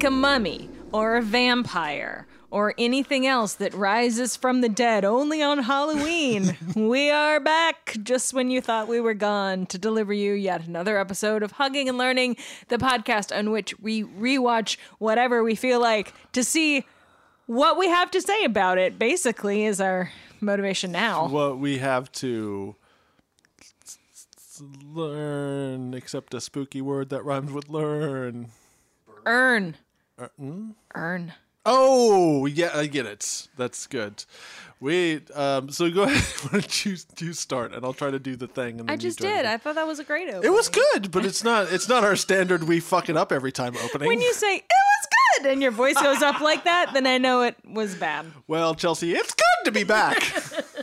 like a mummy or a vampire or anything else that rises from the dead only on Halloween. we are back just when you thought we were gone to deliver you yet another episode of Hugging and Learning, the podcast on which we rewatch whatever we feel like to see what we have to say about it, basically, is our motivation now. what we have to learn, except a spooky word that rhymes with learn. Earn. Uh? Earn. Oh, yeah, I get it. That's good. Wait, um, so go ahead. Why don't you, you start, and I'll try to do the thing. And then I just did. I thought that was a great opening. It was good, but it's not. It's not our standard. We fuck it up every time opening. When you say it was good and your voice goes up like that, then I know it was bad. well, Chelsea, it's good to be back.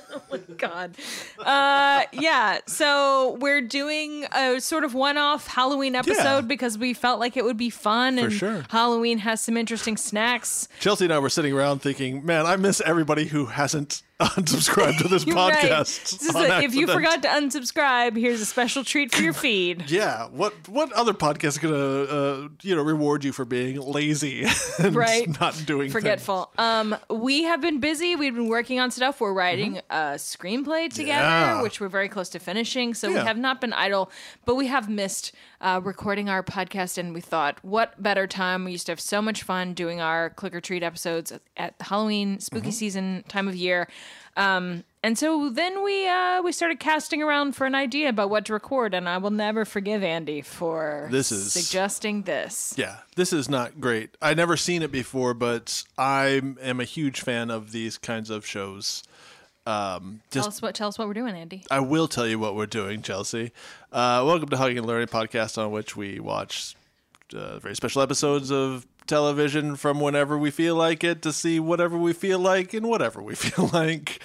God. Uh, yeah. So we're doing a sort of one-off Halloween episode Yeah. because we felt like it would be fun, and sure. Halloween has some interesting snacks. Chelsea and I were sitting around thinking, "Man, I miss everybody who hasn't unsubscribed to this You're right. podcast." This a- if you forgot to unsubscribe, here's a special treat for your feed. Yeah, what what other podcast is gonna uh, you know reward you for being lazy and Right. not doing Forgetful. Um, we have been busy. We've been working on stuff. We're writing a screenplay together, Mm-hmm. Yeah. which we're very close to finishing. So we have not been idle, but we have missed uh, recording our podcast. And we thought, what better time? We used to have so much fun doing our click or treat episodes at the Halloween spooky Mm-hmm. season time of year. Um, and so then we uh, we started casting around for an idea about what to record, and I will never forgive Andy for This is- suggesting this. Yeah, this is not great. I never seen it before, but I am a huge fan of these kinds of shows. Um, Tell us what tell us what we're doing, Andy. I will tell you what we're doing, Chelsea. Uh, welcome to Hugging and Learning podcast, on which we watch uh, very special episodes of television from whenever we feel like it to see whatever we feel like and whatever we feel like.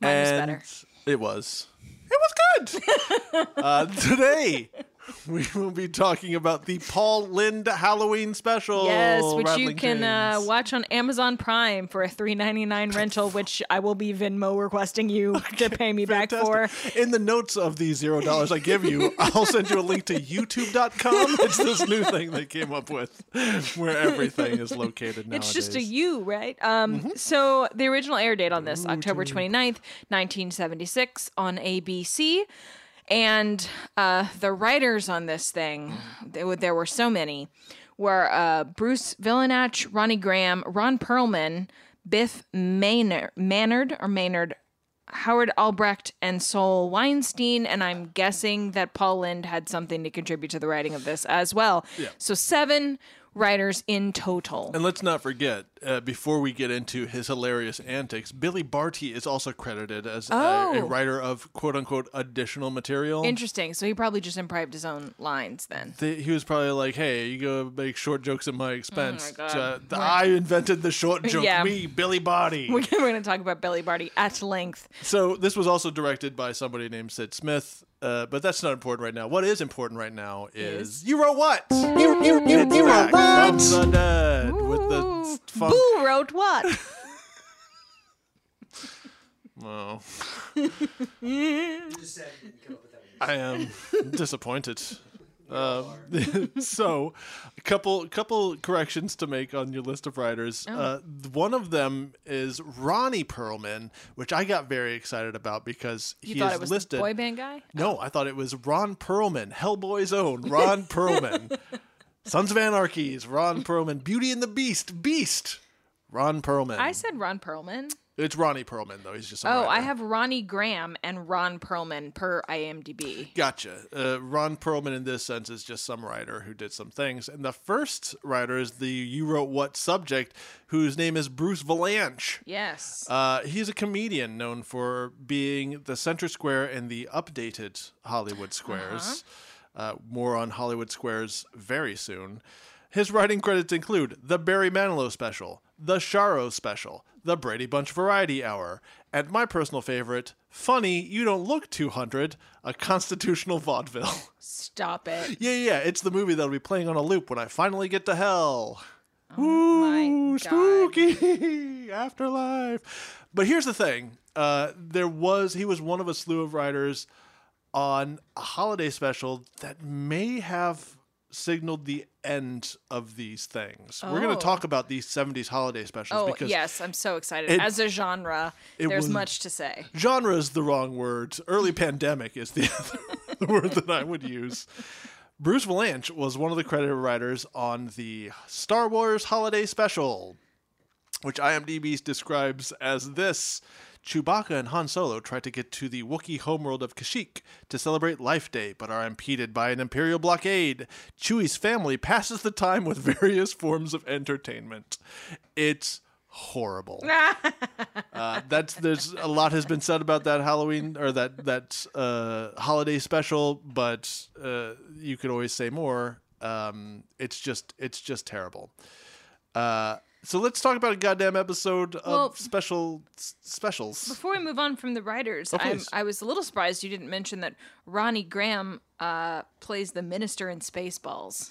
Mine was and better. It was. It was good. uh, today. We will be talking about the Paul Lynde Halloween special. Yes, which you can uh, watch on Amazon Prime for a three ninety nine rental, which I will be Venmo requesting you to pay me back for. In the notes of the zero dollars I give you, I'll send you a link to youtube.com. It's this new thing they came up with where everything is located nowadays. It's just a U, right? Um, So the original air date on this, October 29th, 1976 on ABC. And uh, the writers on this thing, there were, there were so many, were uh, Bruce Vilanch, Ronnie Graham, Ron Perlman, Biff Maynard, Maynard or Maynard, Howard Albrecht, and Sol Weinstein. And I'm guessing that Paul Lynde had something to contribute to the writing of this as well. Yeah. So seven writers in total. And let's not forget, uh, before we get into his hilarious antics, Billy Barty is also credited as a, a Oh. writer of quote unquote additional material. Interesting. So he probably just improvised his own lines then. Th- he was probably like, "Hey, you go make short jokes at my expense. God. Uh, th- I invented the short joke. Yeah. Me, Billy Barty." We're going to talk about Billy Barty at length. So this was also directed by somebody named Sid Smith, uh, but that's not important right now. What is important right now is, you wrote what? You, you, you, It's you back are from what? the dead with the funk. Boo wrote what? Oh. I am disappointed. Um, so, a couple couple corrections to make on your list of writers. Oh. Uh, one of them is Ronnie Perlman, which I got very excited about because You he thought is it was listed. boy band guy? No, I thought it was Ron Perlman, Hellboy's own Ron Perlman. Sons of Anarchy's Ron Perlman, Beauty and the Beast, Beast, Ron Perlman. I said Ron Perlman. It's Ronnie Perlman though. He's just Oh, I have Ronnie Graham and Ron Perlman per IMDb. Gotcha. Uh, Ron Perlman, in this sense, is just some writer who did some things. And the first writer is the You Wrote What subject, whose name is Bruce Vilanch. Yes. Uh, he's a comedian known for being the center square in the updated Hollywood Squares. uh more on Hollywood Squares very soon. His writing credits include the Barry Manilow special, the Sharo special, the Brady Bunch Variety Hour, and my personal favorite, Funny You Don't Look 200, a constitutional vaudeville. Stop it. yeah, yeah, it's the movie that'll be playing on a loop when I finally get to hell. Oh my Ooh, God. spooky afterlife. But here's the thing: uh, there was he was one of a slew of writers on a holiday special that may have signaled the end of these things. We're going Oh. to talk about these 70s holiday specials Oh, because yes, I'm so excited. it- As a genre, there's was- much to say. genre is the wrong word. Early pandemic is the, the word that I would use. Bruce Vilanch was one of the credited writers on the Star Wars Holiday Special, which IMDb describes as this. Chewbacca and Han Solo try to get to the Wookiee homeworld of Kashyyyk to celebrate Life Day, but are impeded by an Imperial blockade. Chewie's family passes the time with various forms of entertainment. It's horrible. Uh, that's there's a lot has been said about that Halloween or that that uh, holiday special, but uh, you could always say more. Um, it's just it's just terrible. Uh, so let's talk about a goddamn episode of Well- special s- specials. Before we move on from the writers, I'm, Oh. I was a little surprised you didn't mention that Ronnie Graham uh, plays the minister in Spaceballs.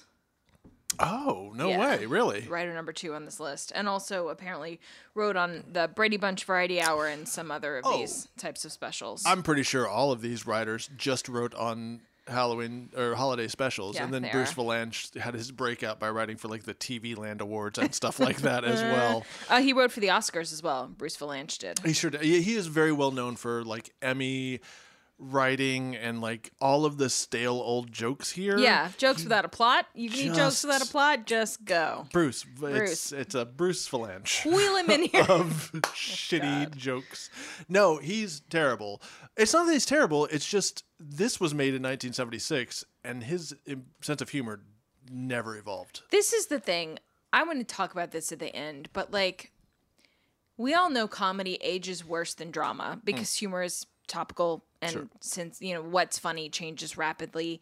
Oh no Yeah. way! Really? Writer number two on this list, and also apparently wrote on the Brady Bunch Variety Hour and some other of these types of specials. Oh. I'm pretty sure all of these writers just wrote on Halloween or holiday specials, Yeah, and then Bruce are. Vilanch had his breakout by writing for like the TV Land Awards and stuff like that as well. uh, he wrote for the Oscars as well. Bruce Vilanch did. He sure did. He he is very well known for like Emmy writing and like all of the stale old jokes here. Yeah, jokes without a plot. You need jokes without a plot. Just go. Bruce. Bruce. it's a Bruce Vilanch. Wheel him in here. of oh, shitty jokes. No, he's terrible. It's not that he's terrible. It's just this was made in 1976, and his sense of humor never evolved. this is the thing. I want to talk about this at the end, but like, we all know comedy ages worse than drama hmm. because humor is topical and since you know what's funny changes rapidly.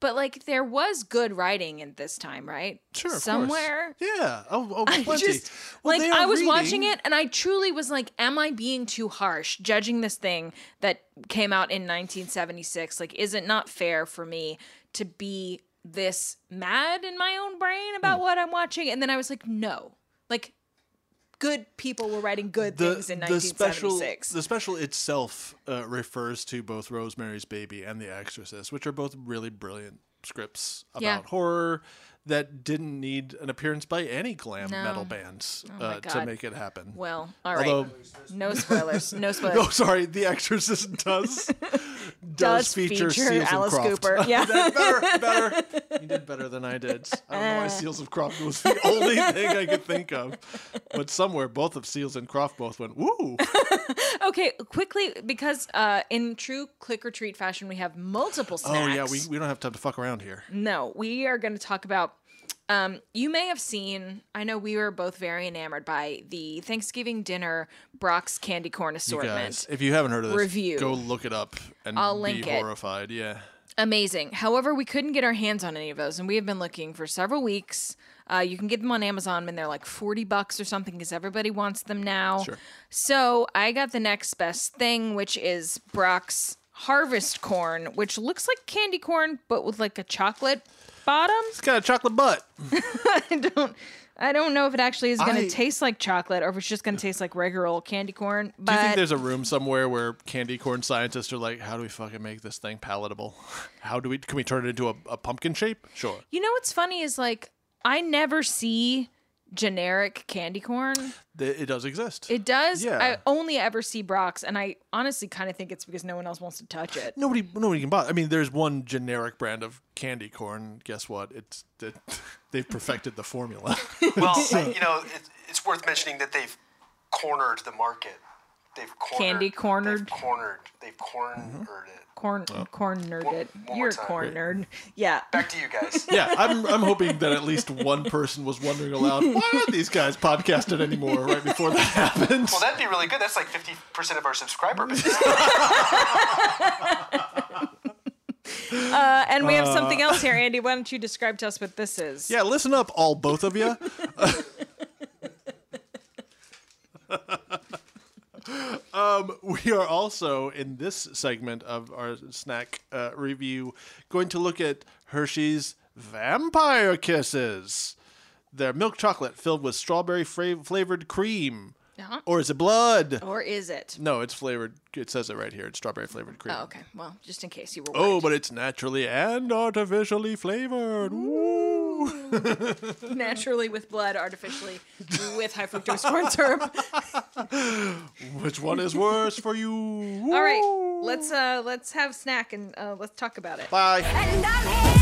But like, there was good writing at this time, right? Sure, somewhere. Yeah. Oh, oh I plenty. just Well, like I was reading- watching it and I truly was like, am I being too harsh judging this thing that came out in 1976? Like, is it not fair for me to be this mad in my own brain about hmm. what I'm watching? And then I was like, no, like. Good people were writing good things in the special 1976. the special itself uh, refers to both Rosemary's Baby and The Exorcist, which are both really brilliant scripts about Yeah. horror that didn't need an appearance by any glam No. metal bands my uh, to make it happen. well, all right. Although- no spoilers. No spoilers. Oh, sorry. The Exorcist does does, Does feature, feature Seals Alice Croft. Cooper. Yeah. better, better. You did better than I did. I don't know why Seals of Croft was the only thing I could think of, but somewhere both of Seals and Croft both went woo. Okay, quickly because uh, in true click or treat fashion, we have multiple snacks. Oh yeah, we, we don't have time to fuck around here. No, we are going to talk about. Um, you may have seen. I know we were both very enamored by the Thanksgiving dinner Brach's candy corn You assortment. guys, if you haven't heard of this, Review. go look it up and I'll be link it. horrified. Yeah. Amazing. However, we couldn't get our hands on any of those, and we have been looking for several weeks. Uh, you can get them on Amazon, and they're like forty bucks or something because everybody wants them now. Sure. So I got the next best thing, which is Brach's Harvest Corn, which looks like candy corn but with like a chocolate bottom. It's got a chocolate butt. I don't. I don't know if it actually is going I- to taste like chocolate or if it's just going to taste like regular old candy corn. Do you think there's a room somewhere where candy corn scientists are like, how do we fucking make this thing palatable? How do we can we turn it into a, a pumpkin shape? Sure. you know what's funny is like I never see generic candy corn. It does exist. It does. Yeah. I only ever see Brach's, and I honestly kind of think it's because no one else wants to touch it. nobody nobody can buy. I mean, there's one generic brand of candy corn. Guess what? It's it, they've perfected the formula. Well, I- you know, it, it's worth mentioning that they've cornered the market. They've cornered, Candy cornered? They've cornered. They've cornered it. Corn, corn nerd it. one You're a time. corn nerd. Yeah. Back to you guys. yeah, I'm I'm hoping that at least one person was wondering aloud, why aren't these guys podcasted anymore? Right before that happened. Well, that'd be really good. That's like 50% of our subscriber base. Uh, and we have something else here, Andy. Why don't you describe to us what this is? Yeah, listen up, all both of you. um, we are also in this segment of our snack uh, review going to look at Hershey's Vampire Kisses. They're milk chocolate filled with strawberry fra- flavored cream. Uh-huh. Or is it blood? Or is it? No, it's flavored. It says it right here. It's strawberry flavored cream. Oh, okay. Well, just in case you were. Oh, worried. but it's naturally and artificially flavored. Woo! naturally with blood, artificially with high fructose corn syrup. Which one is worse for you? All right, let's uh let's have snack and uh, let's talk about it. Bye.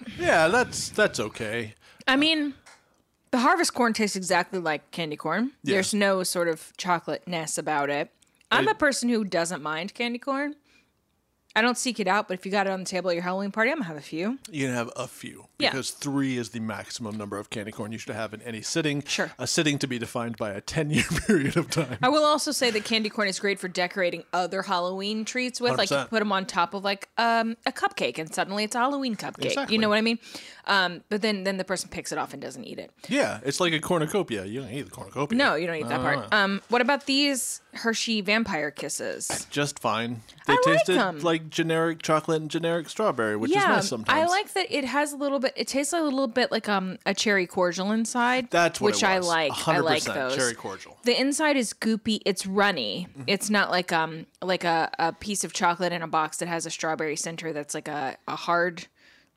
Right. Yeah, that's that's okay. I mean, the harvest corn tastes exactly like candy corn. Yeah. There's no sort of chocolateness about it. I'm a person who doesn't mind candy corn. I don't seek it out, but if you got it on the table at your Halloween party, I'm gonna have a few. You can have a few Yeah. because three is the maximum number of candy corn you should have in any sitting. Sure. A sitting to be defined by a ten-year period of time. I will also say that candy corn is great for decorating other Halloween treats with. Like you 100%. put them on top of like um, a cupcake, and suddenly it's a Halloween cupcake. Exactly. You know what I mean? Um, but then then the person picks it off and doesn't eat it. Yeah, it's like a cornucopia. You don't eat the cornucopia. No, you don't eat that part. Ah. Um, what about these Hershey Vampire Kisses? just fine. They I like tasted them. like generic chocolate and generic strawberry, which is nice sometimes. I like that it has a little bit. It tastes a little bit like um a cherry cordial inside. That's what which I like. I like 100% those. cherry cordial. The inside is goopy. It's runny. Mm-hmm. It's not like um like a, a piece of chocolate in a box that has a strawberry center. That's like a, a hard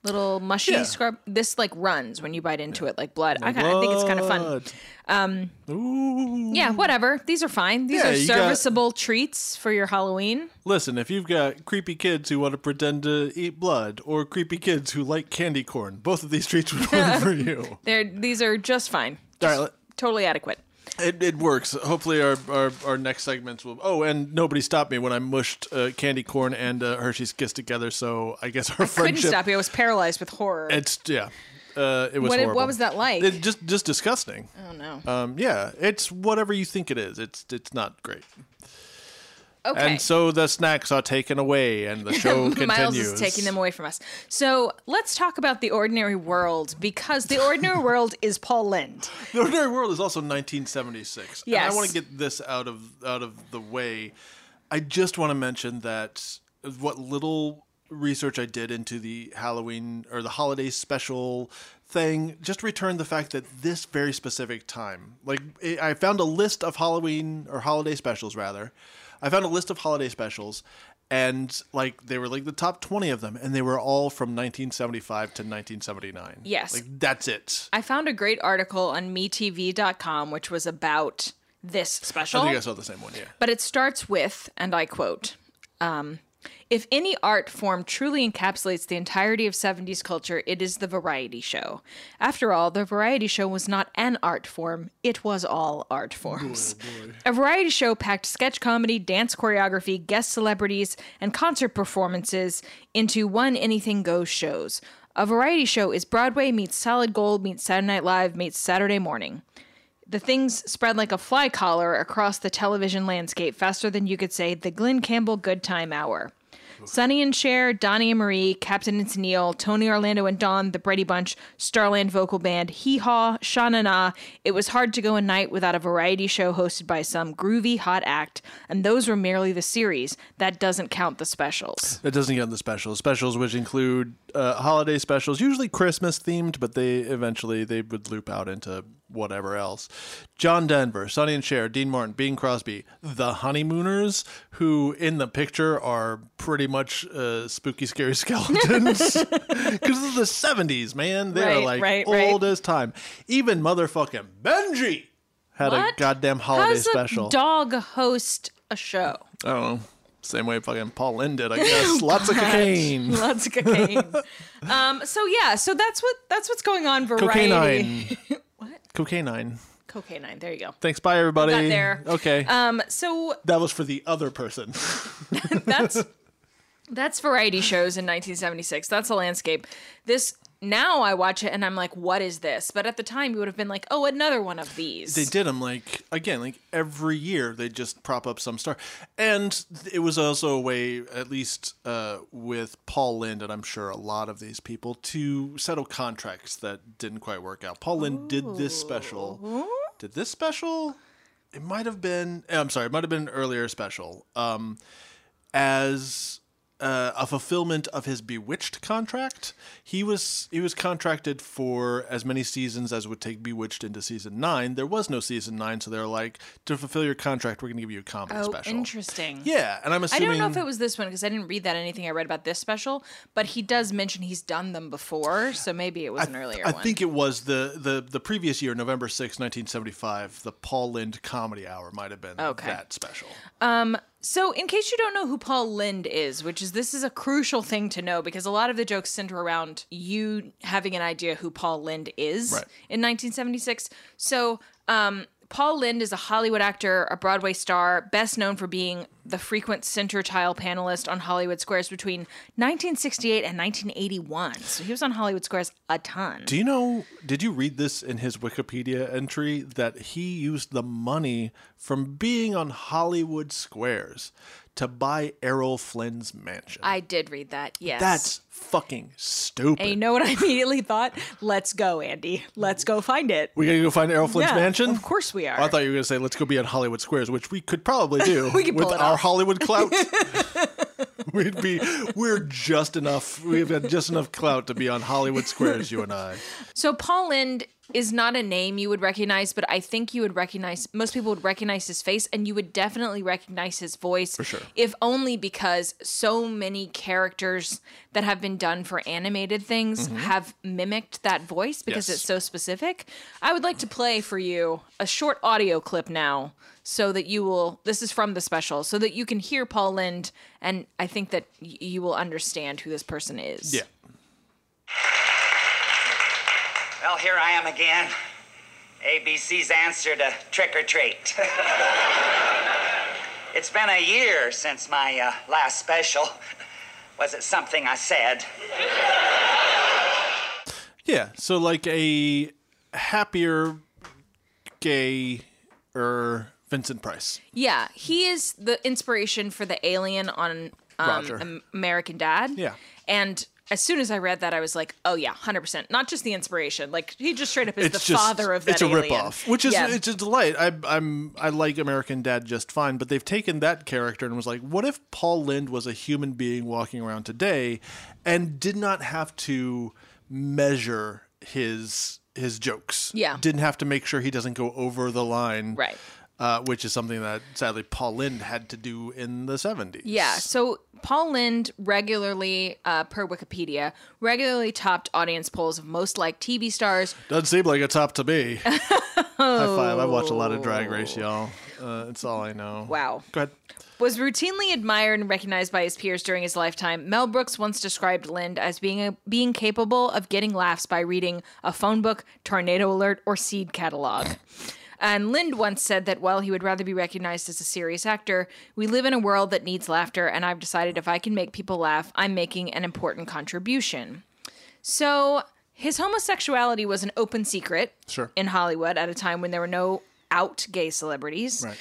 little mushy Yeah. scrub. This like runs when you bite into it like blood. I, I think it's kind of fun. Um. Ooh. Yeah, whatever. These are fine. These Yeah, are you got- serviceable treats for your Halloween. Listen, if you've got creepy kids who want to pretend to eat blood, or creepy kids who like candy corn, both of these treats would work for you. They're these are just fine. Right, Just let- totally adequate. It, it works. Hopefully, our, our, our next segments will. Oh, and nobody stopped me when I mushed uh, candy corn and uh, Hershey's Kiss together. So I guess our I friendship. Couldn't stop you. I was paralyzed with horror. It's yeah. Uh, it was What what was that like? It just just disgusting. oh no. Um, yeah, it's whatever you think it is. It's it's not great. Okay. And so the snacks are taken away, and the show continues. Miles is taking them away from us. So let's talk about the ordinary world because the ordinary world is Paul Lind. The Ordinary World is also 1976. And Yes. I want to get this out of out of the way. I just want to mention that what little research I did into the Halloween or the holiday special thing just returned the fact that this very specific time, like I found a list of Halloween or holiday specials rather. I found a list of holiday specials and like they were like the top 20 of them and they were all from 1975 to 1979. Yes. Like that's it. I found a great article on metv.com which was about this special. I think I saw the same one, yeah. But it starts with, and I quote, um, if any art form truly encapsulates the entirety of 70s culture, it is the variety show. After all, the variety show was not an art form, it was all art forms. A variety show packed sketch comedy, dance choreography, guest celebrities, and concert performances into one anything goes shows. A variety show is Broadway meets Solid Gold meets Saturday Night Live meets Saturday Morning. The things spread like a fly collar across the television landscape faster than you could say the Glen Campbell Good Time Hour. Sonny and Cher, Donnie and Marie, Captain and Tennille, Tony Orlando and Dawn, the Brady Bunch, Starland Vocal Band, Hee Haw, Sha Na Na. It was hard to go a night without a variety show hosted by some groovy hot act, and those were merely the series. That doesn't count the specials. That doesn't count the specials. Specials which include uh, holiday specials, usually Christmas themed, but they eventually they would loop out into whatever else. John Denver, Sonny and Cher, Dean Martin, Bing Crosby, the Honeymooners, who in the picture are pretty much uh, spooky, scary skeletons because of the seventies, man. They're like right, right. old as time. Even motherfucking Benji had What? a goddamn holiday How's special. a dog host a show? I don't know. Same way fucking Paul Lynde did, I guess. Lots of cocaine. Lots of cocaine. um, so yeah, so that's what that's what's going on. Variety. Cocaine. what? Cocaine. Cocaine. There you go. Thanks. Bye, everybody. Got there. Okay. Um, so that was for the other person. that's that's variety shows in 1976. That's a landscape. This now I watch it and I'm like, what is this? But at the time, you would have been like, oh, another one of these. They did them like again, like every year they just prop up some star, and it was also a way, at least uh, with Paul Lynde, and I'm sure a lot of these people, to settle contracts that didn't quite work out. Paul Lynde did this special. Did this special? It might have been. eh, I'm sorry, it might have been an earlier special. Um, as uh, a fulfillment of his Bewitched contract. He was he was contracted for as many seasons as would take Bewitched into season nine. There was no season nine, so they're like, to fulfill your contract, we're going to give you a comedy oh, special. interesting. Yeah, and I'm assuming I don't know if it was this one because I didn't read that anything I read about this special, but he does mention he's done them before, so maybe it was an earlier one. I one. think it was the, the the previous year, November 6, 1975, the Paul Lynde Comedy Hour might have been Okay. that special. So, in case you don't know who Paul Lynde is, which is this is a crucial thing to know because a lot of the jokes center around you having an idea who Paul Lynde is Right. in 1976. So, um, Paul Lynde is a Hollywood actor, a Broadway star, best known for being the frequent center tile panelist on Hollywood Squares between 1968 and 1981. So he was on Hollywood Squares a ton. Do you know? Did you read this in his Wikipedia entry that he used the money from being on Hollywood Squares to buy Errol Flynn's mansion? I did read that. Yes. That's fucking stupid. And you know what I immediately thought? Let's go, Andy. Let's go find it. we gotta go find Errol Flynn's Yeah, mansion. Of course we are. I thought you were gonna say let's go be on Hollywood Squares, which we could probably do We could with our off. Hollywood clout. We'd be we're just enough. We've got just enough clout to be on Hollywood Squares, you and I. So Paul Lynde is not a name you would recognize, but I think you would recognize most people would recognize his face and you would definitely recognize his voice. For sure. If only because so many characters that have been done for animated things have mimicked that voice because Mm-hmm. Yes. it's so specific. I would like to play for you a short audio clip now so that you will this is from the special so that you can hear Paul Lynde and I think that y- you will understand who this person is. Yeah. Well, here I am again. ABC's answer to trick or treat. it's been a year since my uh, last special. Was it something I said? Yeah, so like a happier, gay, er Vincent Price. Yeah, he is the inspiration for the alien on um, Roger. American Dad. Yeah. And as soon as I read that, I was like, oh, yeah, 100%. Not just the inspiration. Like, he just straight up is It's the just father of that it's a alien. ripoff, which is Yeah. it's a delight. I, I'm I like American Dad just fine, but they've taken that character and was like, what if Paul Lynde was a human being walking around today, and did not have to measure his his jokes. Yeah. didn't have to make sure he doesn't go over the line. Right. Uh, which is something that sadly Paul Lynde had to do in the 70s. Yeah. So Paul Lynde regularly, uh, per Wikipedia, regularly topped audience polls of most liked TV stars. Doesn't seem like a top to me. High five. I watch a lot of Drag Race, y'all. Uh, it's all I know. Wow. Go ahead. Was routinely admired and recognized by his peers during his lifetime. Mel Brooks once described Lynde as being a, being capable of getting laughs by reading a phone book, tornado alert, or seed catalog. And Lynde once said that while he would rather be recognized as a serious actor, we live in a world that needs laughter, and I've decided if I can make people laugh, I'm making an important contribution. So his homosexuality was an open secret Sure. in Hollywood at a time when there were no out gay celebrities. Right.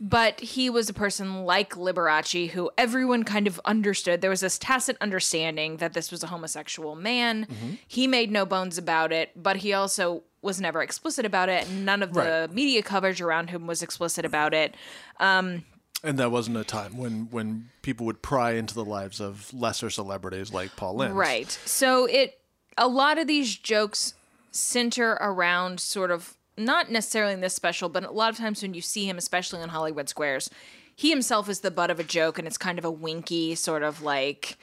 But he was a person like Liberace who everyone kind of understood. There was this tacit understanding that this was a homosexual man. Mm-hmm. He made no bones about it, but he also was never explicit about it. and None of the Right. media coverage around him was explicit about it. Um, and that wasn't a time when when people would pry into the lives of lesser celebrities like Paul Lynde. Right. So it a lot of these jokes center around sort of not necessarily in this special, but a lot of times when you see him, especially on Hollywood Squares, he himself is the butt of a joke, and it's kind of a winky sort of like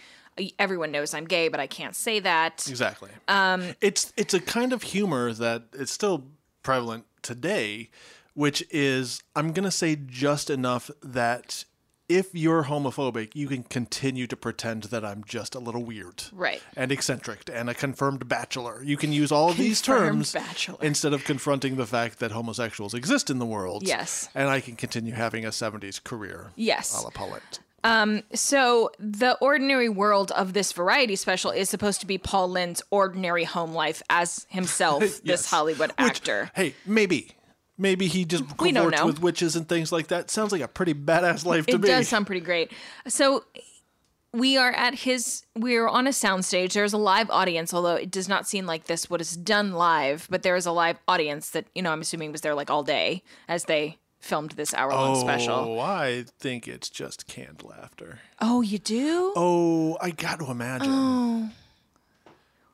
everyone knows I'm gay, but I can't say that. Exactly. Um, it's it's a kind of humor that is still prevalent today, which is I'm gonna say just enough that if you're homophobic, you can continue to pretend that I'm just a little weird, Right. and eccentric, and a confirmed bachelor. You can use all these terms bachelor. instead of confronting the fact that homosexuals exist in the world. Yes. and I can continue having a '70s career. Yes. a la Paulette. Um, so the ordinary world of this variety special is supposed to be Paul Lynde's ordinary home life as himself, this Hollywood Which, actor. Hey, maybe. Maybe he just We with witches and things like that. Sounds like a pretty badass life to It me. It does sound pretty great. So we are at his we're on a soundstage. There's a live audience, although it does not seem like this what is done live, but there is a live audience that, you know, I'm assuming was there like all day as they filmed this hour long special. Oh, I think it's just canned laughter. Oh, you do? Oh, I got to imagine. Oh.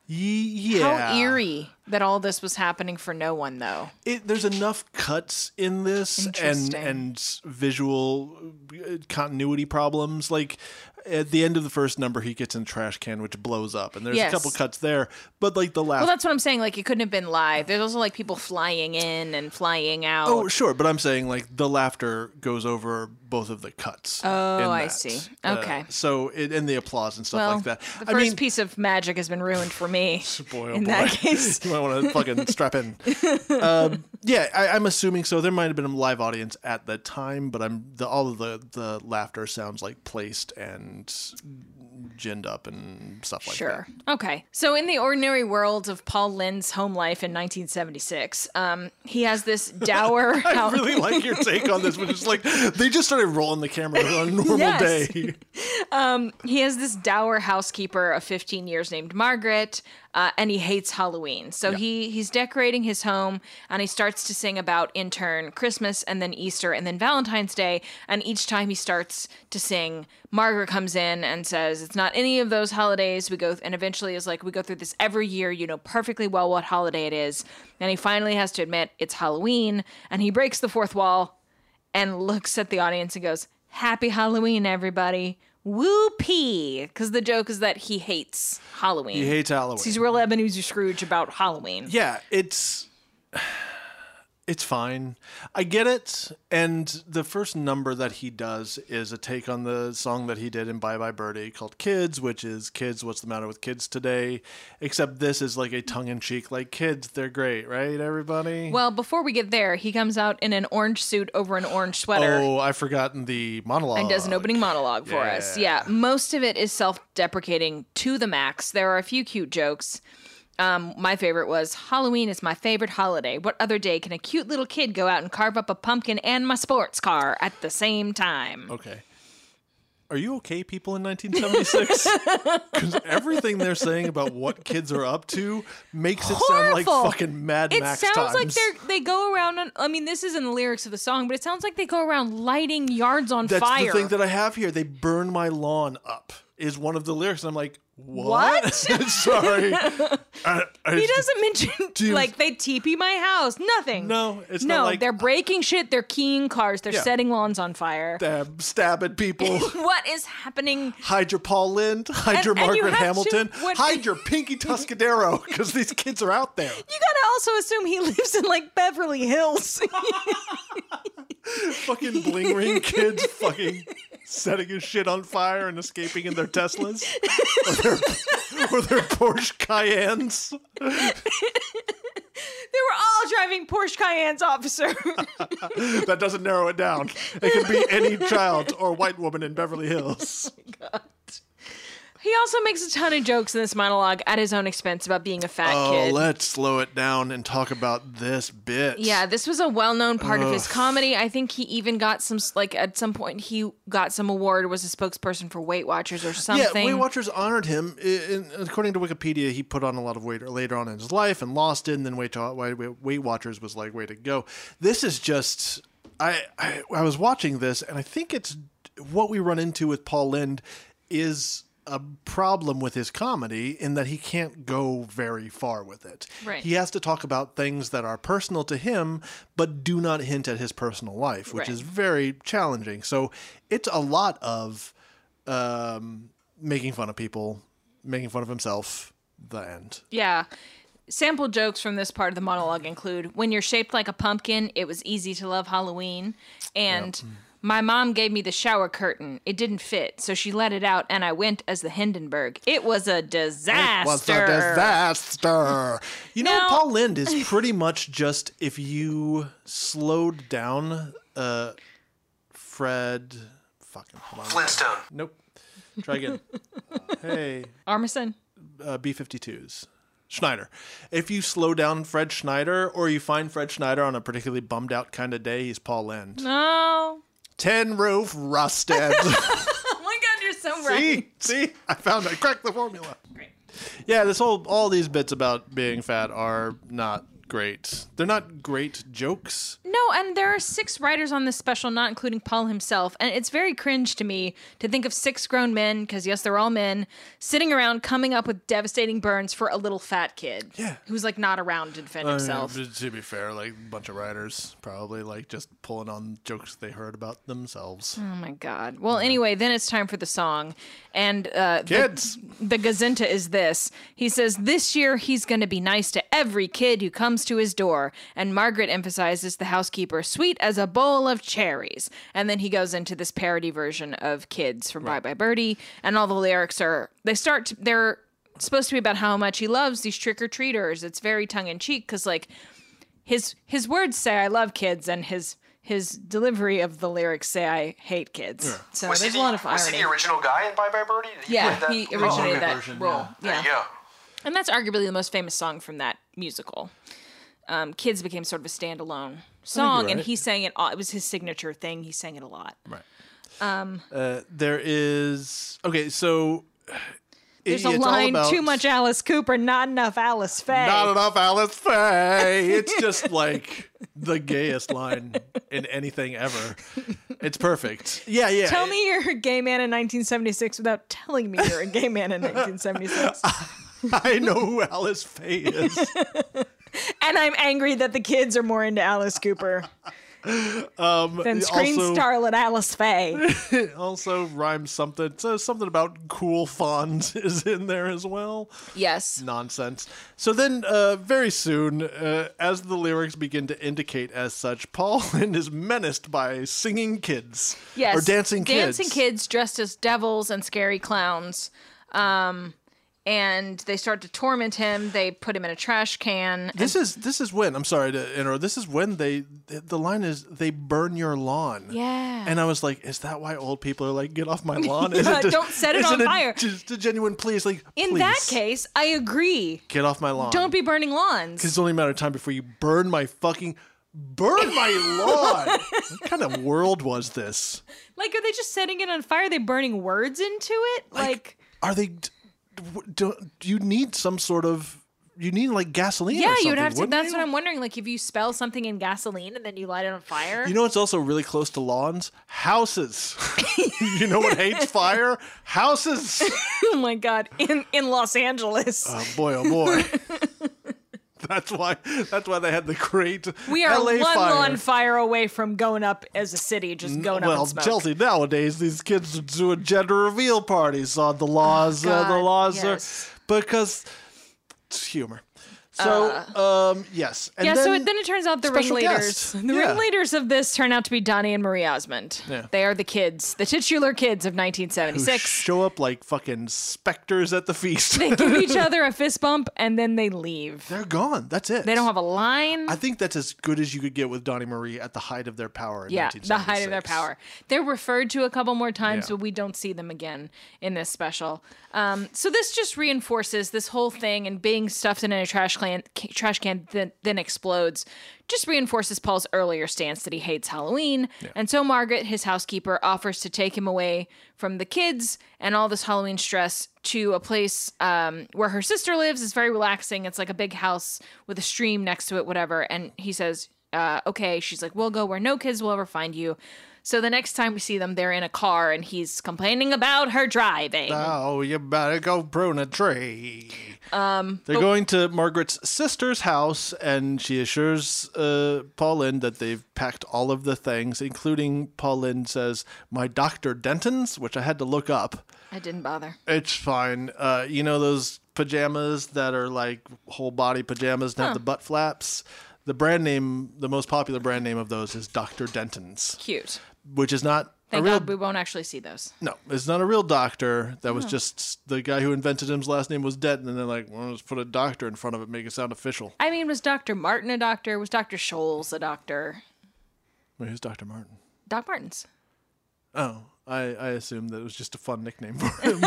yeah. How eerie that all this was happening for no one though. It, there's enough cuts in this and and visual uh, continuity problems. Like at the end of the first number, he gets in a trash can, which blows up, and there's Yes. a couple cuts there. But like the last Well, that's what I'm saying. Like, it couldn't have been live. There's also like people flying in and flying out. Oh, sure, but I'm saying like the laughter goes over both of the cuts. Oh, I see. Uh, okay. so it, and the applause and stuff well, like that. the I first mean, piece of magic has been ruined for me. boy, oh in boy. that case. you might want to fucking strap in. Um, yeah, I, I'm assuming so. There might have been a live audience at that time, but I'm the all of the the laughter sounds like placed and ginned up and stuff like that. Sure. Okay. So, in the ordinary world of Paul Lynde's home life in 1976, um, he has this dour. I really like your take on this, which is like they just started rolling the camera on a normal Yes. day. he has this dour housekeeper of 15 years named Margaret, uh, and he hates Halloween. So he he's decorating his home, and he starts to sing about in turn Christmas, and then Easter, and then Valentine's Day. And each time he starts to sing, Margaret comes in and says, "It's not any of those holidays." We go and eventually is like, "We go through this every year. You know perfectly well what holiday it is." And he finally has to admit it's Halloween, and he breaks the fourth wall and looks at the audience and goes, Happy Halloween, everybody. Whoopee. Because the joke is that he hates Halloween. He hates Halloween. He's real Ebenezer Scrooge about Halloween. Yeah, it's it's fine. I get it. And the first number that he does is a take on the song that he did in Bye Bye Birdie called Kids, which is Kids, What's the Matter with Kids Today? Except this is like a tongue in cheek, like kids, they're great, right, everybody? Well, before we get there, he comes out in an orange suit over an orange sweater. Oh, I've forgotten the monologue. and does an opening monologue for us. Yeah, most of it is self-deprecating to the max. There are a few cute jokes. Um, my favorite was Halloween is my favorite holiday. What other day can a cute little kid go out and carve up a pumpkin and my sports car at the same time? Okay. Are you okay, people in 1976? Because everything they're saying about what kids are up to makes it sound like fucking Mad It Max sounds times. like they're they go around. On, I mean, this isn't the lyrics of the song, but it sounds like they go around lighting yards on That's fire. the thing that I have here. They burn my lawn up. Is one of the lyrics, and I'm like, What? what? Sorry. I- I- he doesn't mention like they TP my house. Nothing. No, it's no. not like- they're breaking shit. They're keying cars. They're Yeah. setting lawns on fire. stab, stab at people. what is happening? hide your Paul Lynde. Hide And- your Margaret to- Hamilton. what- hide your Pinky Tuscadero because these kids are out there. You gotta also assume he lives in like Beverly Hills. fucking bling ring kids fucking setting his shit on fire and escaping in their Teslas or their, or their Porsche Cayennes. they were all driving Porsche Cayennes, officer. That doesn't narrow it down. It could be any child or white woman in Beverly Hills. Oh he also makes a ton of jokes in this monologue at his own expense about being a fat Oh, kid. let's slow it down and talk about this bit. Yeah, this was a well-known part of his comedy. I think he even got some like at some point he got some award was a spokesperson for Weight Watchers or something. Yeah, Weight Watchers honored him. In- according to Wikipedia, he put on a lot of weight later on in his life and lost it. And then Weight, Weight, Weight Watchers was like, way to go. This is just. I, I I was watching this, and I think it's what we run into with Paul Lynde is a problem with his comedy in that he can't go very far with it. Right. He has to talk about things that are personal to him, but do not hint at his personal life, which Right. is very challenging. So it's a lot of um, making fun of people, making fun of himself. The end. Yeah. Sample jokes from this part of the monologue include when you're shaped like a pumpkin, it was easy to love Halloween. And my mom gave me the shower curtain. It didn't fit, so she let it out and I went as the Hindenburg. It was a disaster. It was a disaster. You know, Now- Paul Lynde is pretty much just if you slowed down uh, Fred fucking hold on. Flintstone. Nope. Try again. hey, Armisen. uh, B-52s. Schneider. If you slow down Fred Schneider or you find Fred Schneider on a particularly bummed out kind of day, he's Paul Lynde. No. Tin roof rusted. Oh my God, you're so right. see, see, I found I cracked the formula. Great. Yeah, this whole all these bits about being fat are not great. They're not great jokes. No, and there are six writers on this special, not including Paul himself. And it's very cringe to me to think of six grown men, because yes, they're all men, sitting around coming up with devastating burns for a little fat kid. Yeah. Who's like not around to defend I mean, himself. to be fair, like a bunch of writers probably like just pulling on jokes they heard about themselves. Oh my god. Well, anyway, then it's time for the song, and uh, Kids. The, the Gazinta is this. He says this year he's going to be nice to every kid who comes to his door, and Margaret emphasizes the housekeeper sweet as a bowl of cherries. And then he goes into this parody version of Kids from Bye Bye Birdie, and all the lyrics are they start to, they're supposed to be about how much he loves these trick or treaters. It's very tongue in cheek because like his his words say I love kids and his his delivery of the lyrics say I hate kids. So Was there's the, a lot of irony. was he irony. the original guy in Bye Bye Birdie? Did he yeah, play that? he originated okay. that Version, role. yeah. There Yeah. you go. And that's arguably the most famous song from that musical. Um, Kids became sort of a standalone song, and he sang it. all It was his signature thing. He sang it a lot. Right. Um. Uh, there is okay. So There's a line: "Too much Alice Cooper, not enough Alice Faye." Not enough Alice Faye. It's just like the gayest line in anything ever. It's perfect. Yeah, yeah. Tell me you're a gay man in 1976 without telling me you're a gay man in 1976. I know who Alice Faye is. and I'm angry that the kids are more into Alice Cooper than screen also- starlet Alice Faye. Also rhymes something. So something about cool fawns is in there as well. yes. Nonsense. So then, uh, very soon, uh, as the lyrics begin to indicate as such, Paul Lynde is menaced by singing kids. Yes. Or dancing kids. Dancing kids dressed as devils and scary clowns. Um, and they start to torment him. They put him in a trash can. This is this is when I'm sorry to interrupt. This is when they the line is they burn your lawn. Yeah. And I was like, is that why old people are like, get off my lawn? Is just- don't set it on a- fire. Just a genuine please, like in that case, I agree. get off my lawn. Don't be burning lawns. Because it's only a matter of time before you burn my fucking burn my lawn. what kind of world was this? Like, are they just setting it on fire? Are they burning words into it? Like, Are they? Do, do you need some sort of? You need like gasoline. yeah, you would have to. That's you? what I'm wondering. Like, if you spell something in gasoline and then you light it on fire. You know it's also really close to lawns? Houses. you know what hates fire? Houses. oh my god, in in Los Angeles. Oh boy, oh boy. that's why. That's why they had the great we are LA one fire. lawn fire away from going up as a city, just going up well, in smoke. Chelsea, nowadays these kids are doing gender reveal parties on the laws. uh, the laws yes. are because it's humor. So, um, yes. And yeah, then, so it, then it turns out the ringleaders, guest. the Yeah. ringleaders of this turn out to be Donnie and Marie Osmond. Yeah. They are the kids, the titular kids of who 1976. show up like fucking specters at the feast. they give each other a fist bump and then they leave. They're gone. That's it. They don't have a line. I think that's as good as you could get with Donnie Marie at the height of their power. In yeah, the height of their power. They're referred to a couple more times, Yeah. but we don't see them again in this special. Um, so this just reinforces this whole thing and being stuffed in a trash can, trash can then, then explodes. Just reinforces Paul's earlier stance that he hates Halloween. And so Margaret, his housekeeper, offers to take him away from the kids and all this Halloween stress to a place um, where her sister lives. It's very relaxing. It's like a big house with a stream next to it, whatever. And he says, uh, okay. She's like, we'll go where no kids will ever find you. So the next time we see them, they're in a car and he's complaining about her driving. Oh, you better go prune a tree. Um, They're going to Margaret's sister's house, and she assures uh, Paul Lynde that they've packed all of the things, including Pauline says, my Dr. Denton's, which I had to look up. I didn't bother. It's fine. Uh, you know those pajamas that are like whole body pajamas and have the butt flaps? The brand name, the most popular brand name of those is Dr. Denton's, Cute. Which is not Thank a real God we won't actually see those. no, it's not a real doctor. That was just the guy who invented him's last name was Denton, and they're like, well, let's put a doctor in front of it, make it sound official. I mean, was Dr. Martin a doctor? Was Dr. Scholl's a doctor? Wait, who's Dr. Martin? Doc Martens. Oh, I, I assumed that it was just a fun nickname for him.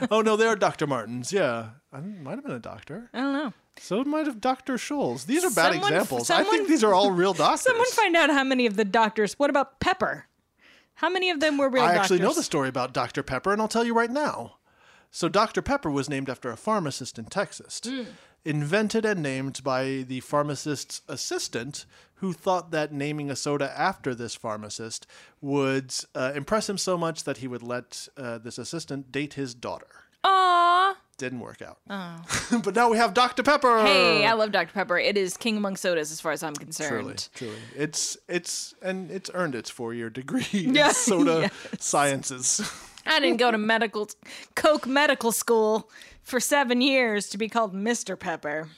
oh no, they are Dr. Martens. Yeah, I might have been a doctor. I don't know. So might have Dr. Scholl's. These are bad Someone- examples. I someone- think these are all real doctors. Someone find out how many of the doctors. What about Pepper? How many of them were real I doctors? actually know the story about Dr. Pepper, and I'll tell you right now. So, Dr. Pepper was named after a pharmacist in Texas, Hmm. Invented and named by the pharmacist's assistant, who thought that naming a soda after this pharmacist would uh, impress him so much that he would let uh, this assistant date his daughter. Aww. Didn't work out. Oh. but now we have Dr. Pepper. Hey, I love Dr. Pepper. It is king among sodas as far as I'm Truly, concerned. truly, it's it's and it's earned its four-year degree Yeah, in soda yes. sciences. I didn't go to medical Coke medical school for seven years to be called Mr. Pepper.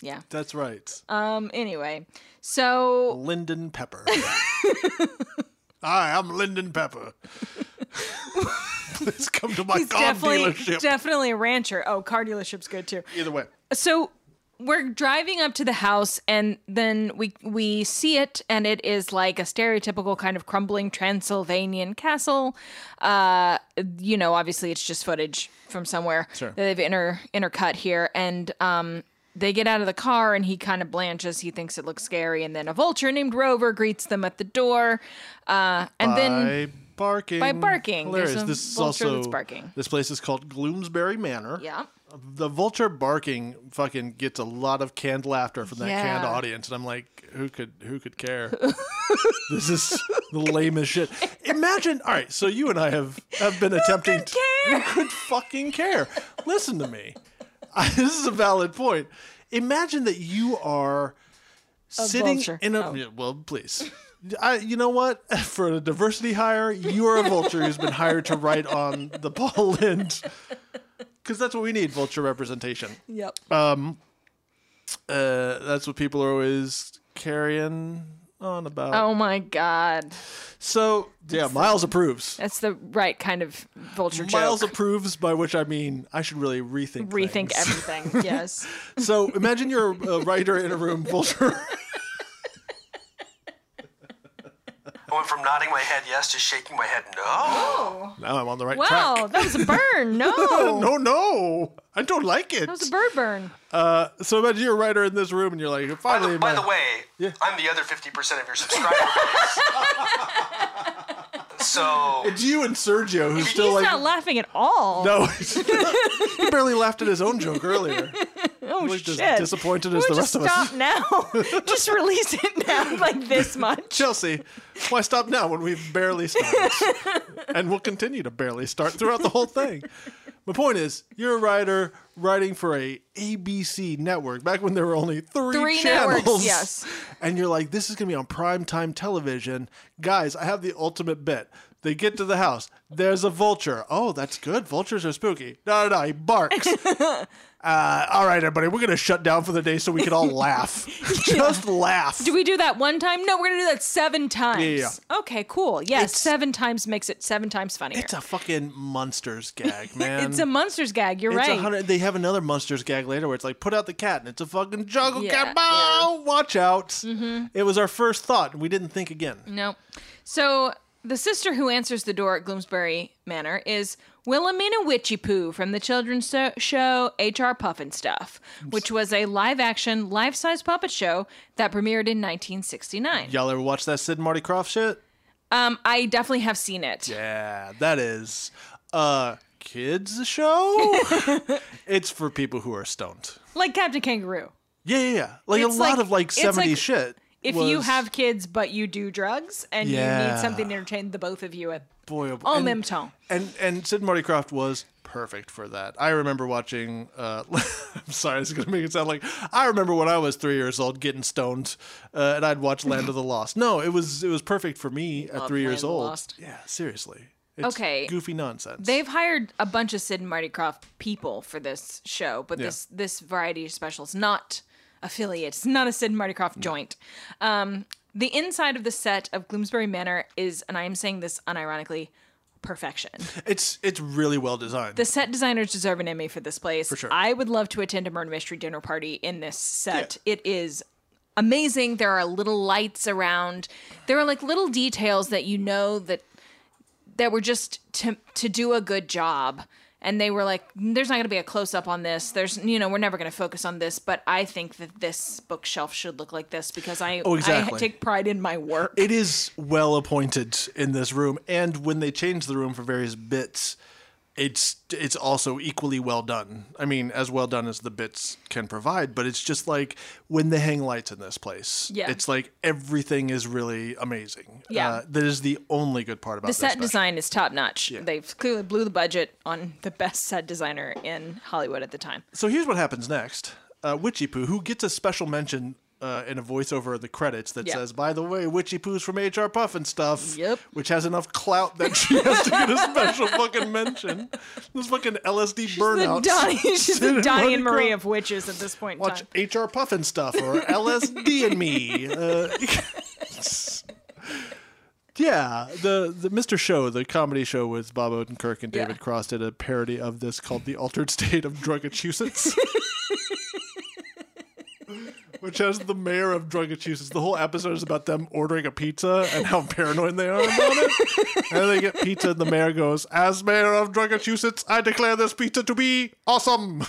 Yeah. That's right. Um. Anyway, so Lyndon Pepper. Hi, I'm Lyndon Pepper. Please come to my he's car definitely dealership. definitely a rancher. Oh, car dealership's good too. Either way. so we're driving up to the house and then we we see it and it is like a stereotypical kind of crumbling Transylvanian castle. Uh you know, obviously it's just footage from somewhere Sure. that they've inter intercut here and um they get out of the car and he kind of blanches. He thinks it looks scary and then a vulture named Rover greets them at the door. Uh and then by barking. by barking. Hilarious. This is also barking. This place is called Gloomsbury Manor. yeah. The vulture barking fucking gets a lot of canned laughter from that canned audience, and I'm like, who could who could care? this is the lamest shit. Imagine, all right, so you and I have have been attempting. to, care? Who could fucking care? Listen to me. I, this is a valid point. Imagine that you are sitting vulture. in a Oh. yeah, well, please. I, you know what? For a diversity hire, you are a vulture who's been hired to write on the Paul Lynde, because that's what we need: vulture representation. Yep. Um, Uh, that's what people are always carrying on about. oh my god. So yeah, Miles approves. That's the right kind of vulture Miles joke. approves, by which I mean I should really rethink Rethink things. everything. Yes. So imagine you're a writer in a room, vulture. I went from nodding my head yes to shaking my head no. Oh. now I'm on the right Wow, track. that was a burn. No. No, no, I don't like it. That was a bird burn. Uh, so imagine you're a writer in this room, and you're like, By finally, the, by my- the way, Yeah. I'm the other 50% of your subscriber base. so it's you and Sergio who's still He's like, not laughing at all. no, he barely laughed at his own joke earlier. Oh Like, just shit. disappointed as We'll the rest of us. stop now. just release it now, like this much. Chelsea, why stop now when we've barely started? and we'll continue to barely start throughout the whole thing. My point is, you're a writer writing for a ABC network back when there were only three, Three channels. networks, yes. And you're like, this is going to be on primetime television. Guys, I have the ultimate bit. They get to the house. There's a vulture. Oh, that's good. Vultures are spooky. No, no, no. He barks. Uh, all right, everybody. We're going to shut down for the day so we can all laugh. Just laugh. Do we do that one time? No, we're gonna do that seven times. Yeah, Okay, cool. Yes, seven times makes it seven times funnier. It's a fucking monsters gag, man. It's a monsters gag. You're It's right. they have another monsters gag later where it's like, put out the cat, and it's a fucking jungle Yeah, cat. Bow, Watch out! It was our first thought, and we didn't think again. No. So the sister who answers the door at Gloomsbury Manor is Wilhelmina Witchy Poo from the children's show HR Pufnstuf, which was a live action, life size puppet show that premiered in 1969. Y'all ever watch that Sid and Marty Krofft shit? Um, I definitely have seen it. Yeah, that is a kids show. it's for people who are stoned. Like Captain Kangaroo. Yeah, yeah, yeah. Like It's a lot like- of like it's 70s like shit. If you have kids but you do drugs and you need something to entertain the both of you at boy, oh, en and- même temps. And and Sid and Marty Krofft was perfect for that. I remember watching. Uh, I'm sorry, this is gonna make it sound like I remember when I was three years old getting stoned, uh, and I'd watch Land of the Lost. No, it was it was perfect for me at three Land years old. Lost. Yeah, seriously. It's Okay. goofy nonsense. They've hired a bunch of Sid and Marty Krofft people for this show, but Yeah. this this variety special is not affiliates, not a Sid and Marty Krofft joint. Um, the inside of the set of Gloomsbury Manor is, and I am saying this unironically, perfection. it's it's really well designed. The set designers deserve an Emmy for this place. For sure. I would love to attend a murder mystery dinner party in this set. It is amazing. There are little lights around. There are like little details that you know that that were just to to do a good job. And they were like, "There's not going to be a close up on this. There's, you know, we're never going to focus on this. But I think that this bookshelf should look like this because I, Oh, exactly. I take pride in my work. It is well appointed in this room, and when they change the room for various bits, it's it's also equally well done. I mean, as well done as the bits can provide. But it's just like when they hang lights in this place. Yeah. it's like everything is really amazing. Yeah. uh, that is the only good part about the set design is top notch. Yeah. They've clearly blew the budget on the best set designer in Hollywood at the time. So here's what happens next. Uh, Witchy Poo, who gets a special mention uh, in a voiceover of the credits that Yeah. says, "By the way, Witchy Poo's from HR Pufnstuf," Yep. which has enough clout that she has to get a special fucking mention. This fucking LSD burnout. The Donny, she's the Donny and Marie of witches at this point in Watch. HR Pufnstuf or LSD and me. Uh, yeah, the the Mr. Show, the comedy show with Bob Odenkirk and David Yeah. Cross did a parody of this called "The Altered State of Drugachusetts." Which has the mayor of Drugachusetts. The whole episode is about them ordering a pizza and how paranoid they are about it. And they get pizza, and the mayor goes, As mayor of Drugachusetts, I declare this pizza to be awesome.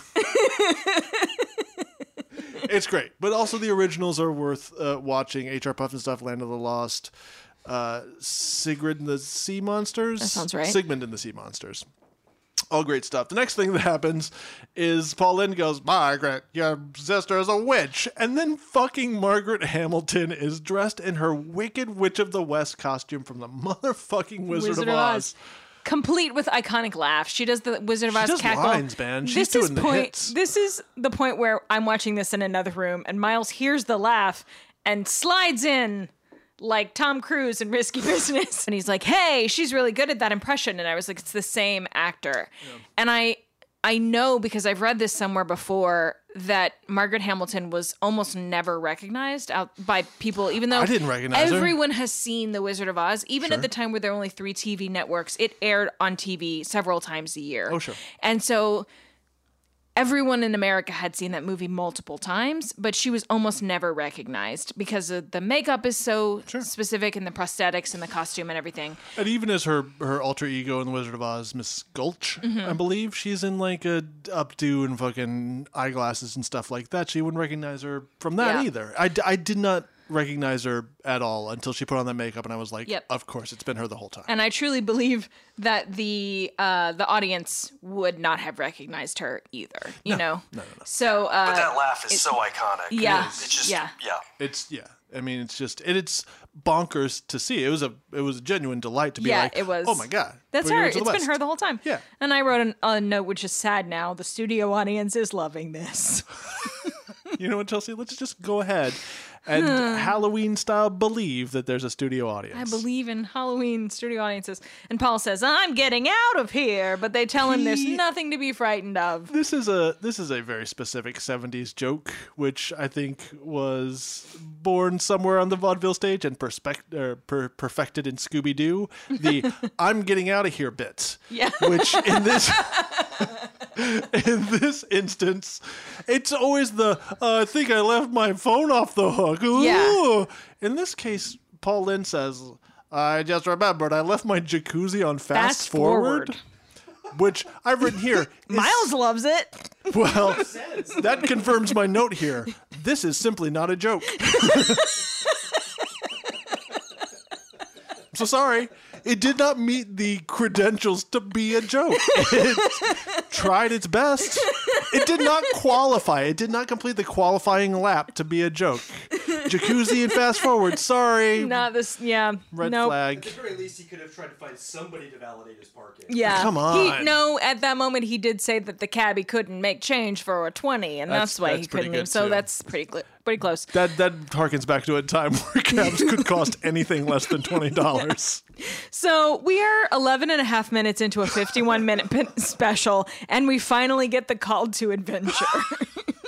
it's great. But also, the originals are worth uh, watching. HR Pufnstuf, Land of the Lost, uh, Sigrid and the Sea Monsters. That sounds right. Sigmund and the Sea Monsters. All great stuff. The next thing that happens is Paul Lynde goes, Margaret, your sister is a witch. And then fucking Margaret Hamilton is dressed in her Wicked Witch of the West costume from the motherfucking Wizard, Wizard of Oz. Complete with iconic laughs. She does the Wizard of Oz she does cackle. lines, man. She's this is the point. This is the point where I'm watching this in another room, and Miles hears the laugh and slides in like Tom Cruise in Risky Business, and he's like, "Hey, she's really good at that impression." And I was like, "It's the same actor," and I. I know because I've read this somewhere before that Margaret Hamilton was almost never recognized out by people, even though I didn't recognize her. everyone has seen The Wizard of Oz. Even at the time where there were only three TV networks, it aired on TV several times a year. Oh, sure. And so everyone in America had seen that movie multiple times, but she was almost never recognized because the makeup is so specific and the prosthetics and the costume and everything. And even as her her alter ego in The Wizard of Oz, Miss Gulch, Mm-hmm. I believe she's in like a updo and fucking eyeglasses and stuff like that. She wouldn't recognize her from that Yeah. either. I did not recognize her at all until she put on that makeup, and I was like, Yep. of course, it's been her the whole time. And I truly believe that the uh, the audience would not have recognized her either. You know, no, no, no. So, uh, But that laugh is so iconic. yeah, It's just, yeah. yeah. it's yeah. I mean, it's just it, it's bonkers to see. It was a it was a genuine delight to be Yeah, like, it was. Oh my god, That's her. to It's been her the whole time. Yeah. And I wrote an, a note which is sad now. The studio audience is loving this. You know what, Chelsea? Let's just go ahead and Halloween style believe that there's a studio audience. I believe in Halloween studio audiences. And Paul says, "I'm getting out of here," but they tell him there's nothing to be frightened of. this is a this is a very specific 70s joke which i think was born somewhere on the vaudeville stage and perspect- er, per- perfected in scooby-doo the i'm getting out of here bit Yeah. which in this in this instance it's always the uh, i think i left my phone off the hook Yeah. In this case paul lynde says i just remembered i left my jacuzzi on fast, Fast forward, forward. which i've written here is Miles loves it. well, that confirms my note here. This is simply not a joke. I'm so sorry. It did not meet the credentials to be a joke. It tried its best. It did not qualify. It did not complete the qualifying lap to be a joke. Jacuzzi and fast forward. Sorry. Not this. Yeah. Red nope. flag. At the very least, he could have tried to find somebody to validate his parking. Yeah. Come on. He, on. no, at that moment he did say that the cabbie couldn't make change for a 20, and That's- that's, why that's he pretty couldn't good. So too. that's pretty cl- pretty close. That that harkens back to a time where cabs could cost anything less than twenty dollars. So we are 11 and a half minutes into a 51 minute pin- special, and we finally get the call to adventure.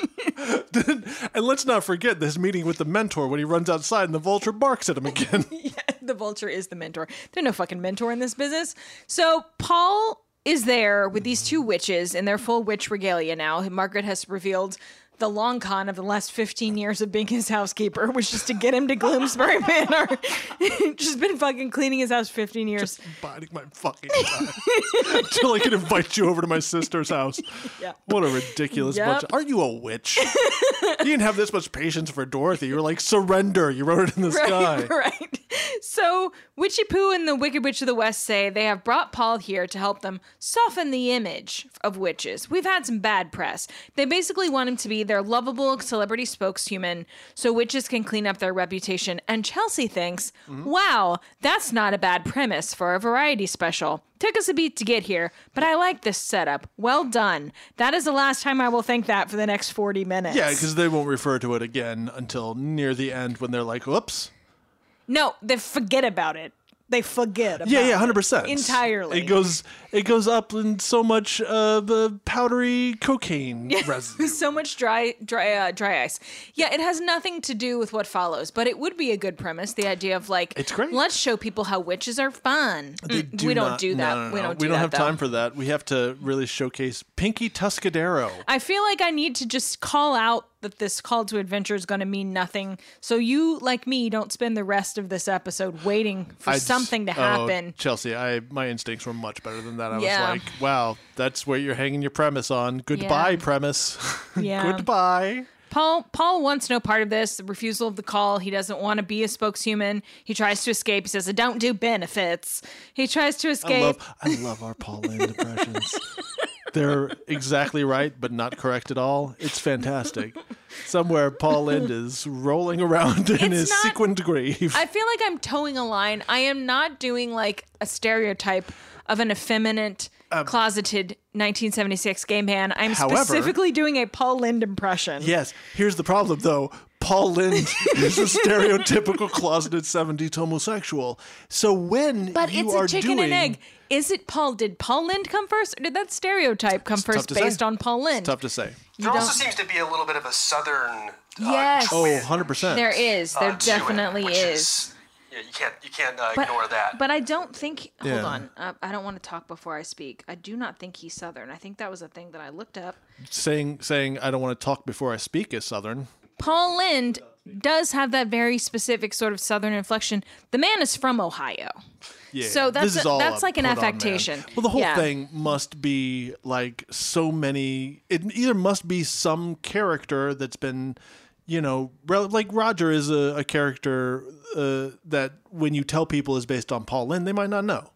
And let's not forget this meeting with the mentor when he runs outside and the vulture barks at him again. yeah, the vulture is the mentor. There's no fucking mentor in this business. So Paul is there with these two witches in their full witch regalia now. Margaret has revealed the long con of the last 15 years of being his housekeeper was just to get him to Gloomsbury Manor. just been fucking cleaning his house 15 years. biding my fucking time until I can invite you over to my sister's house. Yeah. What a ridiculous Yep. bunch! Of, aren't you a witch? you didn't have this much patience for Dorothy. You were like, surrender. You wrote it in the sky. Right, right. So, Witchy Poo and the Wicked Witch of the West say they have brought Paul here to help them soften the image of witches. We've had some bad press. They basically want him to be their lovable celebrity spokeshuman so witches can clean up their reputation. And Chelsea thinks, wow, that's not a bad premise for a variety special. Took us a beat to get here, but I like this setup. Well done. That is the last time I will think that for the next 40 minutes. Yeah, because they won't refer to it again until near the end when they're like, "Whoops." No, they forget about it. They forget about Yeah, yeah, hundred percent. Entirely. It goes, it goes up in so much uh, the powdery cocaine residue. so much dry dry uh, dry ice. Yeah, it has nothing to do with what follows, but it would be a good premise. The idea of like, It's great. Let's show people how witches are fun. They Mm, do we don't do that. no, no, We don't do We don't that, have though. time for that. We have to really showcase Pinky Tuscadero. I feel like I need to just call out that this call to adventure is going to mean nothing. So you, like me, don't spend the rest of this episode waiting for I just- something to oh, happen. Chelsea, I my instincts were much better than that. I Yeah. was like, wow, that's where you're hanging your premise on. Goodbye, Yeah. premise. Yeah. Goodbye. Paul Paul wants no part of this. The refusal of the call. He doesn't want to be a spokeshuman. He tries to escape. He says, "I don't do benefits." He tries to I escape. love I love our Paul Lynde impressions. They're exactly right, but not correct at all. It's fantastic. Somewhere Paul Lynde is rolling around in It's his not- sequined grave. I feel like I'm towing a line. I am not doing like a stereotype of an effeminate, closeted 1976 gay man. I'm Um, However- specifically doing a Paul Lynde impression. Yes. Here's the problem, though. Paul Lynde is a stereotypical closeted 70s homosexual. So when But you it's are a chicken doing, and egg. Is it Paul? Did Paul Lynde come first, or did that stereotype come tough first to say. based on Paul Lynde? Tough to say. You There also don't- seems to be a little bit of a southern. Uh, Yes. Oh, 100%. There is. There uh, to it, definitely which is. Yeah, you can't you can't uh, But, ignore that. but I don't think. Hold Yeah. on. Uh, I don't want to talk before I speak. I do not think he's Southern. I think that was a thing that I looked up. saying saying I don't want to talk before I speak is southern. Paul Lynde does have that very specific sort of Southern inflection. The man is from Ohio. Yeah. So that's a- that's a like an put-on, affectation. Well, the whole Yeah. thing must be like so many. It either must be some character that's been, you know, rel- like Roger is a, a character uh, that when you tell people is based on Paul Lynde, they might not know.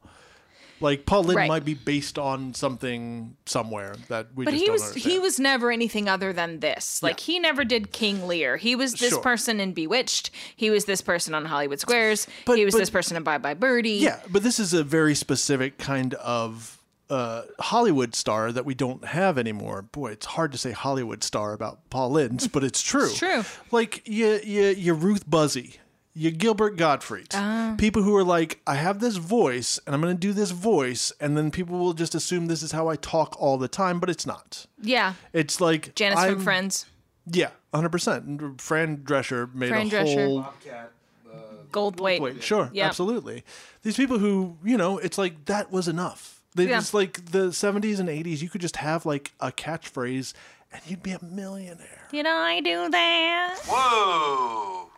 Like Paul Lynde Right. might be based on something somewhere that we But he don't was understand. he was never anything other than this. Like he never did King Lear. He was this Sure. person in Bewitched. He was this person on Hollywood Squares. But- he was but- this person in Bye Bye Birdie. Yeah, but this is a very specific kind of uh, Hollywood star that we don't have anymore. Boy, it's hard to say Hollywood star about Paul Lynde, but it's true. It's true. Like you, you, you Ruth Buzzi, you Gilbert Gottfried. Ah. People who are like, I have this voice, and I'm going to do this voice, and then people will just assume this is how I talk all the time, but it's not. Yeah. It's like Janice I'm- from Friends. Yeah, 100. percent Fran Drescher made Fran a Drescher. whole Bobcat. Uh, Goldthwait. Wait, sure, Yeah. absolutely. These people who, you know, it's like that was enough. They Yeah. just like the 70s and 80s, you could just have like a catchphrase and you'd be a millionaire. Did I do that? Whoa.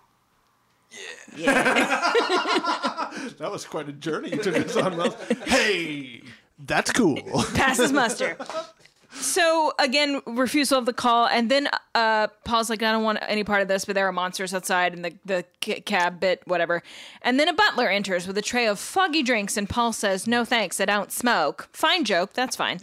That was quite a journey you took us on. Ralph. hey, that's cool. Passes muster. So again, refusal of the call, and then uh, Paul's like, "I don't want any part of this," but there are monsters outside, and the the ca- cab bit, whatever. And then a butler enters with a tray of foggy drinks, and Paul says, "No thanks, I don't smoke." Fine joke, that's fine.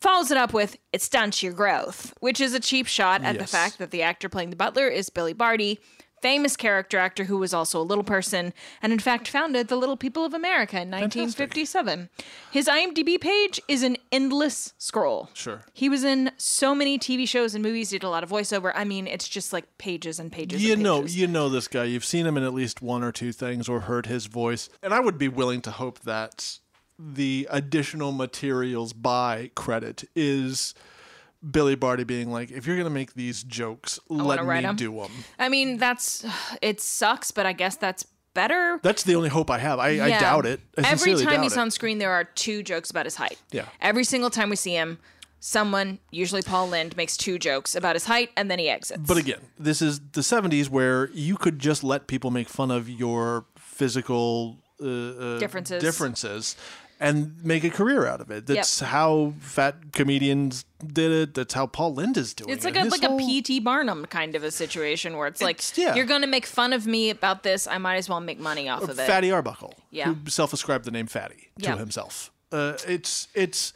Follows it up with, "It stunts your growth," which is a cheap shot at the Yes. fact that the actor playing the butler is Billy Barty. Famous character actor who was also a little person and, in fact, founded the Little People of America in 1957. His IMDb page is an endless scroll. Sure. He was in so many TV shows and movies, did a lot of voiceover. I mean, it's just like pages and pages you and know, pages. you know this guy. You've seen him in at least one or two things or heard his voice. And I would be willing to hope that the additional materials by credit is Billy Barty being like, if you're going to make these jokes, let me me 'em." do them. I mean, that's it sucks, but I guess that's better. That's the only hope I have. I, I Yeah. doubt it. I Every sincerely time doubt he's it. on screen, there are two jokes about his height. Yeah. Every single time we see him, someone, usually Paul Lynde, makes two jokes about his height and then he exits. But again, this is the 70s where you could just let people make fun of your physical uh, uh, Differences. differences and make a career out of it. That's Yep. how fat comedians did it. That's how Paul Lynde is doing It's it. like a His like whole- a P.T. Barnum kind of a situation where it's like yeah. you're gonna make fun of me about this. I might as well make money off of it. Fatty Arbuckle, Yeah. who self-ascribed the name Fatty to Yeah. himself. Uh, it's it's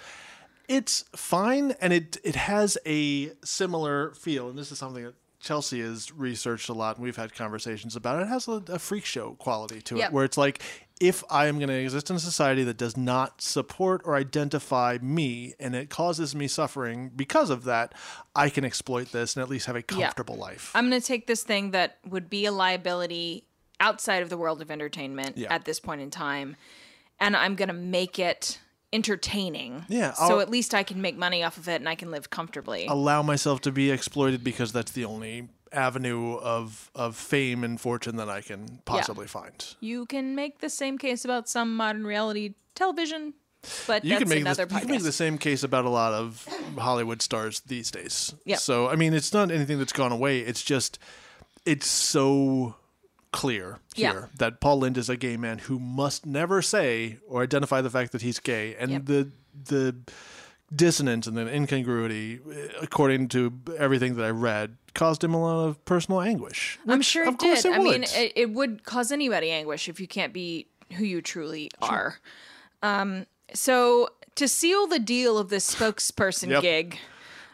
it's fine, and it it has a similar feel. And this is something that Chelsea has researched a lot, and we've had conversations about. It, it has a, a freak show quality to Yep. it, where it's like if I am going to exist in a society that does not support or identify me, and it causes me suffering because of that, I can exploit this and at least have a comfortable life. I'm going to take this thing that would be a liability outside of the world of entertainment Yeah. at this point in time, and I'm going to make it entertaining. Yeah, So I'll- at least I can make money off of it and I can live comfortably. allow myself to be exploited because that's the only avenue of of fame and fortune that I can possibly find. you can make the same case about some modern reality television, but You that's can make this, another you can make the same case about a lot of Hollywood stars these days. Yep. So I mean, it's not anything that's gone away. It's just it's so clear Yeah. here that Paul Lynde is a gay man who must never say or identify the fact that he's gay, and Yep. the the dissonance and the incongruity, according to everything that I read, caused him a lot of personal anguish. I'm sure of it course did. It I mean, it, it would cause anybody anguish if you can't be who you truly are. Um, so to seal the deal of this spokesperson Yep. gig,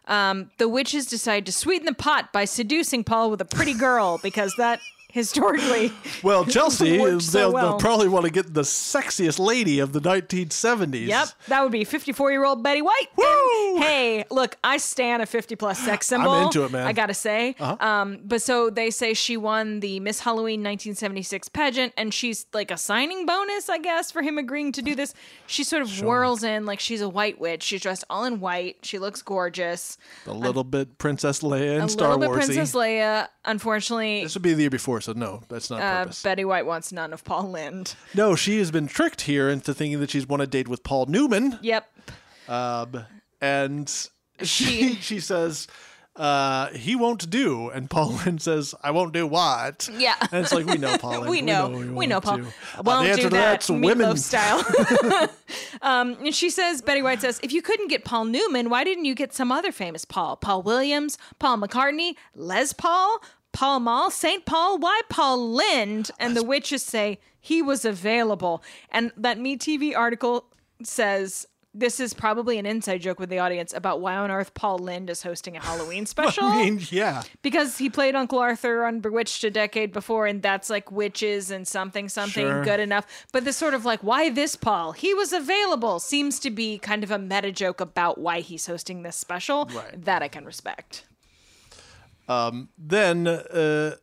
um, the witches decide to sweeten the pot by seducing Paul with a pretty girl because that historically Well, Chelsea, so they'll, well. they'll probably want to get the sexiest lady of the 1970s. Yep, that would be 54 year old Betty White. Woo! And, hey, look, I stand a 50 plus sex symbol. I'm into it, man. Uh-huh. I gotta say. Um, but so they say she won the Miss Halloween 1976 pageant, and she's like a signing bonus, I guess, for him agreeing to do this. She sort of whirls in like she's a white witch. She's dressed all in white. She looks gorgeous. A little bit Princess Leia and a little bit Princess Leia. Unfortunately, This would be the year before, so no, that's not uh, purpose. Betty White wants none of Paul Lynde. no, she has been tricked here into thinking that she's won a date with Paul Newman, Yep. um, and She- she she says. Uh, he won't do, and Paul Lynde says, "I won't do what?" Yeah. and it's like we know, Paul. Lynn, we know, we know, Paul. Uh, Won't the answer do to that. that's Meatloaf women. style. um, and she says, Betty White says, if you couldn't get Paul Newman, why didn't you get some other famous Paul? Paul Williams, Paul McCartney, Les Paul, Pall Mall, St. Paul. Why Paul Lynde? And the witches say he was available. And that Me TV article says. This is probably an inside joke with the audience about why on earth Paul Lynde is hosting a Halloween special I mean, yeah. because he played Uncle Arthur on Bewitched a decade before, and that's like witches and something something Sure. good enough. But this sort of like why this Paul? He was available seems to be kind of a meta joke about why he's hosting this special. Right. That I can respect. Then uh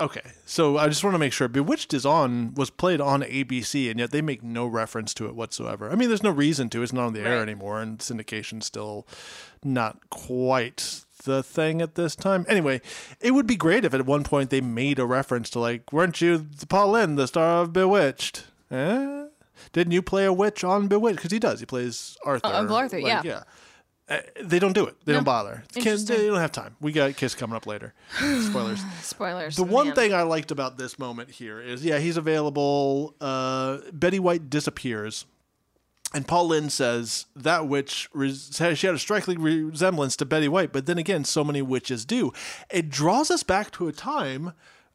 okay. So i just want to make sure. Bewitched is on was played on abc and yet they make no reference to it whatsoever. I mean there's no reason to. It's not on the air Right. anymore and syndication's still not quite the thing at this time. Anyway it would be great if at one point they made a reference to like weren't you paul lynde the star of bewitched? Eh? didn't you play a witch on bewitched? Because he does. He plays arthur. Uncle Arthur, Like, yeah. yeah Uh, they don't do it. They don't bother. Kids, they don't have time. We got Kiss coming up later. Spoilers. Spoilers. The one thing I liked about this moment here is, yeah, he's available. Uh, Betty White disappears, and Paul Lynde says that witch res- she had a striking resemblance to Betty White, but then again, so many witches do. It draws us back to a time.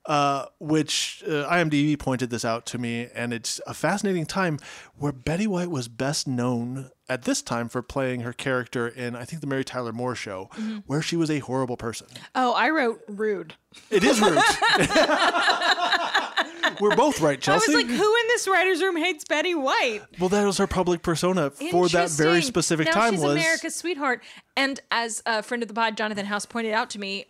Uh, which uh, IMDb pointed this out to me, and it's a fascinating time where Betty White was best known at this time for playing her character in, I think, the Mary Tyler Moore Show, Mm-hmm. where she was a horrible person. Oh, I wrote rude. It is rude. We're both right, Chelsea. I was like, who in this writer's room hates Betty White? well, that was her public persona for that very specific now time. She's was America's sweetheart. And as a friend of the pod, Jonathan House, pointed out to me,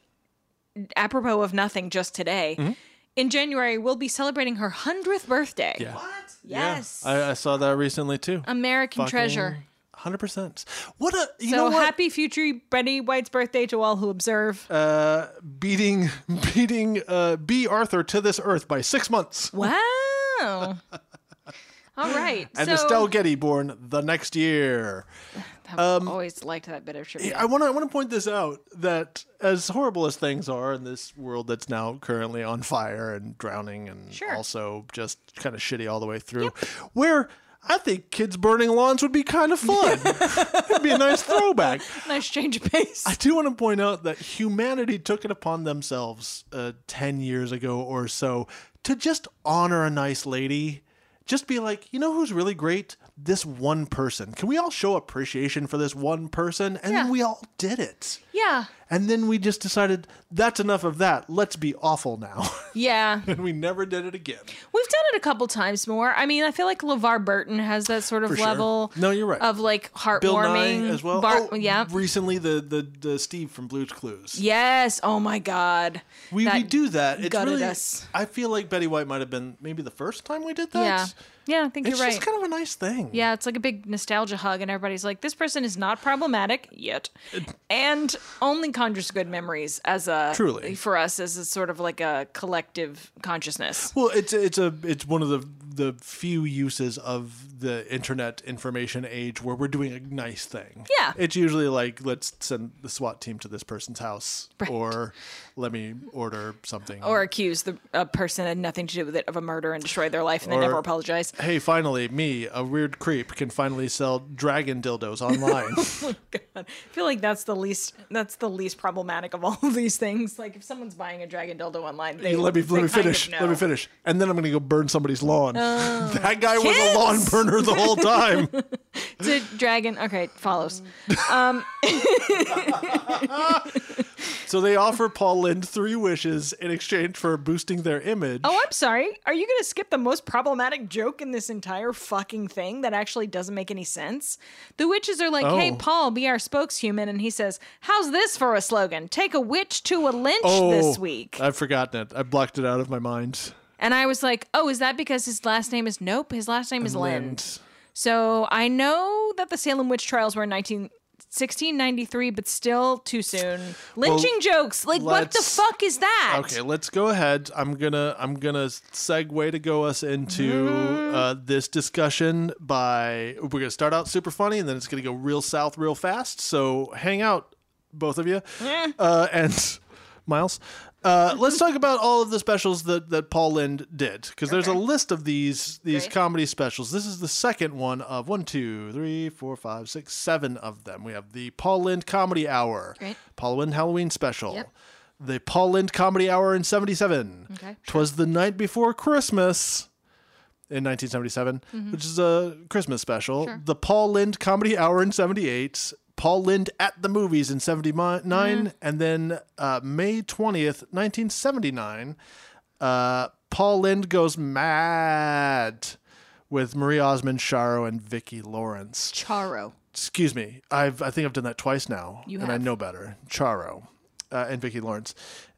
apropos of nothing just today, Mm-hmm. in January, we'll be celebrating her 100th birthday. yeah, Yes. I, I saw that recently too. American treasure. Hundred percent. What a you So know what? happy future Betty White's birthday to all who observe. uh, beating beating uh, Bea Arthur to this earth by six months. wow. All right. and so, Estelle Getty born the next year. I've always liked that bit of trivia. I want to I want to point this out that as horrible as things are in this world that's now currently on fire and drowning and Sure. also just kind of shitty all the way through, where I think kids burning lawns would be kind of fun. It'd be a nice throwback. nice change of pace. I do want to point out that humanity took it upon themselves uh, 10 years ago or so to just honor a nice lady. Just be like, you know who's really great? This one person. Can we all show appreciation for this one person? And Yeah. then we all did it. Yeah. And then we just decided that's enough of that. Let's be awful now. Yeah. and we never did it again. We've done it a couple times more. I mean, I feel like LeVar Burton has that sort of For sure. level. No, you're right. Of like heartwarming Bill Nye as well. Bar- oh, yeah. Recently, the, the, the Steve from Blue's Clues. Yes. Oh my God. We, That we do that. It's really, us. I feel like Betty White might have been maybe the first time we did that. Yeah. Yeah, I think It's you're right. It's just kind of a nice thing. Yeah, it's like a big nostalgia hug, and everybody's like, "This person is not problematic yet," and only conjures good memories as a Truly. for us as a sort of like a collective consciousness. Well, it's it's a it's one of the the few uses of the internet information age where we're doing a nice thing. Yeah. It's usually like let's send the SWAT team to this person's house Right. or let me order something. Or accuse the a person had nothing to do with it of a murder and destroy their life, and they never apologize. Hey, finally, me, a weird creep, can finally sell dragon dildos online. Oh God, I feel like that's the least that's the least problematic of all of these things. Like if someone's buying a dragon dildo online, they let me let me finish. Let me finish. And then I'm gonna go burn somebody's lawn. Oh. that guy was a lawn burner the whole time. It's a dragon. Okay, follows. Um, so they offer Paul Lynde three wishes in exchange for boosting their image. Oh, I'm sorry. Are you going to skip the most problematic joke in this entire fucking thing that actually doesn't make any sense? The witches are like, hey, Oh. Paul, be our spokeshuman. And he says, how's this for a slogan? Take a witch to a lynch Oh, this week. I've forgotten it. I blocked it out of my mind. and I was like, oh, is that because his last name is Nope? His last name is Lynde. Lynde. So I know that the Salem witch trials were in 19. 1693, but still too soon. Lynching jokes. Like, what the fuck is that? Okay, let's go ahead. I'm gonna I'm gonna segue to go us into Mm-hmm. uh, this discussion by we're gonna start out super funny and then it's gonna go real south real fast. So hang out, both of you, uh, and Miles. Uh, let's talk about all of the specials that, that Paul Lynde did because there's a list of these these Great. comedy specials. This is the second one of one, two, three, four, five, six, seven of them. We have the Paul Lynde Comedy Hour, Great. Paul Lynde Halloween Special, Yep. the Paul Lynde Comedy Hour in 77. Okay, Twas the night before Christmas in 1977, which is a Christmas special. Sure. The Paul Lynde Comedy Hour in 78. Paul Lynde at the movies in 79. And then uh, May 20th, 1979, uh, Paul Lynde goes mad with Marie Osmond, Charo, and Vicki Lawrence. Charo. Excuse me. I've I think I've done that twice now, You and I know better. Charo uh, and Vicki Lawrence.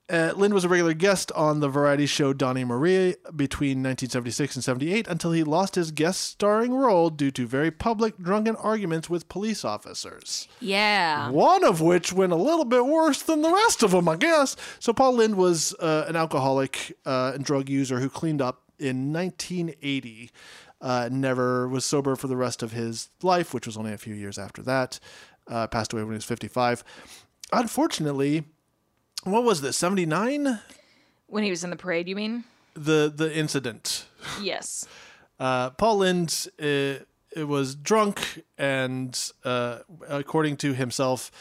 Uh, Lynde was a regular guest on the variety show Donny Marie between 1976 and 78 until he lost his guest starring role due to very public drunken arguments with police officers. Yeah. One of which went a little bit worse than the rest of them, I guess. So Paul Lynde was uh, an alcoholic uh, and drug user who cleaned up in 1980. Uh, never was sober for the rest of his life, which was only a few years after that. Uh, passed away when he was 55. Unfortunately, what was this? 79? When he was in the parade, you mean? The the incident. Yes. Uh, Paul Lynde uh, it was drunk and, uh, according to himself,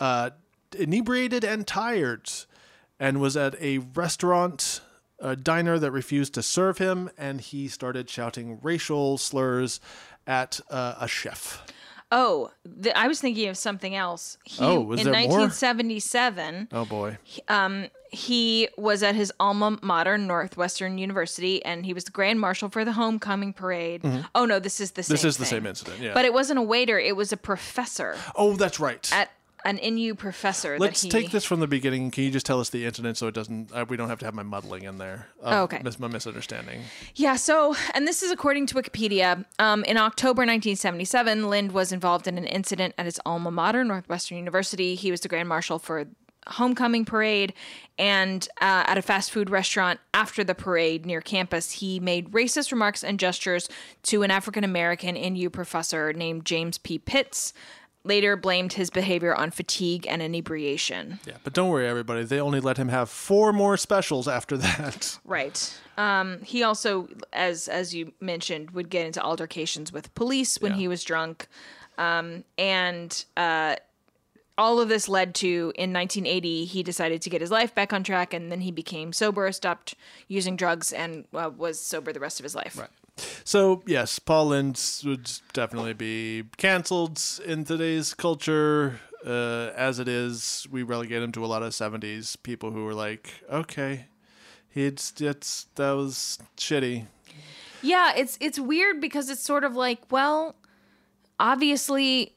uh, inebriated and tired, and was at a restaurant, a diner that refused to serve him, and he started shouting racial slurs at uh, a chef. Oh, th- I was thinking of something else. He, Oh, was in there more? 1977, Oh boy! he was at his alma mater, Northwestern University, and he was the grand marshal for the homecoming parade. Oh no, this is the same. Mm-hmm. This is the thing. same incident. Yeah. But it wasn't a waiter; it was a professor oh, that's right. at an NU professor. Let's that he, take this from the beginning. Can you just tell us the incident so it doesn't? Uh, we don't have to have my muddling in there. Oh, okay. Mis- my misunderstanding. Yeah, so, and this is according to Wikipedia. Um, in October 1977, Lynde was involved in an incident at his alma mater, Northwestern University. He was the grand marshal for homecoming parade and uh, at a fast food restaurant after the parade near campus, he made racist remarks and gestures to an African American NU professor named James P. Pitts. Later blamed his behavior on fatigue and inebriation. Yeah, but don't worry, everybody. They only let him have four more specials after that. Right. Um, he also, as as you mentioned, would get into altercations with police when Yeah. he was drunk, um, and uh, all of this led to in 1980 he decided to get his life back on track, and then he became sober, stopped using drugs, and uh, was sober the rest of his life. Right. So yes, Paul Lynch would definitely be canceled in today's culture. Uh, as it is, we relegate him to a lot of '70s people who were like, "Okay, it's it's that was shitty." Yeah, it's it's weird because it's sort of like, well, obviously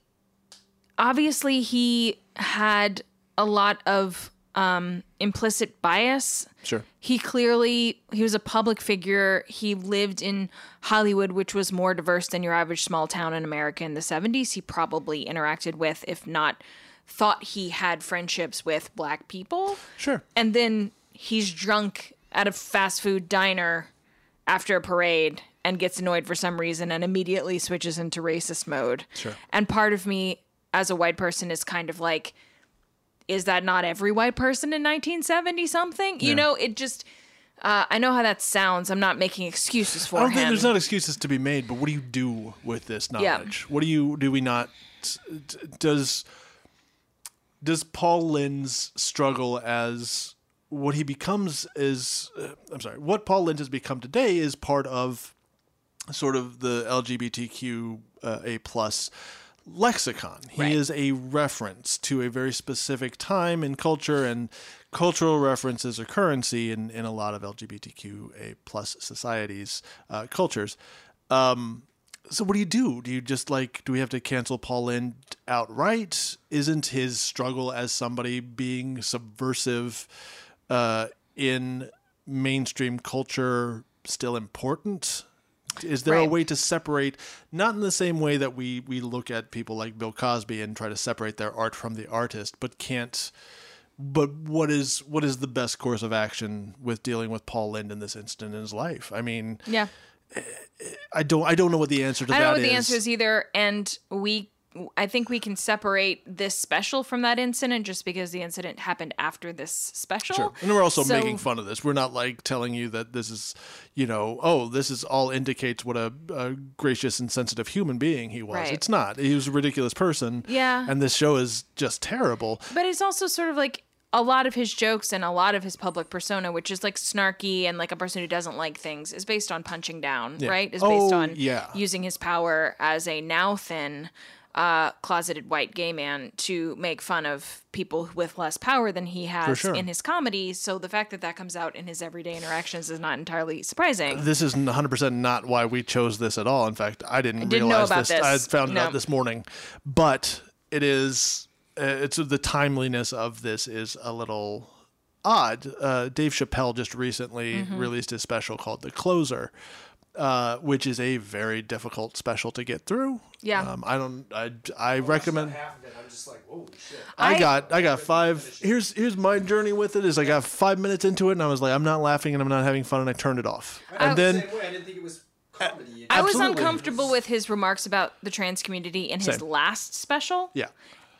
obviously he had a lot of um implicit bias. Sure. He clearly he was a public figure. He lived in Hollywood, which was more diverse than your average small town in America in the 70s. He probably interacted with if not thought he had friendships with black people Sure. and then he's drunk at a fast food diner after a parade and gets annoyed for some reason and immediately switches into racist mode. Sure. And part of me as a white person is kind of like is that not every white person in 1970 something? You Yeah. know, it just uh, I know how that sounds. I'm not making excuses for I don't him. think there's not excuses to be made, but what do you do with this Yeah. knowledge? What do you do? We not does does Paul Lynde's struggle as what he becomes is uh, I'm sorry, what Paul Lynde has become today is part of sort of the LGBTQ uh, a plus lexicon. He Right. is a reference to a very specific time in culture, and cultural references are currency in, in a lot of LGBTQ a plus societies, uh, cultures. Um, so what do you do? Do you just like do we have to cancel Paul Lynde outright? Isn't his struggle as somebody being subversive uh, in mainstream culture still important? Is there a way to separate, not in the same way that we we look at people like Bill Cosby and try to separate their art from the artist, but can't. But what is what is the best course of action with dealing with Paul Lynde in this instant in his life? I mean, yeah. I don't I don't know what the answer to that is. I don't know what the answer is either, and we. I think we can separate this special from that incident just because the incident happened after this special. Sure. And we're also So- making fun of this. We're not like telling you that this is, you know, oh, this is all indicates what a, a gracious and sensitive human being he was. Right. It's not. He was a ridiculous person. Yeah. And this show is just terrible. But it's also sort of like a lot of his jokes and a lot of his public persona, which is like snarky and like a person who doesn't like things, is based on punching down, Yeah. right? Is based Oh, on yeah. using his power as a now thin, uh, closeted white gay man to make fun of people with less power than he has sure. in his comedy. So the fact that that comes out in his everyday interactions is not entirely surprising. This is 100% not why we chose this at all. In fact, I didn't, didn't know realize about this. I this. found it No. out this morning. But it is, uh, it's the timeliness of this is a little odd. Uh, Dave Chappelle just recently Mm-hmm. released his special called The Closer. Uh, which is a very difficult special to get through. Yeah. Um, I don't. I, I recommend. Half of it, I'm just like, holy shit. I, I- got I got five. Here's here's my journey with it. Is I got five minutes into it and I was like, I'm not laughing and I'm not having fun and I turned it off. And then Same way, I didn't think it was comedy. I was uncomfortable with his remarks about the trans community in his Same. last special. yeah,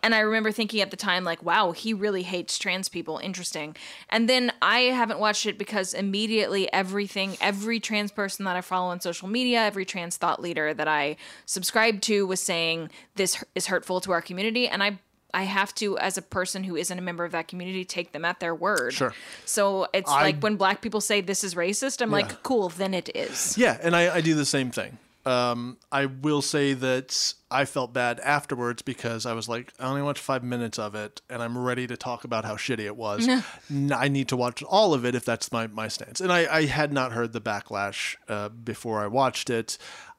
And I remember thinking at the time, like, wow, he really hates trans people. Interesting. And then I haven't watched it because immediately everything, every trans person that I follow on social media, every trans thought leader that I subscribe to was saying this is hurtful to our community. And I, I have to, as a person who isn't a member of that community, take them at their word. Sure. So it's I- like when black people say this is racist, I'm Yeah. like, cool, then it is. yeah, and I, I do the same thing. Um, I will say that I felt bad afterwards because I was like, I only watched five minutes of it, and I'm ready to talk about how shitty it was. I need to watch all of it if that's my my stance. And I, I had not heard the backlash uh, before I watched it.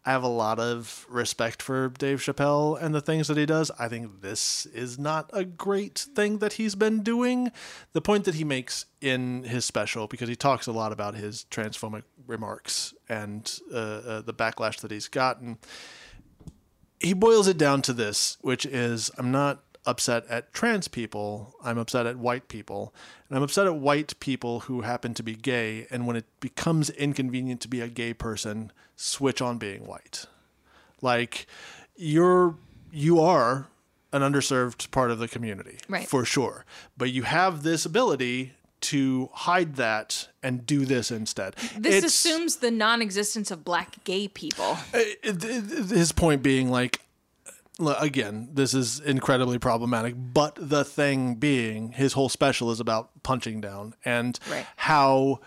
I have a lot of respect for Dave Chappelle and the things that he does. I think this is not a great thing that he's been doing. The point that he makes in his special, because he talks a lot about his transphobic remarks and uh, uh, the backlash that he's gotten, he boils it down to this, which is I'm not upset at trans people. I'm upset at white people. And I'm upset at white people who happen to be gay. And when it becomes inconvenient to be a gay person, switch on being white. Like you're you are an underserved part of the community Right. for sure. But you have this ability to hide that and do this instead. This It's- assumes the non-existence of black gay people. Uh, it- his point being like again this is incredibly problematic but the thing being his whole special is about punching down and Right. how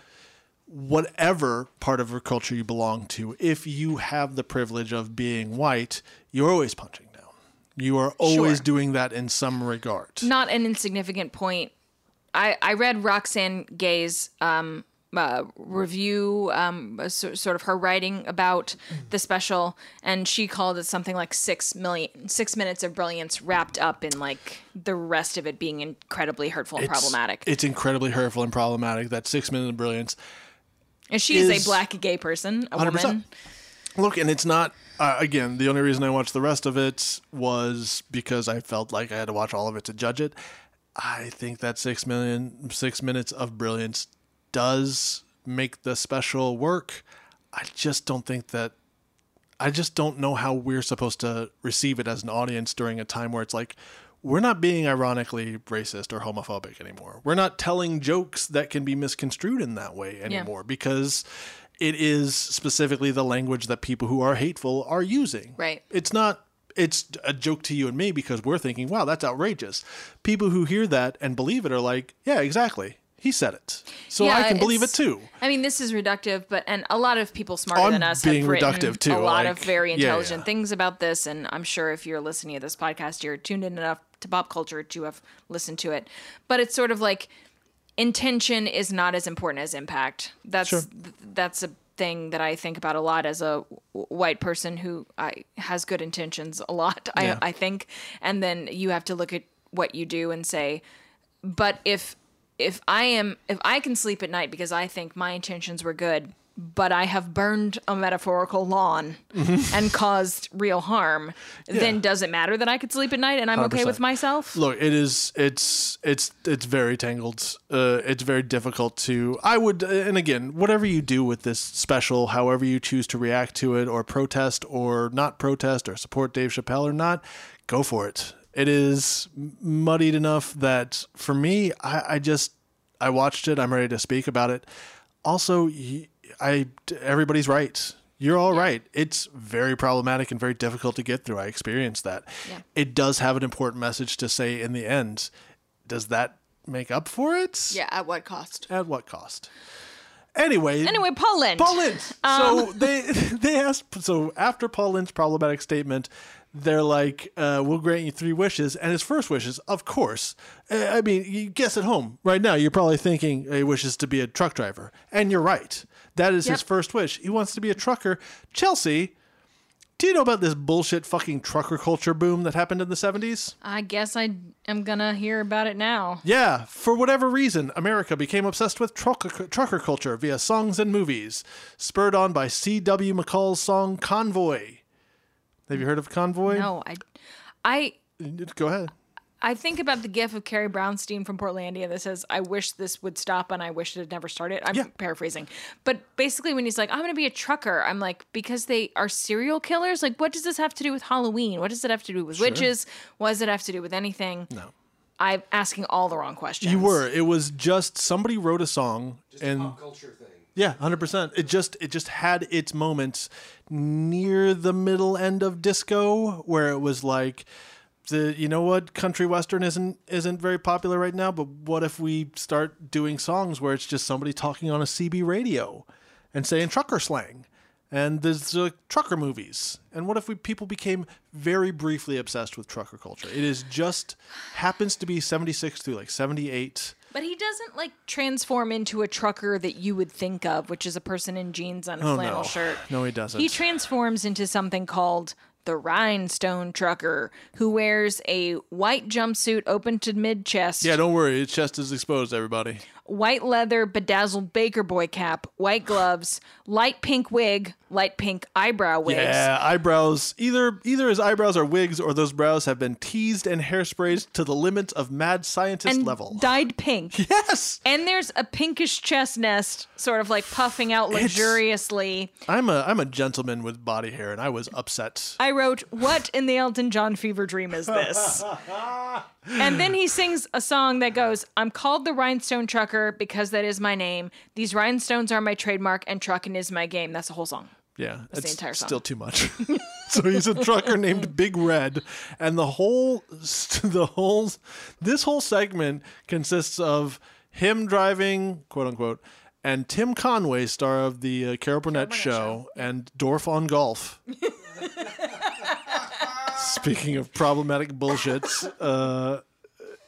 whatever part of our culture you belong to if you have the privilege of being white you're always punching down you are always Sure. doing that in some regard Not an insignificant point. I I read Roxane Gay's um uh, review, um, so, sort of her writing about the special, and she called it something like six million, six minutes of brilliance wrapped up in like the rest of it being incredibly hurtful and It's- problematic. it's incredibly hurtful and problematic that six minutes of brilliance and she is, is- a black gay person, a 100%. woman. Look, and it's not. Uh, again, the only reason I watched the rest of it was because I felt like I had to watch all of it to judge it. I think that six million, six minutes of brilliance does make the special work. I just don't think that. I just don't know how we're supposed to receive it as an audience during a time where it's like we're not being ironically racist or homophobic anymore. We're not telling jokes that can be misconstrued in that way anymore because it is specifically the language that people who are hateful are using. Right. It's not it's a joke to you and me because we're thinking, "Wow, that's outrageous." People who hear that and believe it are like, "Yeah, exactly. He said it." So I can believe it too. I mean, this is reductive, but and a lot of people smarter I'm than us being have written reductive, too, a lot of very intelligent yeah. things about this. And I'm sure if you're listening to this podcast, you're tuned in enough to pop culture to have listened to it. But it's sort of like intention is not as important as impact. That's th- that's a thing that I think about a lot as a w- white person who I, has good intentions a lot. Yeah. I, I think, and then you have to look at what you do and say, but if if I am if I can sleep at night because I think my intentions were good, but I have burned a metaphorical lawn and caused real harm, then does it matter that I could sleep at night and I'm okay 100%. with myself? Look, it is. It's it's it's very tangled. Uh, it's very difficult to. I would, and again, whatever you do with this special, however you choose to react to it, or protest, or not protest, or support Dave Chappelle or not, go for it. It is muddied enough that for me, I, I just I watched it. I'm ready to speak about it. Also, I everybody's right. You're all right. It's very problematic and very difficult to get through. I experienced that. It does have an important message to say in the end. Does that make up for it? Yeah, at what cost? At what cost? Anyway. Anyway, Paul Lynde. Paul Lynde. so um, they they asked. So after Paul Lynde's problematic statement, they're like, uh, "We'll grant you three wishes." And his first wishes, of course. Uh, I mean, you guess at home right now, you're probably thinking he wishes to be a truck driver, and you're right. That is his first wish. He wants to be a trucker. Chelsea, do you know about this bullshit fucking trucker culture boom that happened in the '70s? I guess I am gonna hear about it now. Yeah, for whatever reason, America became obsessed with trucker, trucker culture via songs and movies, spurred on by C.W. McCall's song Convoy. Have you heard of Convoy? No, I, I, Go ahead. I think about the gif of Carrie Brownstein from Portlandia that says, "I wish this would stop and I wish it had never started." I'm Yeah. paraphrasing, but basically, when he's like, "I'm going to be a trucker," I'm like, because they are serial killers. Like, what does this have to do with Halloween? What does it have to do with witches? What does it have to do with anything? No. I'm asking all the wrong questions. You were. It was just somebody wrote a song Just a and pop culture thing. Yeah, 100%. It just it just had its moments near the middle end of disco where it was like the you know what country western isn't isn't very popular right now but what if we start doing songs where it's just somebody talking on a CB radio and saying trucker slang and there's uh, trucker movies and what if we people became very briefly obsessed with trucker culture it is just happens to be 76 through like 78 But he doesn't like transform into a trucker that you would think of, which is a person in jeans and a Oh, flannel no. shirt. No, he doesn't. He transforms into something called the rhinestone trucker, who wears a white jumpsuit open to mid chest. yeah don't worry his chest is exposed everybody white leather bedazzled baker boy cap, white gloves, light pink wig, light pink eyebrow wigs. Yeah, eyebrows. Either either his eyebrows are wigs or those brows have been teased and hairsprayed to the limit of mad scientist And level. dyed pink. yes, And there's a pinkish chest nest, sort of like puffing out luxuriously. I'm a I'm a gentleman with body hair, and I was upset. I wrote, What in the Elton John fever dream is this? and then he sings a song that goes, I'm called the Rhinestone Trucker because that is my name. These rhinestones are my trademark, and trucking is my game. That's the whole song. Yeah, That's the entire song. still too much. so he's a trucker named Big Red, and the whole the whole this whole segment consists of him driving, quote unquote, and Tim Conway, star of the uh, Carol Burnett show, and Dorf on Golf. Speaking of problematic bullshits, uh,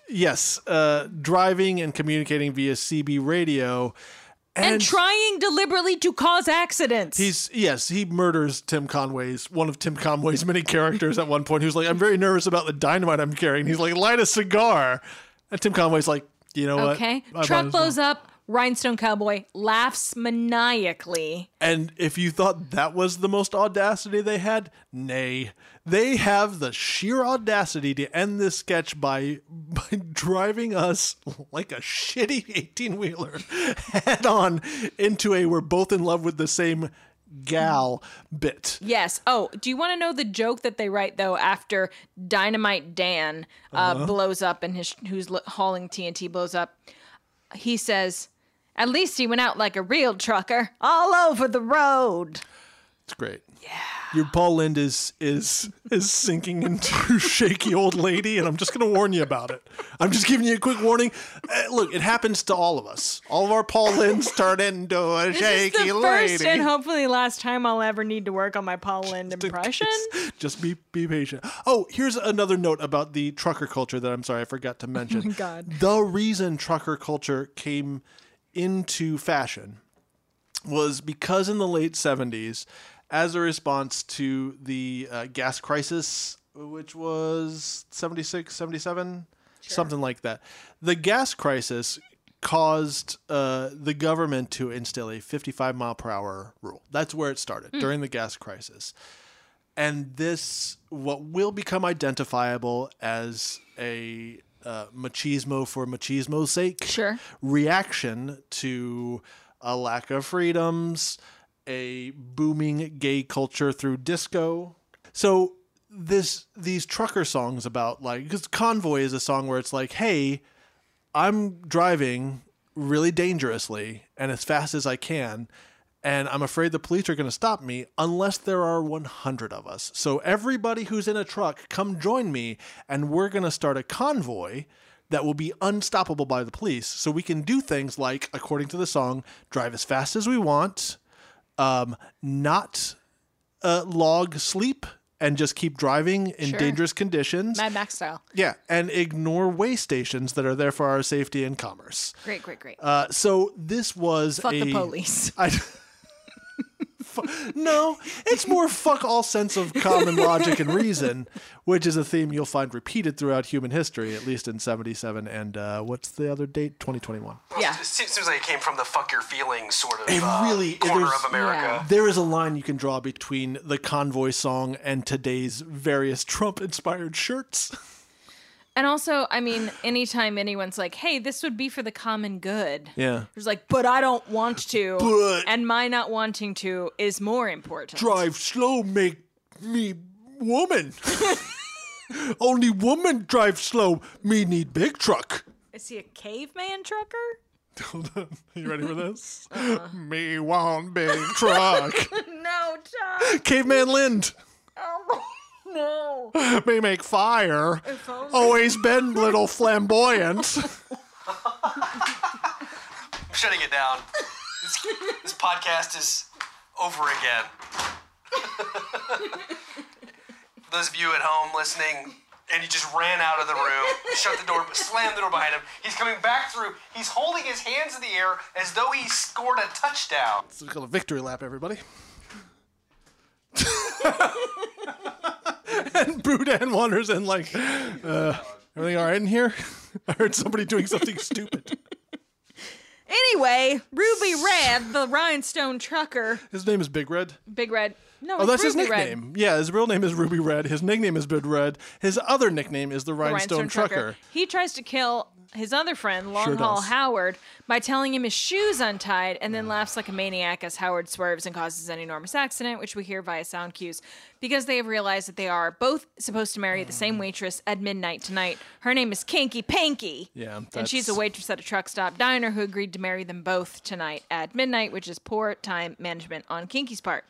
yes, uh, driving and communicating via CB radio. And, trying deliberately to cause accidents. He's yes, he murders Tim Conway's one of Tim Conway's many characters at one point. Who's like, I'm very nervous about the dynamite I'm carrying. He's like, light a cigar, and Tim Conway's like, you know what? okay. Truck as well." blows up. Rhinestone Cowboy laughs maniacally. And if you thought that was the most audacity they had, nay, they have the sheer audacity to end this sketch by by driving us like a shitty eighteen wheeler head on into a we're both in love with the same gal bit. Yes. Oh, do you want to know the joke that they write though after Dynamite Dan uh, Uh-huh. blows up and his who's hauling TNT blows up? He says, "At least he went out like a real trucker, all over the road." It's great. Yeah. Your Paul Lynde is is is sinking into shaky old lady, and I'm just gonna warn you about it. I'm just giving you a quick warning. Uh, look, it happens to all of us. All of our Paul Lyndes turn into a This shaky is the first and hopefully last time I'll ever need to work on my Paul Lynde impression. Just, just be be patient. Oh, here's another note about the trucker culture that I'm sorry I forgot to mention. Oh my God. The reason trucker culture came into fashion was because in the late 70s, as a response to the uh, gas crisis, which was 76, 77, something like that, the gas crisis caused uh, the government to instill a 55 mile per hour rule. That's where it started during the gas crisis. And this, what will become identifiable as a uh, machismo for machismo's sake Sure. reaction to a lack of freedoms, a booming gay culture through disco. So this these trucker songs about like because convoy is a song where it's like, hey, I'm driving really dangerously and as fast as I can. And I'm afraid the police are going to stop me unless there are 100 of us. So, everybody who's in a truck, come join me, and we're going to start a convoy that will be unstoppable by the police. So, we can do things like, according to the song, drive as fast as we want, um, not uh, log sleep, and just keep driving in Sure. dangerous conditions. Mad Max style. Yeah, and ignore way stations that are there for our safety and commerce. Great, great, great. Uh, so this was Fuck a, the police. I, Fu- no, it's more fuck all sense of common logic and reason, which is a theme you'll find repeated throughout human history, at least in '77 and uh, what's the other date? 2021. Yeah. It seems seems like it came from the fuck your feelings sort of It uh, really- corner of America. Yeah. There is a line you can draw between the convoy song and today's various Trump-inspired shirts. And also, I mean, anytime anyone's like, "Hey, this would be for the common good," Yeah. There's like, but I don't want to. But- and my not wanting to is more important. drive slow make me woman. Only woman drive slow. Me need big truck. Is he a caveman trucker? Hold on. Are you ready for this? Uh-huh. Me want big truck. No, Tom. Caveman Lynde. Oh. No. Me make fire. Always been little flamboyant. I'm shutting it down. This, this podcast is over again. Those of you at home listening, and he just ran out of the room, shut the door, slammed the door behind him. He's coming back through. He's holding his hands in the air as though he scored a touchdown. It's called a victory lap, everybody. And Boudin wanders in like, uh, everything all right in here? I heard somebody doing something stupid. Anyway, Ruby Red, the rhinestone trucker, His name is Big Red. Big Red. No, Oh, that's his Ruby Red. nickname. Yeah, his real name is Ruby Red. His nickname is Big Red. His other nickname is the the Rhinestone, Trucker. He tries to kill his other friend, Long Sure Haul does. Howard, by telling him his shoes untied and then laughs like a maniac as Howard swerves and causes an enormous accident, which we hear via sound cues. Because they have realized that they are both supposed to marry the same waitress at midnight tonight. Her name is Kinky Panky. Yeah, And she's a waitress at a truck stop diner who agreed to marry them both tonight at midnight, which is poor time management on Kinky's part.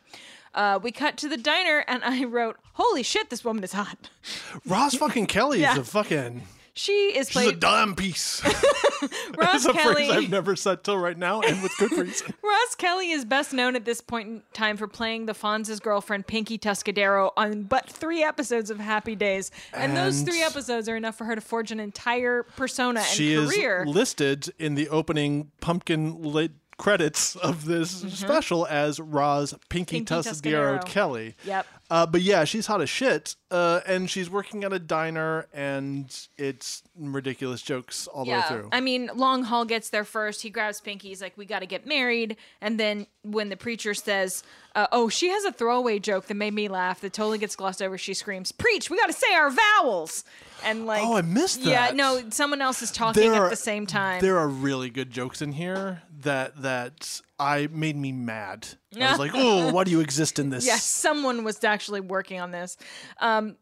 Uh, we cut to the diner, and I wrote, "Holy shit, this woman is hot." Roz fucking Kelly Yeah. is a fucking. She is She's a played dime piece. Roz That's a Kelly. phrase I've never said till right now, and with good reason. Roz Kelly is best known at this point in time for playing the Fonz's girlfriend Pinky Tuscadero on but three episodes of Happy Days, and, those three episodes are enough for her to forge an entire persona and she career. is listed in the opening pumpkin lit credits of this special as Roz Pinky, Mm-hmm. Pinky Tuscadero Tuscadero. Kelly. Yep. Uh, but yeah, she's hot as shit, uh, and she's working at a diner, and it's ridiculous jokes all the way through. I mean, Long Haul gets there first. He grabs Pinky. He's like, "We got to get married." And then when the preacher says, uh, "Oh, she has a throwaway joke that made me laugh," that totally gets glossed over. She screams, "Preach! We got to say our vowels!" And like, Oh, I missed that. Yeah, no, someone else is talking There at are- the same time. There are really good jokes in here that that I made me mad. I was like, oh, why do you exist in this? Yes, someone was actually working on this. Um,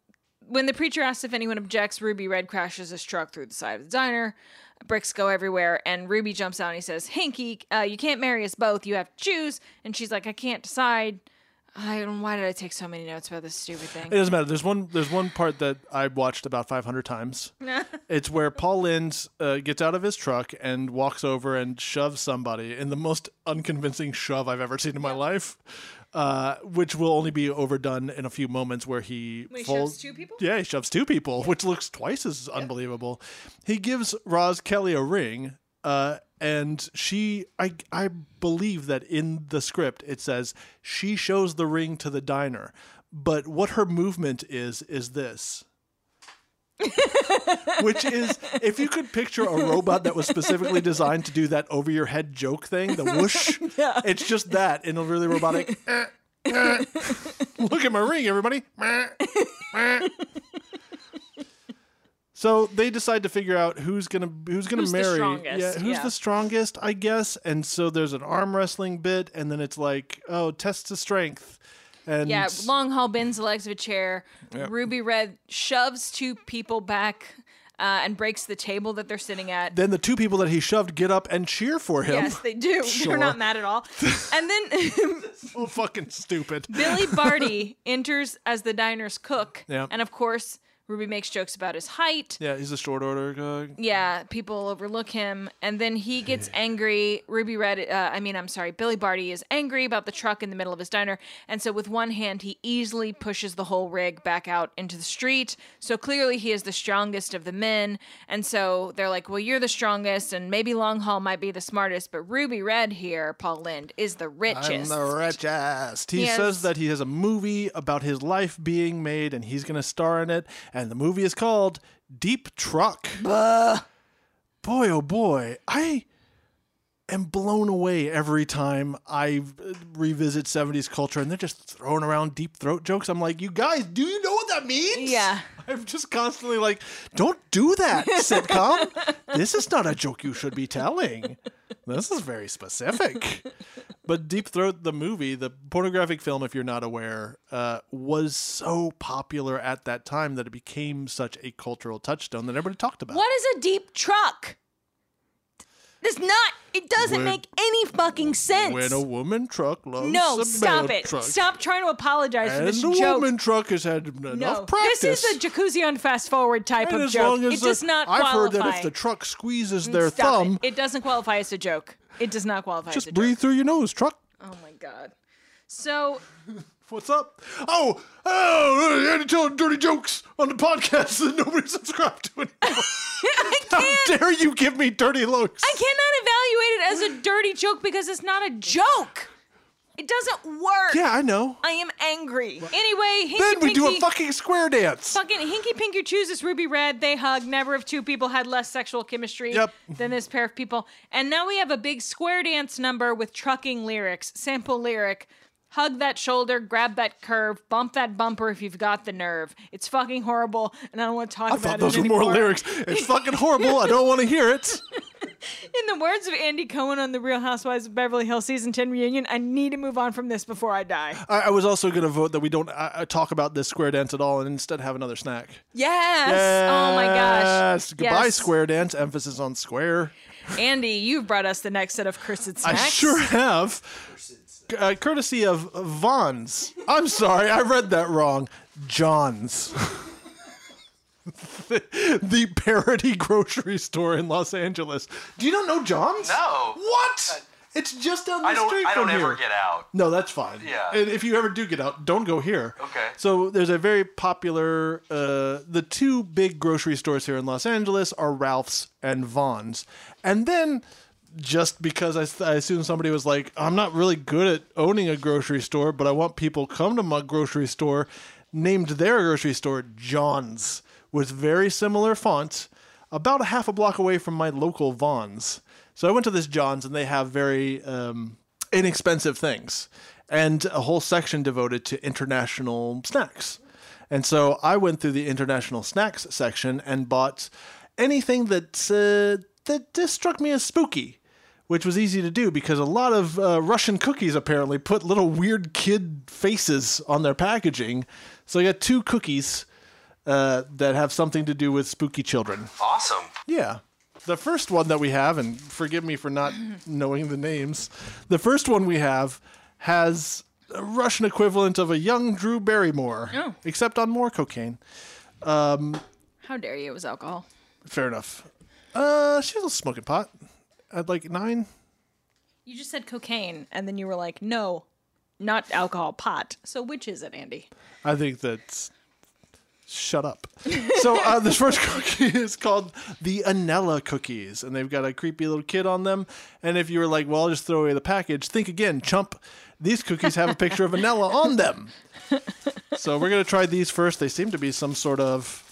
when the preacher asks if anyone objects, Ruby Red crashes his truck through the side of the diner. Bricks go everywhere, and Ruby jumps out and he says, Hinky, uh, you can't marry us both. You have to choose. And she's like, I can't decide. I don't. Why did I take so many notes about this stupid thing? It doesn't matter. There's one. There's one part that I watched about 500 times. it's where Paul Lynde uh, gets out of his truck and walks over and shoves somebody in the most unconvincing shove I've ever seen in my life. Uh, which will only be overdone in a few moments, where he folds- shoves two people? Yeah, he shoves two people, which looks twice as unbelievable. He gives Roz Kelly a ring, uh, and she, I, I believe that in the script it says she shows the ring to the diner, but what her movement is is this. Which is, if you could picture a robot that was specifically designed to do that over your head joke thing, the whoosh, yeah. it's just that in a really robotic. eh, eh. Look at my ring, everybody. Meh, meh. So they decide to figure out who's gonna who's gonna Who's the marry. strongest, Yeah, who's yeah. the strongest, I guess. And so there's an arm wrestling bit, and then it's like, oh, test the strength. And Yeah, Long Haul bends the legs of a chair. Ruby Red shoves two people back uh, and breaks the table that they're sitting at. then the two people that he shoved get up and cheer for him. Yes, they do. Sure. They're not mad at all. And then so fucking stupid. Billy Barty enters as the diner's cook. Yeah. And of course, Ruby makes jokes about his height. Yeah, he's a short order guy. Yeah, people overlook him. And then he gets angry. Ruby Red, uh, I mean, I'm sorry, Billy Barty is angry about the truck in the middle of his diner. And so with one hand, he easily pushes the whole rig back out into the street. So clearly he is the strongest of the men. And so they're like, well, you're the strongest, and maybe Long Haul might be the smartest, but Ruby Red here, Paul Lynde, is the richest. I'm the richest. He, He says has- that he has a movie about his life being made and he's going to star in it. And the movie is called Deep Truck. Boy, oh boy. I am blown away every time I revisit 70s culture and they're just throwing around deep throat jokes. I'm like, you guys, do you know what that means? Yeah. I'm just constantly like, don't do that, sitcom. this is not a joke you should be telling. This is very specific. But Deep Throat, the movie, the pornographic film, if you're not aware, uh, was so popular at that time that it became such a cultural touchstone that everybody talked about. What is a deep truck? It's not. It doesn't When- make any fucking sense. When a woman truck loves no, a stop male it. truck. Stop trying to apologize for And this the joke. woman truck has had enough no, practice. this is a jacuzzi on fast forward type And of as joke. long as It the- does not I've qualify. heard that if the truck squeezes mm, their Stop thumb, It. it doesn't qualify as a joke. It does not qualify as a joke. just breathe joke. through your nose, truck. Oh my god. So What's up? Oh, oh, I had to tell dirty jokes on the podcast that nobody subscribed to anymore. How dare you give me dirty looks? I cannot evaluate it as a dirty joke because it's not a joke. It doesn't work. Yeah, I know. I am angry. Anyway, Hinky Then we Pinky, do a fucking square dance. fucking Hinky Pinky chooses Ruby Red. They hug. Never have two people had less sexual chemistry Yep. than this pair of people. And now we have a big square dance number with trucking lyrics, sample lyric. Hug that shoulder, grab that curve, bump that bumper if you've got the nerve. It's fucking horrible, and I don't want to talk I about thought it those were anymore. more lyrics. It's fucking horrible. I don't want to hear it. In the words of Andy Cohen on the Real Housewives of Beverly Hills season 10 reunion, I need to move on from this before I die. I, I was also going to vote that we don't uh, uh, talk about this square dance at all and instead have another snack. Yes! Oh my gosh. Goodbye, Yes. square dance. Emphasis on square. Andy, you've brought us the next set of cursed snacks. I sure have. Uh, courtesy of Vons. I'm sorry, I read that wrong. John's. the, the parody grocery store in Los Angeles. Do you not know John's? No. What? It's just down the I don't. street I don't here. ever get out. No, that's fine. Yeah. And if you ever do get out, don't go here. Okay. So there's a very popular. Uh, the two big grocery stores here in Los Angeles are Ralph's and Vons, and then. Just because I, I assume somebody was like, I'm not really good at owning a grocery store, but I want people come to my grocery store, named their grocery store John's with very similar font, about a half a block away from my local Vons. So I went to this John's, and they have very um, inexpensive things and a whole section devoted to international snacks. And so I went through the international snacks section and bought anything that uh, that just struck me as spooky, which was easy to do because a lot of uh, Russian cookies apparently put little weird kid faces on their packaging. So I got two cookies uh, that have something to do with spooky children. Awesome. Yeah. The first one that we have, and forgive me for not knowing the names, the first one we have has a Russian equivalent of a young Drew Barrymore, Oh. except on more cocaine. How dare you? It was alcohol. Fair enough. Uh, she was smoking pot at like nine. You just said cocaine, and then you were like, no, not alcohol, pot. So which is it, Andy? I think that's. Shut up. so uh, this first cookie is called the Anella cookies, and they've got a creepy little kid on them. And if you were like, "Well, I'll just throw away the package," think again, chump. These cookies have a picture of Anella on them. So we're gonna try these first. They seem to be some sort of.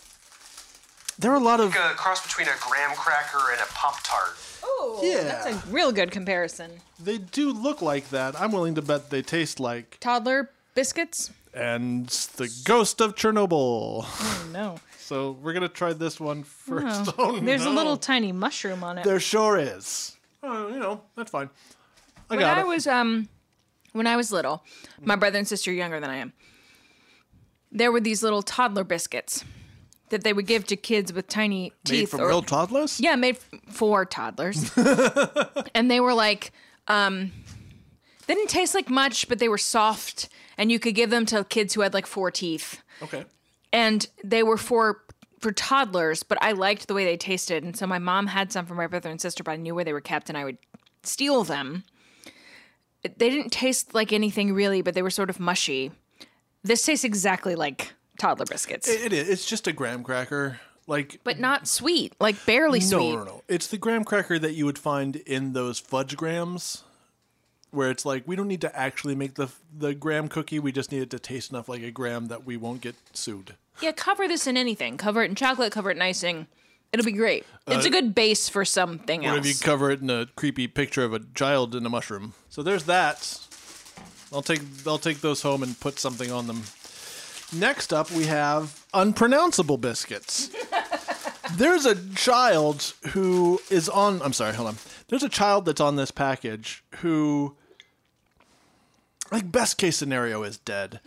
There are a lot of Like a cross between a graham cracker and a pop tart. Oh, Yeah. that's a real good comparison. they do look like that. I'm willing to bet they taste like Toddler biscuits? and the ghost of Chernobyl. Oh, no. So we're gonna try this one first. Oh, There's a no. little tiny mushroom on it. There sure is. Oh, you know, that's fine. I when got I it. was um when I was little, my brother and sister are younger than I am. There were these little toddler biscuits that they would give to kids with tiny Made teeth from or real toddlers? yeah, made f- for toddlers. and they were like um they didn't taste like much, but they were soft and you could give them to kids who had like four teeth. Okay. and they were for for toddlers, but I liked the way they tasted, and so my mom had some for my brother and sister, but I knew where they were kept, and I would steal them. They didn't taste like anything really, but they were sort of mushy. This tastes exactly like toddler biscuits, It, is. It's just a graham cracker. Like but not sweet, like barely no, sweet. no, no. no. It's the graham cracker that you would find in those fudge grams, where it's like we don't need to actually make the the graham cookie. We just need it to taste enough like a graham that we won't get sued. Yeah, cover this in anything. Cover it in chocolate. Cover it in icing. It'll be great. Uh, it's a good base for something What else. if you cover it in a creepy picture of a child in a mushroom? So there's that. I'll take I'll take those home and put something on them. Next up, we have unpronounceable biscuits. There's a child who is on. I'm sorry, hold on. There's a child that's on this package who, like, best case scenario is dead.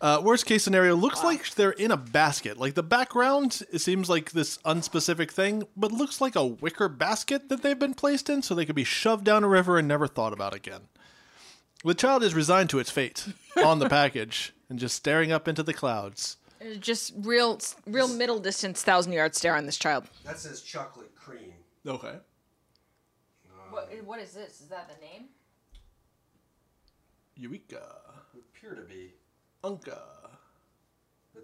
Uh, worst case scenario looks like they're in a basket. Like the background, it seems like this unspecific thing, but looks like a wicker basket that they've been placed in, so they could be shoved down a river and never thought about again. The child is resigned to its fate on the package and just staring up into the clouds. Uh, just real, real middle distance, thousand yard stare on this child. That says chocolate cream. Okay. What, uh, what is this? Is that the name? Eureka. Would appear to be. Unka.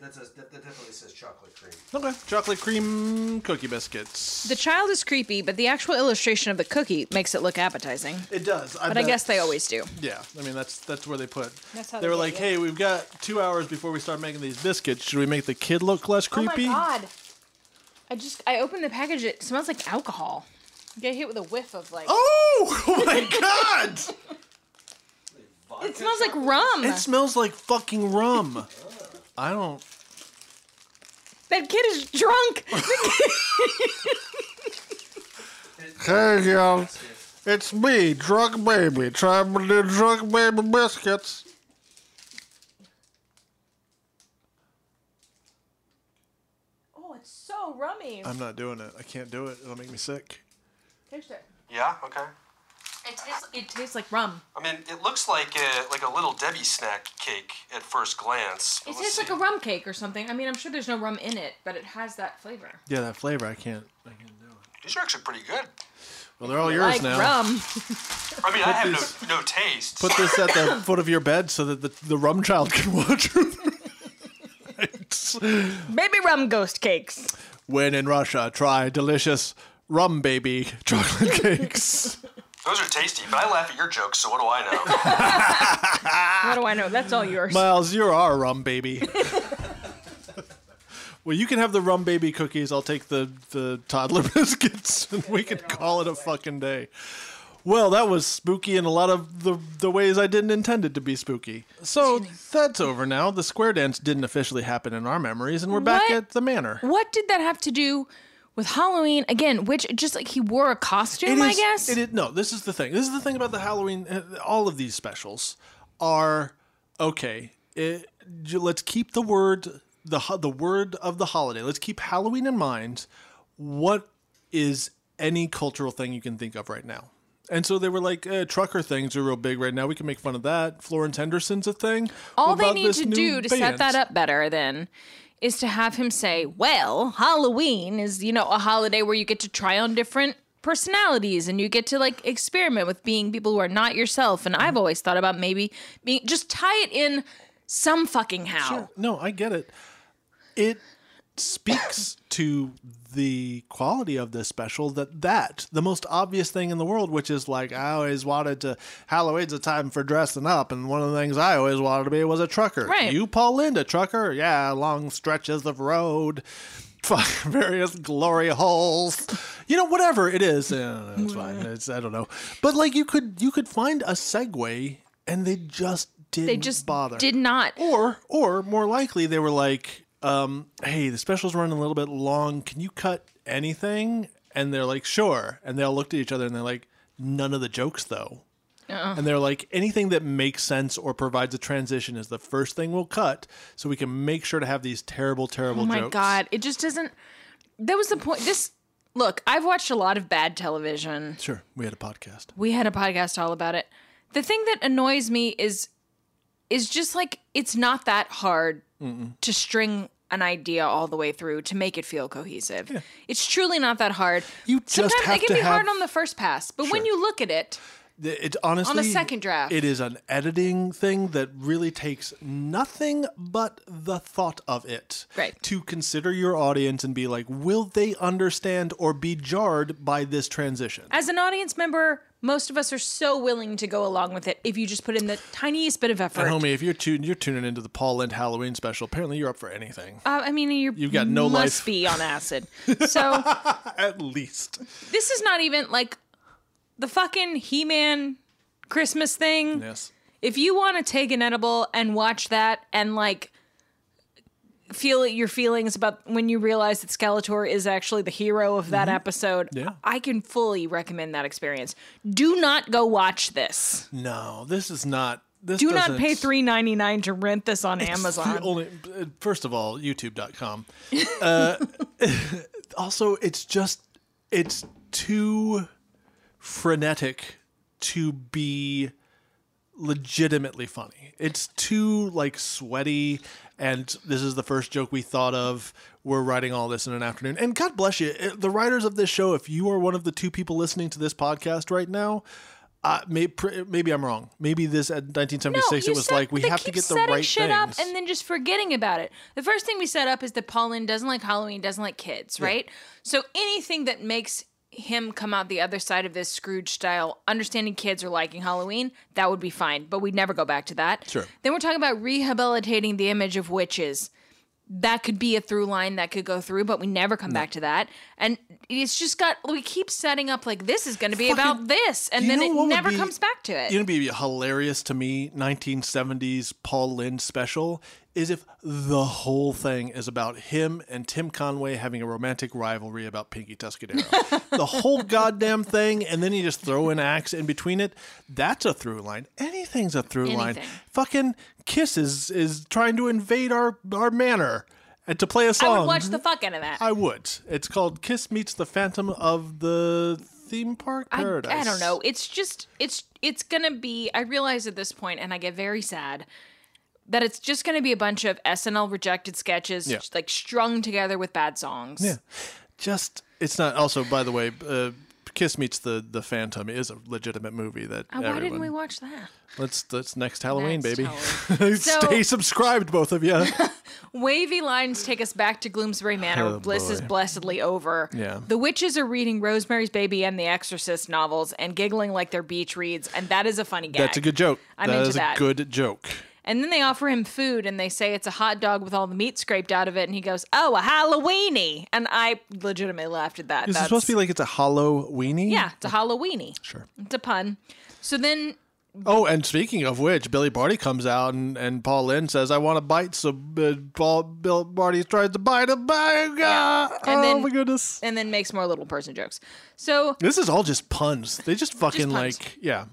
But that, says, that, that definitely says chocolate cream. Okay, chocolate cream cookie biscuits. The child is creepy, but the actual illustration of the cookie makes it look appetizing. it does, But I guess they always do. Yeah, I mean that's that's where they put. That's how they they were get like, you. "Hey, we've got two hours before we start making these biscuits. Should we make the kid look less creepy?" Oh my god! I just I opened the package. It smells like alcohol. You get hit with a whiff of like. Oh, oh my god! it smells like rum. It smells like fucking rum. I don't. that kid is drunk. Hey, yo, it's me, drunk baby. trying to do drunk baby biscuits. oh, it's so rummy. I'm not doing it. I can't do it. It'll make me sick. Taste it. Yeah. Okay. It tastes. It tastes like rum. I mean, it looks like a, like a little Debbie snack cake at first glance. It tastes like a rum cake or something. I mean, I'm sure there's no rum in it, but it has that flavor. Yeah, that flavor. I can't. I can't do it. These are actually pretty good. Well, they're all yours now. like now. rum. I mean, I have these- no, no taste. Put this at the foot of your bed so that the, the rum child can watch. Baby rum ghost cakes. when in Russia, try delicious rum baby chocolate cakes. Those are tasty, but I laugh at your jokes, so what do I know? What do I know? That's all yours. Miles, you're our rum baby. well, you can have the rum baby cookies. I'll take the, the toddler biscuits, and we can call it a fucking day. Well, that was spooky in a lot of the, the ways I didn't intend it to be spooky. So that's over now. The square dance didn't officially happen in our memories, and we're back What? at the manor. What did that have to do with Halloween again? Which just like he wore a costume, I guess. It is, no, this is the thing. This is the thing about the Halloween. uh, All of these specials are okay. it- let's keep the word the the word of the holiday. Let's keep Halloween in mind. What is any cultural thing you can think of right now? And so they were like, eh, trucker things are real big right now. We can make fun of that. Florence Henderson's a thing. All they need to do to set that up better then is to have him say, "Well, Halloween is, you know, a holiday where you get to try on different personalities and you get to like experiment with being people who are not yourself." And. I've always thought about maybe being just tie it in some fucking how. Sure. No, I get it. It speaks to the quality of this special that that the most obvious thing in the world which is like i always wanted to halloween's a time for dressing up and one of the things i always wanted to be was a trucker. Right. you paul linda trucker? Yeah long stretches of road fuck, various glory holes. You know whatever it is yeah, it's mm. fine it's i don't know. But like you could you could find a segue and they just didn't They just bother. did not. or or more likely they were like, um, hey, the special's running a little bit long. Can you cut anything? And they're like, sure. And they all looked at each other and they're like, none of the jokes though. Uh-uh. And they're like, anything that makes sense or provides a transition is the first thing we'll cut, so we can make sure to have these terrible, terrible Oh my jokes. god, it just doesn't That was the point. This Look, I've watched a lot of bad television. Sure, we had a podcast. We had a podcast all about it. The thing that annoys me is is just like it's not that hard to string an idea all the way through to make it feel cohesive. It's truly not that hard. You just Sometimes have it can be hard on the first pass, but when you look at it, It honestly on the second draft. It is an editing thing that really takes nothing but the thought of it. Right. To consider your audience and be like, will they understand or be jarred by this transition? as an audience member, most of us are so willing to go along with it if you just put in the tiniest bit of effort. And homie, if you're tun- you're tuning into the Paul Lynde Halloween special, apparently you're up for anything. Uh, I mean, you You've got no must life. be on acid. So At least. this is not even like the fucking He-Man Christmas thing. Yes. If you want to take an edible and watch that and like feel your feelings about when you realize that Skeletor is actually the hero of that episode, Mm-hmm. Yeah. I can fully recommend that experience. Do not go watch this. No, this is not. This Do not pay three ninety nine to rent this on Amazon. Only, first of all, YouTube.com. Uh, also, it's just it's too frenetic to be legitimately funny. It's too like sweaty, and this is the first joke we thought of. We're writing all this in an afternoon, and God bless you, the writers of this show. If you are one of the two people listening to this podcast right now, Uh, maybe, maybe I'm wrong. Maybe this at 1976 you it was set- like we have to get the setting right shit things. up and then just forgetting about it. The first thing we set up is that Paul Lynde doesn't like Halloween, doesn't like kids, right? So anything that makes him come out the other side of this Scrooge style, understanding kids are liking Halloween, that would be fine. But we'd never go back to that. Sure. Then we're talking about rehabilitating the image of witches. That could be a through line that could go through, but we never come back to that. And it's just got we keep setting up like this is going to be Fucking- about this, and then it never be- comes back to it. You know, it'd be hilarious to me, 1970s Paul Lynde special, is if the whole thing is about him and Tim Conway having a romantic rivalry about Pinky Tuscadero. the whole goddamn thing, and then you just throw an axe in between it. That's a through line. Anything's a through line. Fucking Kiss is, is trying to invade our, our manor and to play a song. I would watch the fuck out of that. I would. It's called Kiss Meets the Phantom of the Theme Park I, Paradise. I don't know. It's just it's it's gonna be. I realize at this point, and I get very sad that it's just gonna be a bunch of SNL rejected sketches, Yeah. like strung together with bad songs. Yeah. Just it's not. Also, by the way, uh, Kiss Meets the the Phantom is a legitimate movie that Uh, why everyone. didn't we watch that? Let's let's next Halloween, Next baby. Halloween. Stay subscribed, both of you. Wavy lines take us back to Gloomsbury Manor. Oh, bliss is blessedly over. Yeah. The witches are reading Rosemary's Baby and The Exorcist novels and giggling like they're beach reads, and that is a funny gag. That's a good joke. I'm That into is that. a good joke. And then they offer him food and they say it's a hot dog with all the meat scraped out of it. And he goes, Oh, a Halloweeny. And I legitimately laughed at that. Is it That's- supposed to be like it's a hollow weenie? Yeah, it's a Halloweeny. Sure. It's a pun. So then, Oh, and speaking of which, Billy Barty comes out and, and Paul Lynde says, "I want to bite." So uh, Paul Bill Barty tries to bite. Bang! ah! And oh then- my goodness! and then makes more little person jokes. So, This is all just puns. They just fucking puns. like yeah.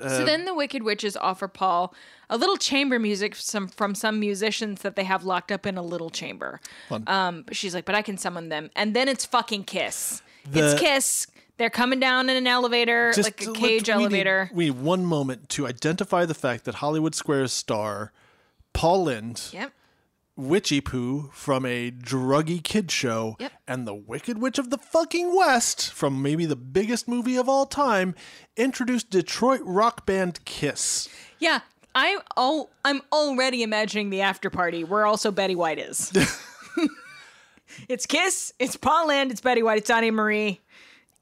Uh, so then the Wicked Witches offer Paul a little chamber music some, from some musicians that they have locked up in a little chamber. Um, but she's like, but I can summon them. And then it's fucking Kiss. The- it's Kiss. They're coming down in an elevator, like a let- cage we need- elevator. We need, one moment to identify the fact that Hollywood Squares star Paul Lynde, Yep. Witchy Poo from a druggy kid show, Yep. and the Wicked Witch of the fucking West from maybe the biggest movie of all time introduced Detroit rock band Kiss. Yeah, I oh, I'm already imagining the after party where also Betty White is. it's Kiss, it's Paul Lynde, it's Betty White, it's Donny Marie.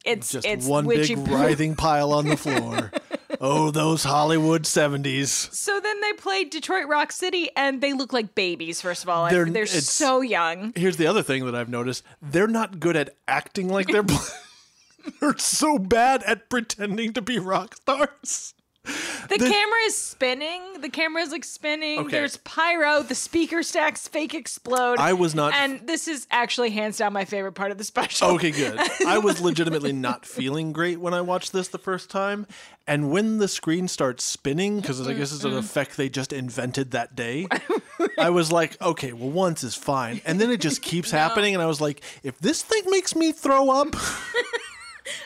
It's Just it's one Witchy big writhing pile on the floor. Oh, those Hollywood 70s. So then they played Detroit Rock City and they look like babies. First of all, They're- they're, so young. Here's the other thing that I've noticed. They're not good at acting like they're They're so bad at pretending to be rock stars. The, camera is spinning. The camera is like spinning. Okay. There's pyro. The speaker stacks fake explode. I was not- And this is actually hands down my favorite part of the special. Okay, good. I was legitimately not feeling great when I watched this the first time. And when the screen starts spinning, because I guess it's an mm-hmm. effect they just invented that day, I was like, okay, well, once is fine. And then it just keeps happening. And I was like, if this thing makes me throw up,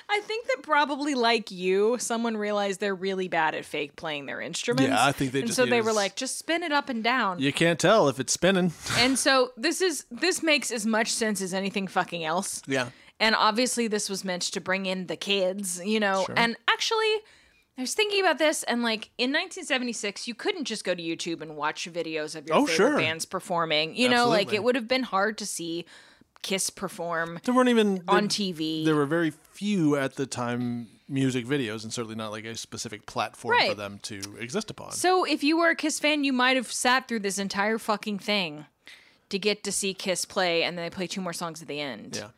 I think that probably like you, someone realized they're really bad at fake playing their instruments. Yeah, I think they and just so they were like, just spin it up and down. you can't tell if it's spinning. And so this is this makes as much sense as anything fucking else. Yeah. And obviously this was meant to bring in the kids, you know. And actually I was thinking about this and like in 1976 you couldn't just go to YouTube and watch videos of your Oh, favorite sure. bands performing. You know, like it would have been hard to see Kiss perform There weren't even on there- TV. There were very few at the time music videos, and certainly not like a specific platform for them to exist upon. So if you were a Kiss fan, you might have sat through this entire fucking thing to get to see Kiss play, and then they play two more songs at the end. yeah.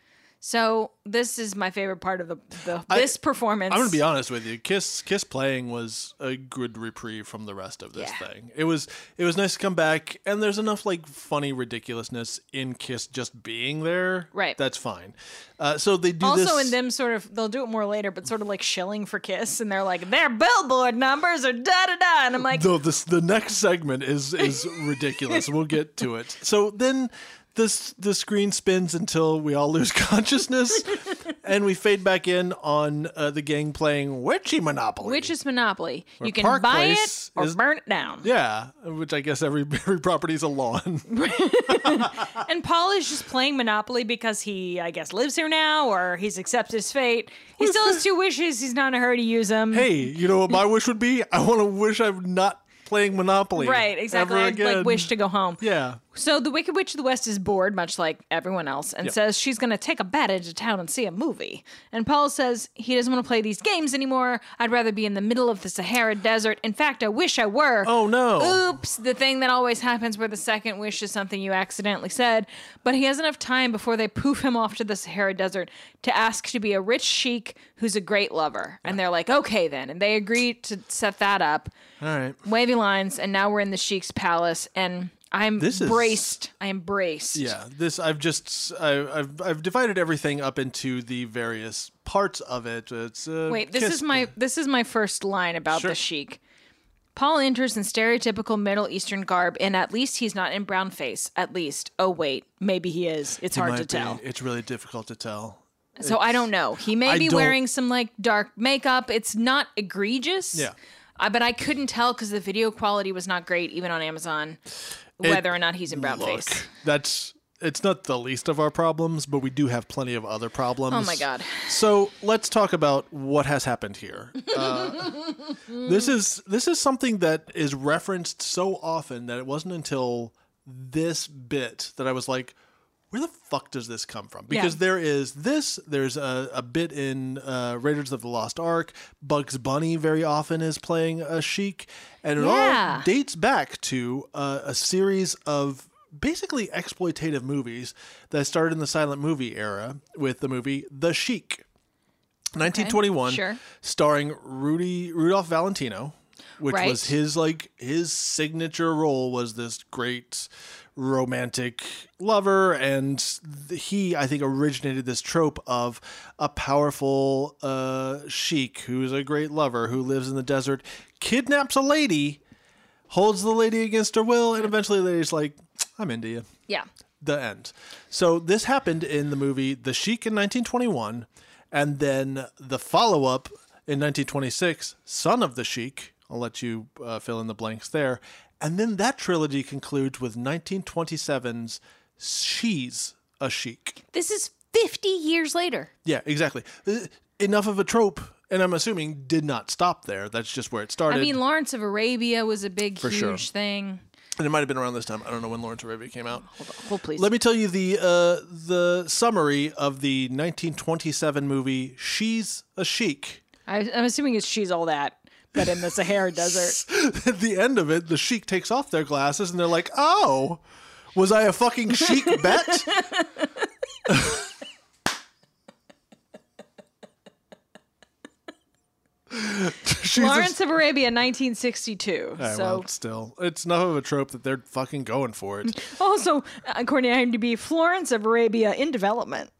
So this is my favorite part of the, the I- this performance. I'm gonna be honest with you. Kiss Kiss playing was a good reprieve from the rest of this Yeah. thing. It was it was nice to come back, and there's enough like funny ridiculousness in Kiss just being there. Right. That's fine. Uh, so they do Also, this. in them sort of, they'll do it more later, but sort of like shilling for Kiss, and they're like, their billboard numbers are da da da, and I'm like, Though this the next segment is is ridiculous. we'll get to it. So then this the screen spins until we all lose consciousness, and we fade back in on uh, the gang playing Witchy Monopoly. Which is Monopoly. Where you can Park buy Place it or is- burn it down. yeah, which I guess every every property's a lawn. And Paul is just playing Monopoly because he, I guess, lives here now or he's accepted his fate. He still has two wishes. He's not in a hurry to use them. hey, you know what my wish would be? I want to wish I'm not playing Monopoly. Right, exactly. Ever I'd again. like wish to go home. Yeah. So the Wicked Witch of the West is bored, much like everyone else, and Yep. says she's going to take a bat into town and see a movie. And Paul says he doesn't want to play these games anymore. I'd rather be in the middle of the Sahara Desert. In fact, I wish I were. Oh no. Oops, the thing that always happens where the second wish is something you accidentally said. But he has enough time before they poof him off to the Sahara Desert to ask to be a rich sheik who's a great lover. And they're like, okay then. And they agree to set that up. All right. Wavy lines, and now we're in the sheik's palace. And I'm This is- braced. I am braced. Yeah, this I've just I, I've I've divided everything up into the various parts of it. It's uh, Wait, this is my this is my first line about Sure. the sheik. Paul enters in stereotypical Middle Eastern garb, and at least he's not in brown face. At least. Oh wait, maybe he is. It's It hard to be. tell. It's really difficult to tell. So I don't know. He may I be wearing some like dark makeup. It's not egregious. Yeah. Uh, but I couldn't tell because the video quality was not great, even on Amazon, whether or not he's in brown Look, face. that's it's not the least of our problems, but we do have plenty of other problems. Oh my God. So let's talk about what has happened here. Uh, this is this is something that is referenced so often that it wasn't until this bit that I was like, where the fuck does this come from? Because Yeah. there is this, there's a, a bit in uh, Raiders of the Lost Ark. Bugs Bunny very often is playing a sheik, and it Yeah. all dates back to uh, a series of basically exploitative movies that started in the silent movie era with the movie The Sheik. 1921, sure. starring Rudy Rudolph Valentino, which Right. was his like his signature role was this great romantic lover and he I think originated this trope of a powerful uh sheik who's a great lover who lives in the desert kidnaps a lady holds the lady against her will and eventually the lady's like I'm into you Yeah. the end. So this happened in the movie The Sheik in 1921, and then the follow up in 1926, Son of the Sheik. I'll let you uh, fill in the blanks there. And then that trilogy concludes with 1927's She's a Sheik. This is 50 years later. Yeah, exactly. Uh, Enough of a trope, and I'm assuming did not stop there. That's just where it started. I mean, Lawrence of Arabia was a big, For huge sure. thing. and it might have been around this time. I don't know when Lawrence of Arabia came out. Hold, please. Let me tell you the uh, the summary of the 1927 movie "She's a Sheik." I, I'm assuming it's she's all that, but in the Sahara Desert. At the end of it, the sheik takes off their glasses, and they're like, "Oh, was I a fucking sheik bet?" She's Lawrence of Arabia, 1962. Yeah, so, well, still, it's enough of a trope that they're fucking going for it. also, according to IMDb, Florence of Arabia in development.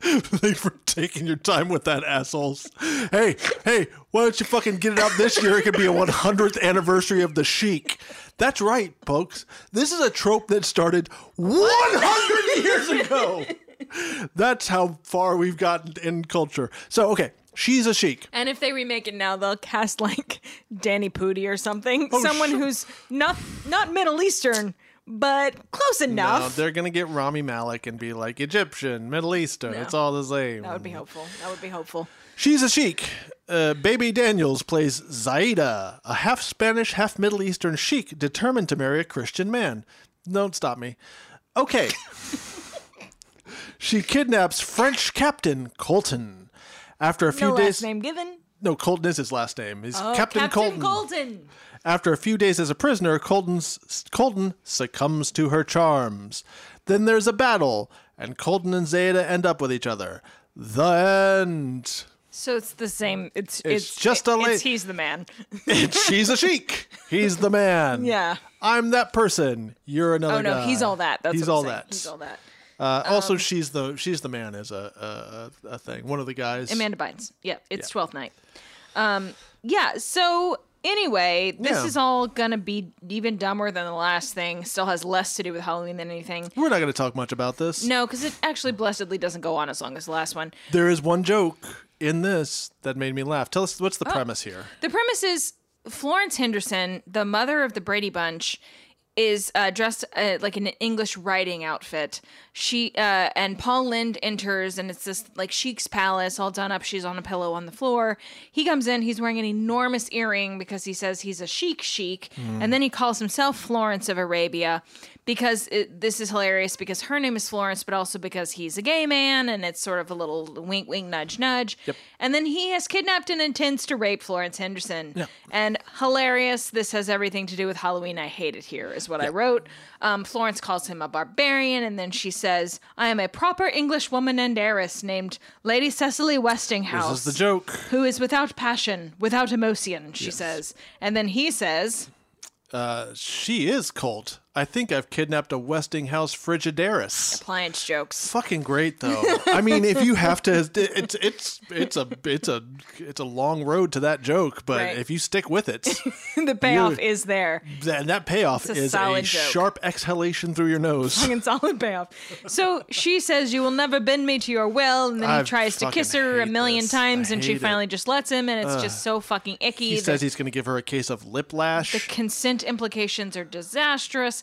Thanks for taking your time with that, assholes. Hey, hey, why don't you fucking get it out this year? It could be a 100th anniversary of the Sheik. That's right, folks. This is a trope that started 100 years ago. That's how far we've gotten in culture. So, okay, she's a Sheik. And if they remake it now, they'll cast like Danny Pudi or something, Oh, someone sure. who's not not Middle Eastern, but close enough. No, they're gonna get Rami Malek and be like Egyptian, Middle Eastern. It's all the same. that would be hopeful. That would be hopeful. She's a sheik. Uh, Bebe Daniels plays Zaida, a half Spanish, half Middle Eastern sheik determined to marry a Christian man. Don't stop me. Okay. she kidnaps French captain Colton. After a few No days, last name given. No, Colton is his last name. He's Oh, Captain, Colton. Colton. After a few days as a prisoner, Colton's, Colton succumbs to her charms. Then there's a battle, and Colton and Zaida end up with each other. The end. So it's the same. It's It's it's, just a la- it's he's the man. She's a sheik. He's the man. Yeah. I'm that person. You're another Oh no, guy. he's all that. That's he's what I'm all saying. that. He's all that. Uh, also, she's the she's the man is a a, a thing. One of the guys. Amanda Bynes. Yeah, it's Twelfth Night. Um, yeah. So Anyway, this Yeah. is all gonna be even dumber than the last thing. Still has less to do with Halloween than anything. We're not going to talk much about this. No, because it actually blessedly doesn't go on as long as the last one. There is one joke in this that made me laugh. Tell us what's the premise here. The premise is Florence Henderson, the mother of the Brady Bunch, is uh, dressed uh, like in an English riding outfit. She uh, and Paul Lynde enters, and it's this like sheik's palace, all done up. She's on a pillow on the floor. He comes in. He's wearing an enormous earring because he says he's a Sheik chic, and then he calls himself Florence of Arabia. Because it, this is hilarious because her name is Florence, but also because he's a gay man, and it's sort of a little wink, wink, nudge, nudge. Yep. And then he has kidnapped and intends to rape Florence Henderson. And hilarious. This has everything to do with Halloween. I hate it here, is what I wrote. Um, Florence calls him a barbarian, and then she says, I am a proper English woman and heiress named Lady Cecily Westinghouse. This is the joke. Who is without passion, without emotion, she says. And then he says, She is Colt. I think I've kidnapped a Westinghouse Frigidaris. appliance jokes. Fucking great though. I mean, if you have to, it's it's it's a it's a it's a long road to that joke, but Right. if you stick with it, the payoff is there. And that payoff a is a joke. sharp exhalation through your nose. fucking solid payoff. So she says, "You will never bend me to your will," and then I he tries to kiss her a million this. times, I and she it. finally just lets him, and it's just so fucking icky. He says he's going to give her a case of lip lash. the consent implications are disastrous.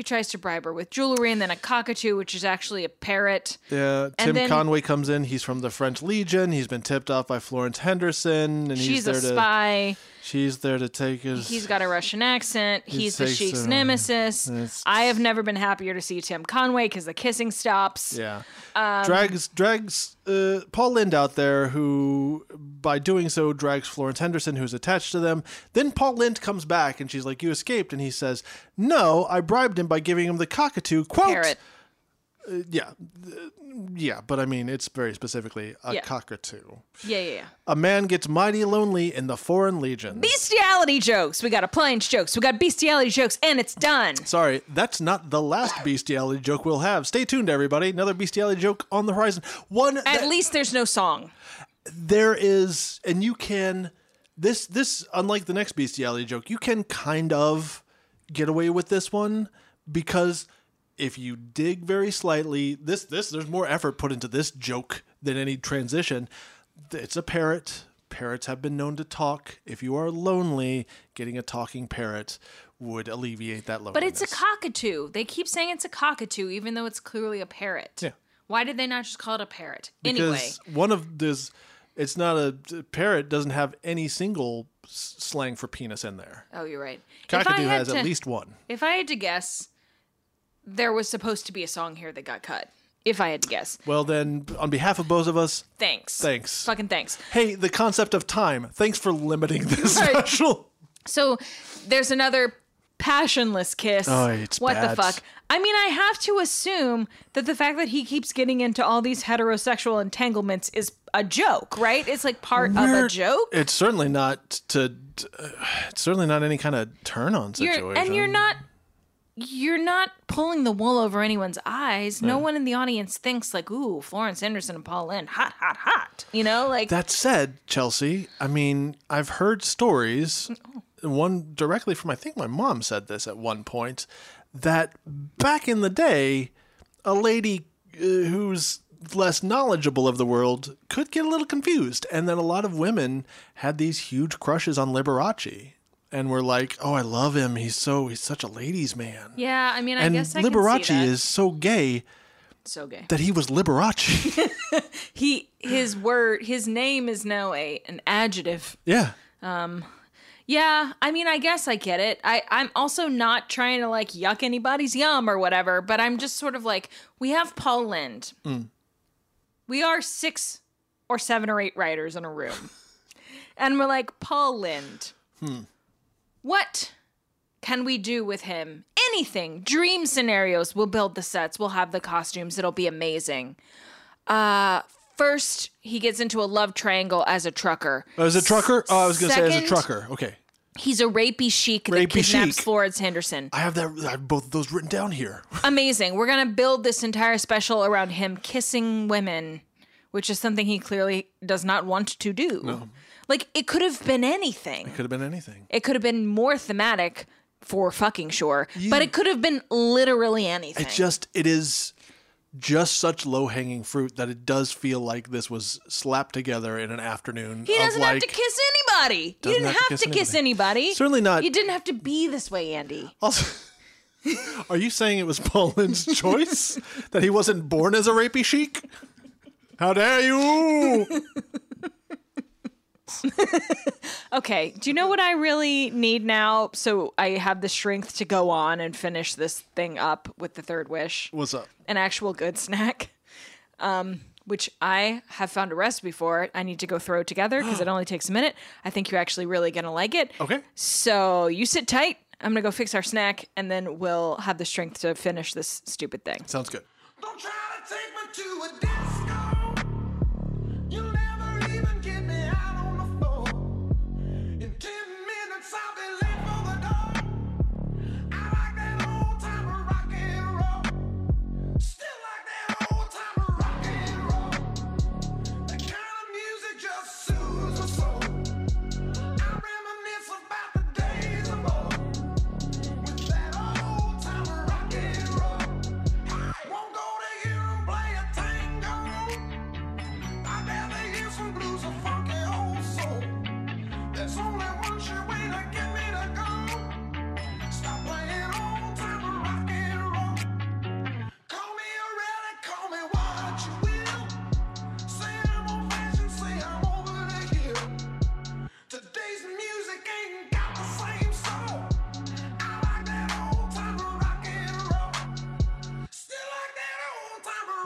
He tries to bribe her with jewelry, and then a cockatoo, which is actually a parrot. Yeah, Tim then- Conway comes in. He's from the French Legion. He's been tipped off by Florence Henderson, and he's She's there a to. spy. She's there to take his. He's got a Russian accent. He's the sheik's nemesis. It's- I have never been happier to see Tim Conway because the kissing stops. Yeah. Um, drags drags uh, Paul Lynde out there, who by doing so drags Florence Henderson, who's attached to them. Then Paul Lynde comes back, and she's like, "You escaped," and he says, "No, I bribed him by giving him the cockatoo." Quote. Parrot. Yeah. Uh, Yeah, but I mean, it's very specifically a Yeah. cockatoo. Yeah, yeah, yeah. A man gets mighty lonely in the foreign legion. Bestiality jokes. We got appliance jokes. We got bestiality jokes, and it's done. Sorry, that's not the last bestiality joke we'll have. Stay tuned, everybody. Another bestiality joke on the horizon. One At that- least there's no song. there is and you can this this unlike the next bestiality joke you can kind of get away with this one because if you dig very slightly this this there's more effort put into this joke than any transition it's a parrot parrots have been known to talk if you are lonely getting a talking parrot would alleviate that loneliness But it's a cockatoo. They keep saying it's a cockatoo, even though it's clearly a parrot. Yeah. Why did they not just call it a parrot? because anyway, one of this it's not a parrot doesn't have any single s- slang for penis in there oh, you're right. Cockatoo has to- at least one. If I had to guess, there was supposed to be a song here that got cut. If I had to guess, Well, then, on behalf of both of us, thanks. Thanks. Fucking thanks. hey, the concept of time. Thanks for limiting this Right. special. So there's another passionless kiss. Oh, it's what bad. the fuck? I mean, I have to assume that the fact that he keeps getting into all these heterosexual entanglements is a joke, right? It's like part of a We're- joke. It's certainly not to. Uh, it's certainly not any kind of turn on You're, situation. and you're not you're not pulling the wool over anyone's eyes. No one in the audience thinks like, "Ooh, Florence Henderson and Paul Lynde, hot, hot, hot." You know, like That said, Chelsea, I mean, I've heard stories. One directly from I think my mom said this at one point that back in the day, a lady uh, who's less knowledgeable of the world could get a little confused, and then a lot of women had these huge crushes on Liberace. And we're like, "Oh, I love him. He's so he's such a ladies' man." yeah. I mean, I and guess I Liberace can see that. is so gay so gay. that he was Liberace. He his word his name is now a an adjective. yeah. Um. Yeah, I mean, I guess I get it. I, I'm also not trying to like yuck anybody's yum or whatever, but I'm just sort of like, we have Paul Lynde. We are six or seven or eight writers in a room. and we're like, Paul Lynde, what can we do with him? Anything. Dream scenarios. We'll build the sets, we'll have the costumes, it'll be amazing. Uh, First, he gets into a love triangle as a trucker. As a trucker? Oh, I was going to say as a trucker. Okay. He's a rapey chic that kidnaps chic. Florence Henderson. I have that. I have both of those written down here. Amazing. We're gonna build this entire special around him kissing women which is something he clearly does not want to do. Like it could have been anything. It could have been anything. It could have been more thematic for fucking sure, but it could have been literally anything. It just it is just such low hanging fruit that it does feel like this was slapped together in an afternoon. he doesn't have to kiss anybody. You didn't have, to kiss, anybody. Certainly not- You didn't have to be this way, Andy. Also, are you saying it was Paul Lynde's choice that he wasn't born as a rapey chic? How dare you? Okay, do you know what I really need now? So I have the strength to go on and finish this thing up with the third wish. What's up? An actual good snack. Um, which I have found a recipe for. I need to go throw it together because it only takes a minute. I think you're actually really gonna like it. Okay. So you sit tight. I'm gonna go fix our snack, and then we'll have the strength to finish this stupid thing. Sounds good. Don't try to take me to a disco.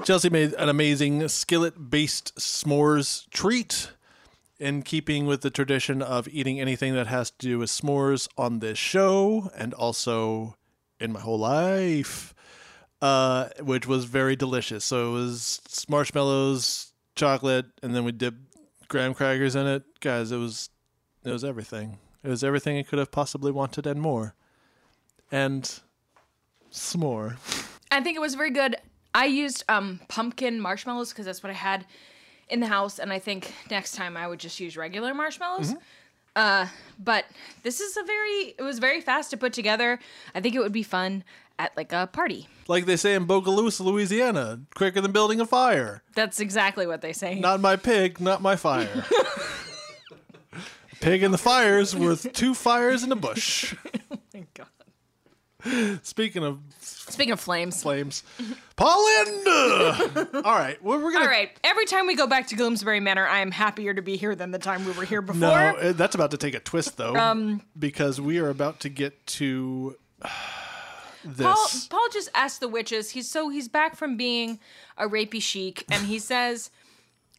Chelsea made an amazing skillet based s'mores treat in keeping with the tradition of eating anything that has to do with s'mores on this show and also in my whole life, uh, which was very delicious. So it was marshmallows, chocolate, and then we dipped graham crackers in it. Guys, it was it was everything. It was everything I could have possibly wanted and more. And s'more. I think it was very good. I used um, pumpkin marshmallows because that's what I had in the house, and I think next time I would just use regular marshmallows. Uh, but this is a very, it was very fast to put together. I think it would be fun at like a party. Like they say in Bogalusa, Louisiana, quicker than building a fire. That's exactly what they say. Not my pig, not my fire. pig in the fire's worth two fires in a bush. Thank God. Speaking of Speaking of flames. flames, Paulinda. All right, well, we're gonna. All right. Every time we go back to Gloomsbury Manor, I am happier to be here than the time we were here before. No, uh, that's about to take a twist though, Um, because we are about to get to this. Paul, Paul just asked the witches. He's so he's back from being a rapey chic, and he says,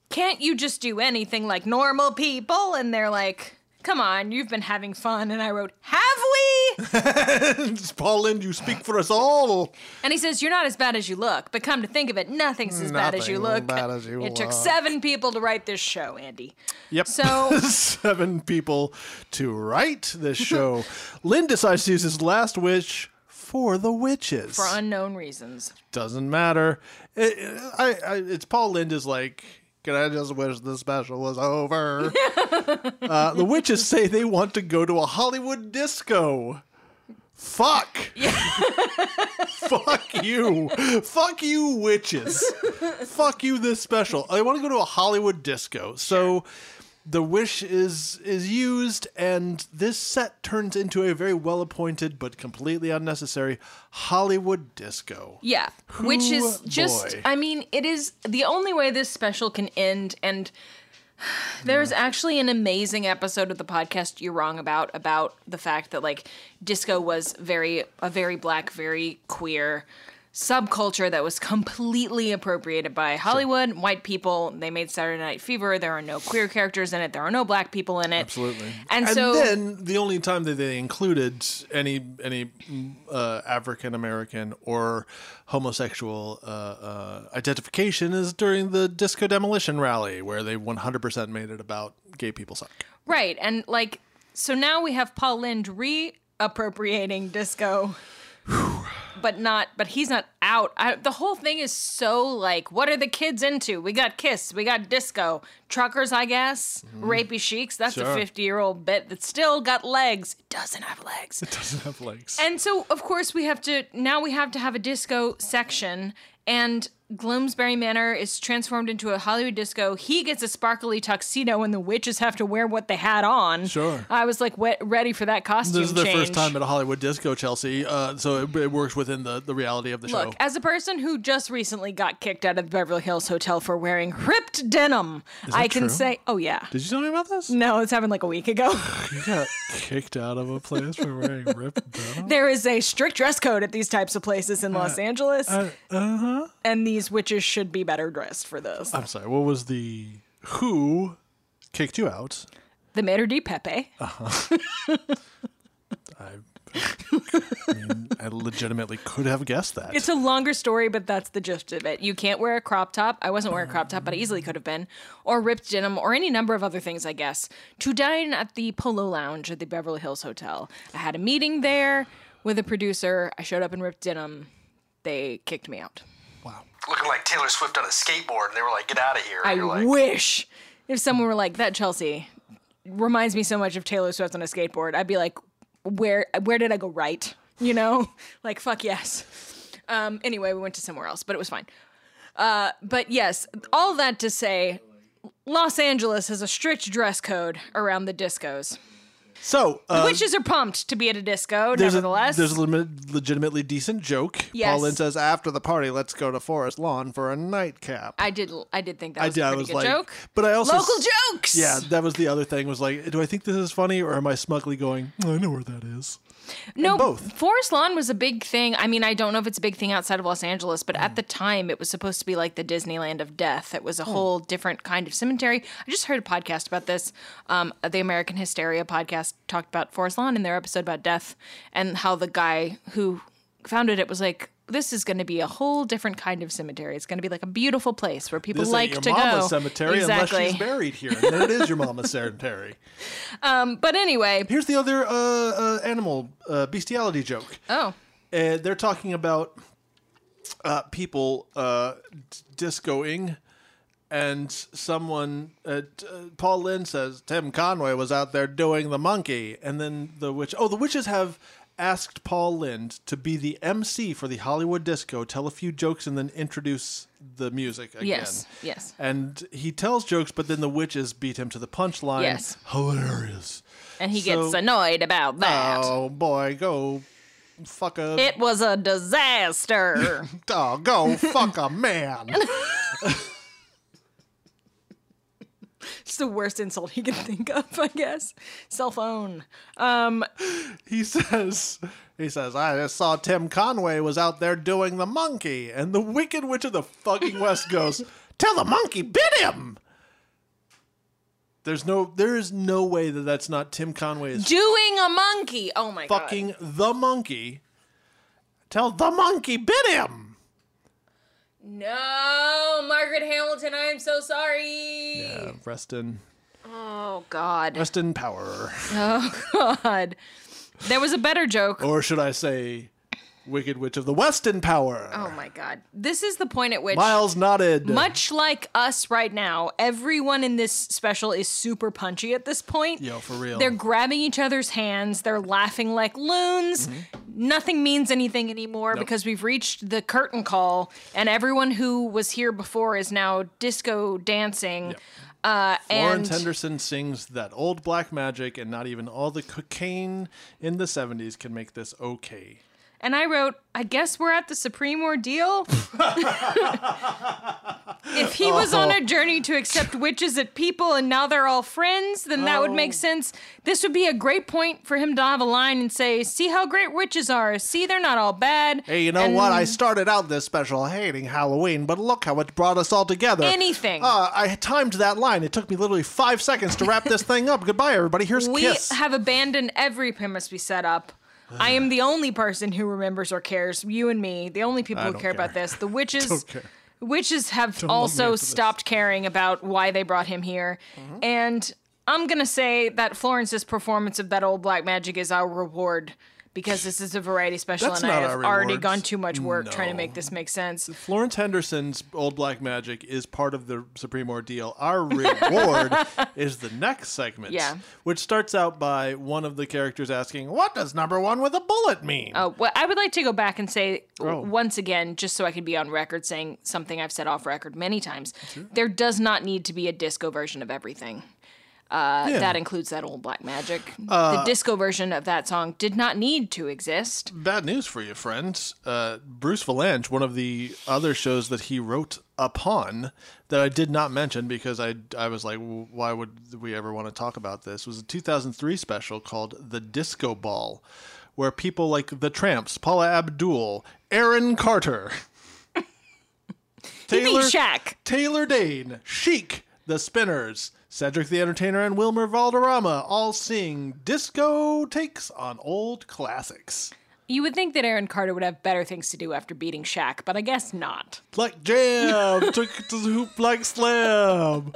"Can't you just do anything like normal people?" And they're like, "Come on, you've been having fun." And I wrote, "Have we?" Paul Lynde, you speak for us all. and he says, "You're not as bad as you look." But come to think of it, nothing's as bad as you Nothing look. bad as you it took look. seven people to write this show, Andy. Yep. So- seven people to write this show. Lynde decides to use his last wish for the witches. For unknown reasons. Doesn't matter. It, I, I, it's Paul Lynde is like, can I just wish the special was over? uh, the witches say they want to go to a Hollywood disco. Fuck. Fuck you. Fuck you, witches. Fuck you, this special. I want to go to a Hollywood disco. So the wish is is used and this set turns into a very well appointed but completely unnecessary Hollywood disco. Yeah, which is Hoo just boy. I mean, it is the only way this special can end and there's actually an amazing episode of the podcast you're wrong about about the fact that like disco was very a very black, very queer subculture that was completely appropriated by Hollywood, white people. They made Saturday Night Fever. There are no queer characters in it. There are no black people in it. Absolutely. And, And so then the only time that they included any any uh, African American or homosexual uh, uh, identification is during the disco demolition rally, where they 100% made it about gay people suck. Right. And like, so now we have Paul Lynde reappropriating disco but not. But he's not out. I, the whole thing is so like, what are the kids into? We got Kiss, we got disco, truckers, I guess, rapey sheiks. That's a Mm-hmm. Fifty-year-old bit that's still got legs. It doesn't have legs. It doesn't have legs. And so, of course, we have to now we have to have a disco section, and Gloomsbury Manor is transformed into a Hollywood disco. He gets a sparkly tuxedo, and the witches have to wear what they had on. Sure. I was like wet, ready for that costume this is their change. first time at a Hollywood disco, Chelsea. Uh, so it, it works within the, the reality of the show. Look, as a person who just recently got kicked out of the Beverly Hills Hotel for wearing ripped denim, I can true? say, oh yeah. Did you tell me about this? No, it's happened like a week ago. You got kicked out of a place for wearing ripped denim. there is a strict dress code at these types of places in Los Angeles, Uh huh. and these witches should be better dressed for this. I'm sorry. What was the who kicked you out? the Mater di Pepe. Uh-huh. I, I mean, I legitimately could have guessed that. It's a longer story, but that's the gist of it. You can't wear a crop top. I wasn't wearing a crop top, but I easily could have been. Or ripped denim, or any number of other things, I guess. To dine at the Polo Lounge at the Beverly Hills Hotel. I had a meeting there with a producer. I showed up in ripped denim. They kicked me out. Looking like Taylor Swift on a skateboard, and they were like, "Get out of here!" I like, wish if someone were like, that Chelsea reminds me so much of Taylor Swift on a skateboard, I'd be like, where where did I go right? You know? like fuck yes. Um anyway, we went to somewhere else, but it was fine. Uh but yes, all that to say Los Angeles has a strict dress code around the discos. So, uh, Witches are pumped to be at a disco, there's nevertheless. a there's a limit, legitimately decent joke. Yes. Paul Lynde says after the party, let's go to Forest Lawn for a nightcap. I did I did think that I was did. a pretty was good like, joke. but I also Local s- jokes. Yeah, that was the other thing. Was like, do I think this is funny or am I smugly going? I know where that is. No, both. Forest Lawn was a big thing. I mean, I don't know if it's a big thing outside of Los Angeles, but Mm. at the time, it was supposed to be like the Disneyland of death. It was a whole different kind of cemetery. I just heard a podcast about this. Um, the American Hysteria podcast talked about Forest Lawn in their episode about death and how the guy who founded it was like, "This is going to be a whole different kind of cemetery. It's going to be like a beautiful place where people This like to your mama's go." cemetery exactly. unless she's buried here. And then it is your mama's cemetery. But anyway, Here's the other uh, uh, animal uh, bestiality joke. oh, and they're talking about uh, people uh, d- discoing, and someone, uh, t- uh, Paul Lynde says Tim Conway was out there doing the monkey, and then the witch. Oh, the witches have asked Paul Lynde to be the MC for the Hollywood disco, tell a few jokes, and then introduce the music again. yes, yes. And he tells jokes, but then the witches beat him to the punchline. Yes. Hilarious. And he So- gets annoyed about that. Oh boy, go fuck a It was a disaster. Oh, go fuck a man. it's the worst insult he can think of, I guess. Cell phone. Um, he says, he says, I just saw Tim Conway was out there doing the monkey, and the Wicked Witch of the fucking West goes, "Tell the monkey bit him." There's no, there is no way that that's not Tim Conway Doing a monkey. Oh my god. fucking the monkey. Tell the monkey bit him. No, Margaret Hamilton, I am so sorry. Yeah, rest in, Oh god. rest in power, Oh God. There was a better joke. or should I say, Wicked Witch of the West in power. Oh my god. This is the point at which Miles nodded. much like us right now, everyone in this special is super punchy at this point. Yo, for real. They're grabbing each other's hands. They're laughing like loons. Nothing means anything anymore Mm-hmm. Nope. because we've reached the curtain call, and everyone who was here before is now disco dancing. Uh, Florence Henderson sings that old black magic, and not even all the cocaine in the 70s can make this okay. And I wrote, I guess we're at the supreme ordeal. if he was on Oh. a journey to accept witches as people and now they're all friends, then that would make Oh. sense. This would be a great point for him to have a line and say, "See how great witches are. See, they're not all bad." Hey, you know And what? I started out this special hating Halloween, but look how it brought us all together. Anything. Uh, I timed that line. It took me literally five seconds to wrap this thing up. Goodbye, everybody. Here's we Kiss. have abandoned every premise we set up. I am the only person who remembers or cares. You and me, the only people I who don't care, about this. The witches, witches have Don't also stopped caring about why they brought him here. Mm-hmm. And I'm gonna say that Florence's performance of that old black magic is our reward because this is a variety special That's and I have already gone too much work trying to make this make sense. Florence Henderson's Old Black Magic is part of the Supreme Ordeal. Our reward is the next segment, Yeah. which starts out by one of the characters asking, "What does number one with a bullet mean?" Oh, well, I would like to go back and say Oh. once again, just so I can be on record saying something I've said off record many times. There does not need to be a disco version of everything. Uh, Yeah. That includes that old black magic. the disco version of that song did not need to exist. Bad news for you, friends. Uh, Bruce Vilanch, one of the other shows that he wrote upon that I did not mention because I, I was like, why would we ever want to talk about this? was a 2003 special called The Disco Ball, where people like the Trammps, Paula Abdul, Aaron Carter, Taylor, Shaq. Taylor Dayne, Chic, The Spinners, Cedric the Entertainer, and Wilmer Valderrama all sing disco takes on old classics. You would think that Aaron Carter would have better things to do after beating Shaq, but I guess not. Like jam, took it to the hoop like slam.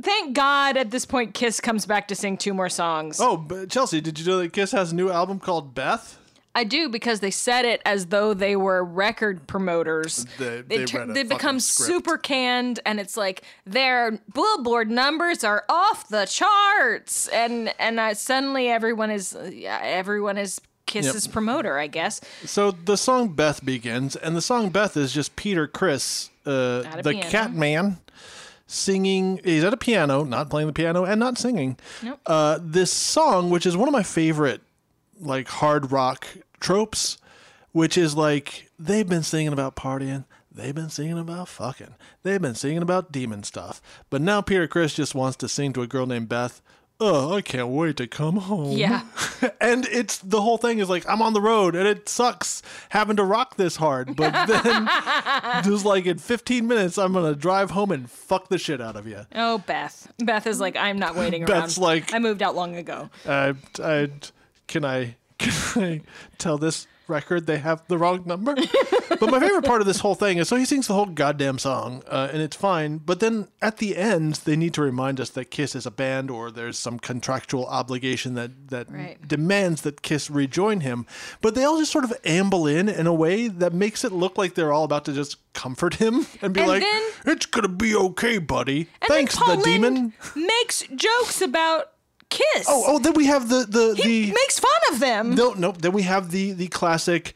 Thank God at this point Kiss comes back to sing two more songs. Oh, but Chelsea, did you know that Kiss has a new album called Beth? I do because they said it as though they were record promoters. They- they, they tur- they become script. super canned, and it's like their billboard numbers are off the charts, and and uh, suddenly everyone is yeah, everyone is Kiss's Yep. promoter, I guess. So the song Beth begins, and the song Beth is just Peter Criss, uh, the piano. cat man, singing. He's at a piano, not playing the piano and not singing. Nope. Uh, this song, which is one of my favorite, like hard rock tropes, which is like they've been singing about partying. They've been singing about fucking. They've been singing about demon stuff. But now Peter Criss just wants to sing to a girl named Beth. Oh, I can't wait to come home. Yeah. and it's the whole thing is like I'm on the road and it sucks having to rock this hard, but then just like in 15 minutes I'm gonna drive home and fuck the shit out of you. Oh, Beth. Beth is like, I'm not waiting Beth's around. like- I moved out long ago. I, I, can I can I tell this record they have the wrong number? but my favorite part of this whole thing is so he sings the whole goddamn song uh, and it's fine, but then at the end they need to remind us that Kiss is a band or there's some contractual obligation that that Right. demands that Kiss rejoin him. But they all just sort of amble in in a way that makes it look like they're all about to just comfort him and be And like, then- "It's gonna be okay, buddy. Thanks, the demon." Makes jokes about Kiss. Oh, oh, then we have the the he the makes fun of them. no, no. Then we have the the classic.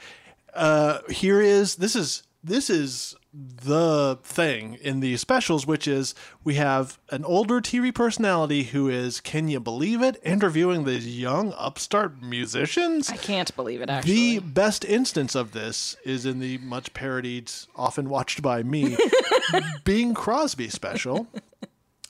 Uh, here is this is this is the thing in the specials, which is we have an older TV personality who is, can you believe it, interviewing these young upstart musicians. I can't believe it, actually. The best instance of this is in the much parodied, often watched by me, Bing Crosby special,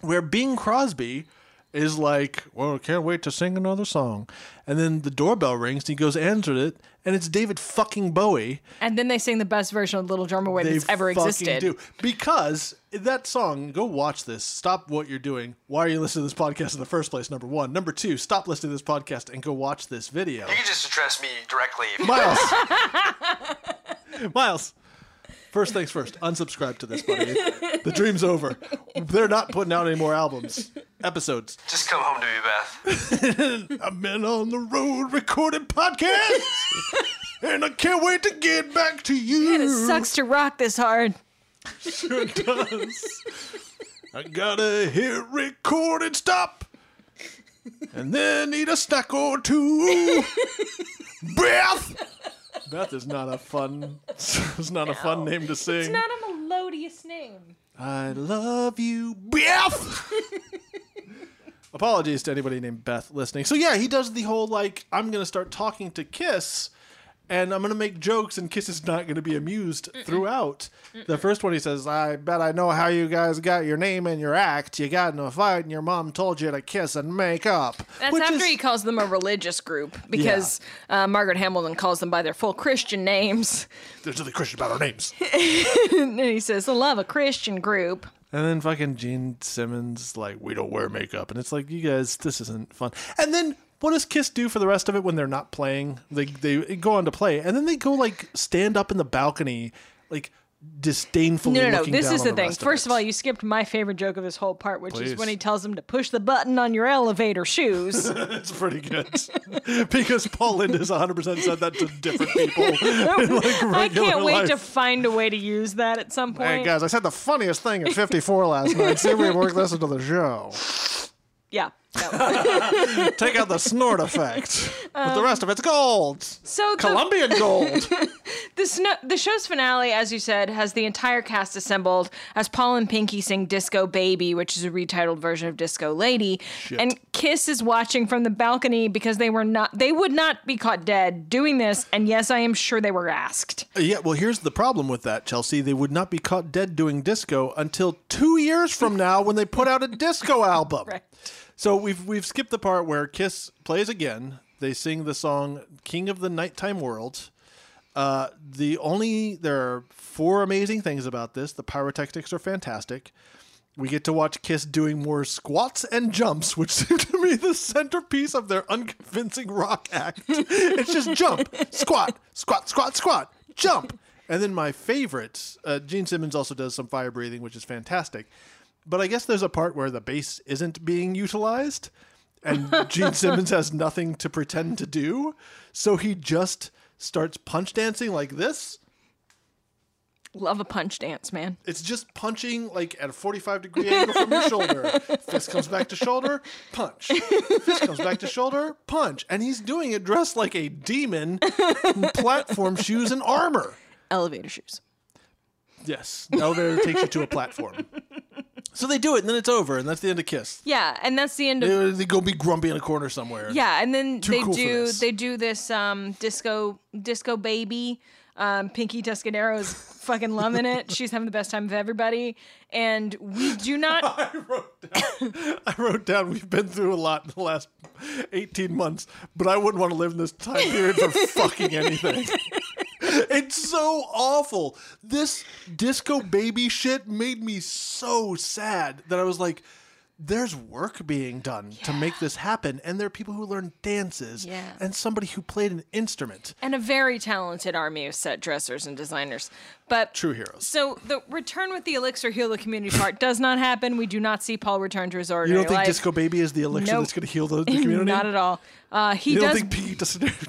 where Bing Crosby is like, Well, I can't wait to sing another song. And then the doorbell rings, and he goes, answered it, and it's David fucking Bowie. and then they sing the best version of Little Drummer Boy that's ever fucking existed. do. Because that song, go watch this. Stop what you're doing. Why are you listening to this podcast in the first place? Number one. Number two, stop listening to this podcast and go watch this video. You can just address me directly. Miles. Miles. First things first. Unsubscribe to this, buddy. The dream's over. They're not putting out any more albums, episodes. Just come home to me, Beth. I've been on the road recording podcasts, and I can't wait to get back to you. And it sucks to rock this hard. Sure does. I gotta hit record and stop, and then eat a snack or two. Beth. Beth is not a fun. It's not a fun name to sing. It's not a melodious name. I love you, Beth. Apologies to anybody named Beth listening. So yeah, he does the whole like I'm gonna start talking to Kiss, and I'm gonna make jokes, and Kiss is not gonna be amused throughout. The first one he says, "I bet I know how you guys got your name and your act. You got in a fight, and your mom told you to kiss and make up." That's Which after is- he calls them a religious group because uh, Margaret Hamilton calls them by their full Christian names. There's nothing Christian about our names. and he says, I love a Christian group. And then fucking Gene Simmons, like, we don't wear makeup. And it's like, you guys, this isn't fun. And then what does Kiss do for the rest of it when they're not playing? They, they go on to play. And then they go, like, stand up in the balcony, like, disdainfully. No, no, no. This is on the thing. First it. of all, you skipped my favorite joke of this whole part, which is when he tells him to push the button on your elevator shoes. It's pretty good because Paul Lynde has 100% said that to different people. in, like, I can't wait life. to find a way to use that at some point. Hey guys, I said the funniest thing at 54 last night. See if we can work this into the show. Yeah. No. Take out the snort effect, but the um, rest of it's gold. So the, Colombian gold. the, sno- the show's finale, as you said, has the entire cast assembled as Paul and Pinky sing Disco Baby, which is a retitled version of Disco Lady. And Kiss is watching from the balcony because they were not they would not be caught dead doing this, and yes, I am sure they were asked. Uh, yeah, well, here's the problem with that, Chelsea. They would not be caught dead doing disco until two years from now when they put out a disco album. Right. So we've we've skipped the part where Kiss plays again. They sing the song "King of the Nighttime World." Uh, the only there are four amazing things about this. The pyrotechnics are fantastic. We get to watch Kiss doing more squats and jumps, which seem to me the centerpiece of their unconvincing rock act. it's just jump, squat, squat, squat, squat, jump. And then my favorite, uh, Gene Simmons also does some fire breathing, which is fantastic. But I guess there's a part where the bass isn't being utilized, and Gene Simmons has nothing to pretend to do, so he just starts punch dancing like this. Love a punch dance, man. It's just punching like at a 45 degree angle from your shoulder. Fist comes back to shoulder, punch. Fist comes back to shoulder, punch. And he's doing it dressed like a demon in platform shoes and armor. Elevator shoes. Yes. The elevator takes you to a platform. So they do it, and then it's over, and that's the end of Kiss. Yeah, and that's the end of They, they go be grumpy in a corner somewhere. Yeah, and then Too they cool do they do this um disco disco baby. Um, Pinky is fucking loving it. She's having the best time of everybody, and we do not. I wrote down, I wrote down we've been through a lot in the last 18 months, but I wouldn't want to live in this time period for fucking anything. It's so awful. This disco baby shit made me so sad that I was like, there's work being done to make this happen, and there are people who learn dances, Yeah. and somebody who played an instrument. and a very talented army of set dressers and designers. But True heroes. So the return with the elixir heal the community part does not happen. We do not see Paul return to his ordinary You don't think life. Disco Baby is the elixir Nope. that's going to heal the, the community? Not at all. Uh, he You don't does. think Pete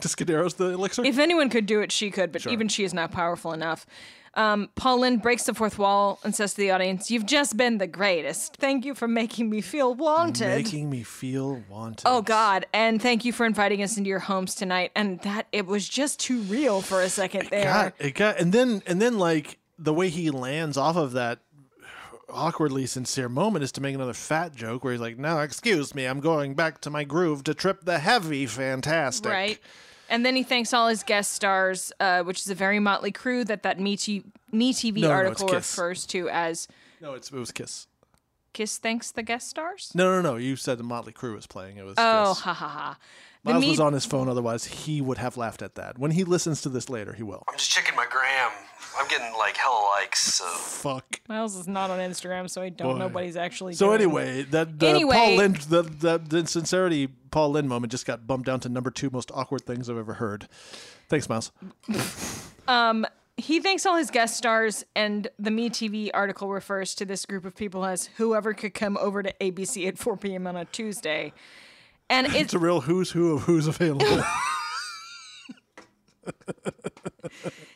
Discadero's the elixir? if anyone could do it, she could, but even she is not powerful enough. Um, Paul Lynde breaks the fourth wall and says to the audience, You've just been the greatest. Thank you for making me feel wanted. Making me feel wanted. Oh God! And thank you for inviting us into your homes tonight. And that it was just too real for a second there. God, it got and then and then like the way he lands off of that awkwardly sincere moment is to make another fat joke where he's like, "Now, excuse me, I'm going back to my groove to trip the heavy fantastic." Right. And then he thanks all his guest stars, uh, which is a very motley crew that that Me, T- Me TV No, no, no, article refers to as No, it's, it was Kiss. Kiss thanks the guest stars. No, no, no. You said the Motley Crue was playing. It was. Oh, Kiss. ha ha ha. The Miles Me- was on his phone. Otherwise, he would have laughed at that. When he listens to this later, he will. I'm just checking my gram. I'm getting like hella likes. So Fuck. Miles is not on Instagram, so I don't know Boy. what he's actually So doing. anyway, that the Anyway- Paul Lynde, the, the the sincerity Paul Lynde moment just got bumped down to number two most awkward things I've ever heard. Thanks, Miles. um, he thanks all his guest stars, and the MeTV article refers to this group of people as whoever could come over to ABC at 4 p.m. on a Tuesday. And It's it's a real who's who of who's available.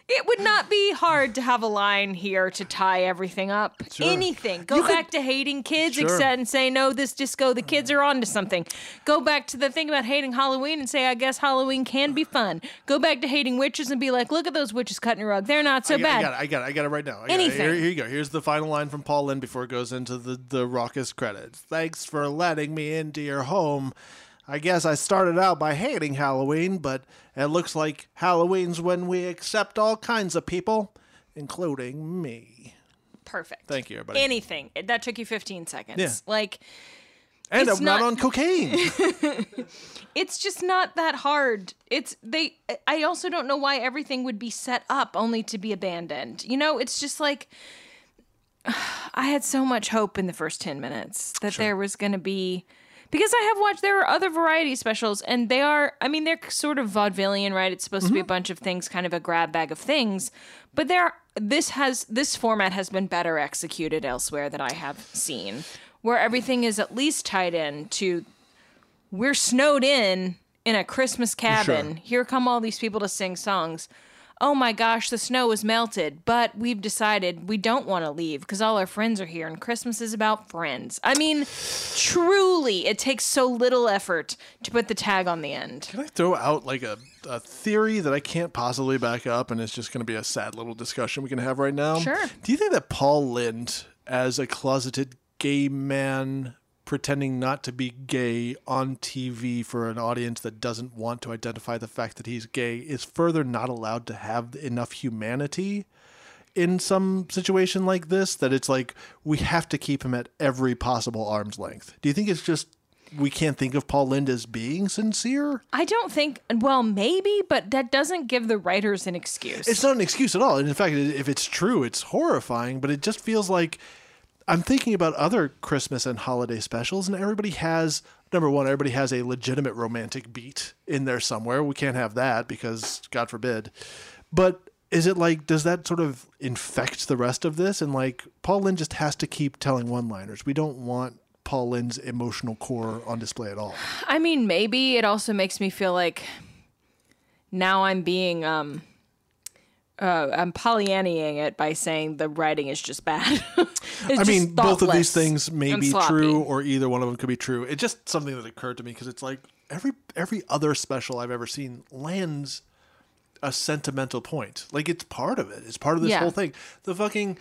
it would not be hard to have a line here to tie everything up. Anything. Go back to hating kids, Sure. except and say no. This disco, the kids are onto something. Go back to the thing about hating Halloween and say I guess Halloween can be fun. Go back to hating witches and be like, look at those witches cutting a rug. They're not so I, got- bad. I got it. I got it. I got it right now. I. Anything. Here, here you go. Here's the final line from Paul Lynde before it goes into the the raucous credits. Thanks for letting me into your home. I guess I started out by hating Halloween, but it looks like Halloween's when we accept all kinds of people, including me. Perfect. Thank you, everybody. Anything. That took you 15 seconds. Yeah. Like And It's I'm not, not- on cocaine. it's just not that hard. It's they I also don't know why everything would be set up only to be abandoned. You know, it's just like I had so much hope in the first 10 minutes that there was going to be because I have watched there are other variety specials and they are I mean they're sort of vaudevillian, right? It's supposed to be a mm-hmm. bunch of things, kind of a grab bag of things, but they're this has this format has been better executed elsewhere that I have seen, where everything is at least tied in to we're snowed in in a Christmas cabin. Sure. Here come all these people to sing songs. Oh my gosh, the snow is melted, but we've decided we don't want to leave because all our friends are here and Christmas is about friends. I mean, truly, it takes so little effort to put the tag on the end. Can I throw out like a, a theory that I can't possibly back up and it's just going to be a sad little discussion we can have right now? Sure. Do you think that Paul Lynde, as a closeted gay man pretending not to be gay on TV for an audience that doesn't want to identify the fact that he's gay, is further not allowed to have enough humanity? In some situation like this, that it's like we have to keep him at every possible arm's length. Do you think it's just we can't think of Paul Lynde as being sincere? I don't think, well, maybe, but that doesn't give the writers an excuse. It's not an excuse at all. And in fact, if it's true, it's horrifying, but it just feels like I'm thinking about other Christmas and holiday specials, and everybody has number one, everybody has a legitimate romantic beat in there somewhere. We can't have that because, God forbid. But is it like, does that sort of infect the rest of this? And like, Paul Lynde just has to keep telling one liners. We don't want Paul Lynde's emotional core on display at all. I mean, maybe it also makes me feel like now I'm being um uh, I'm Pollyannying it by saying the writing is just bad. It's I mean, just both of these things may be sloppy. true, or either one of them could be true. It's just something that occurred to me because it's like every every other special I've ever seen lands a sentimental point. Like it's part of it. It's part of this Yeah. whole thing. The fucking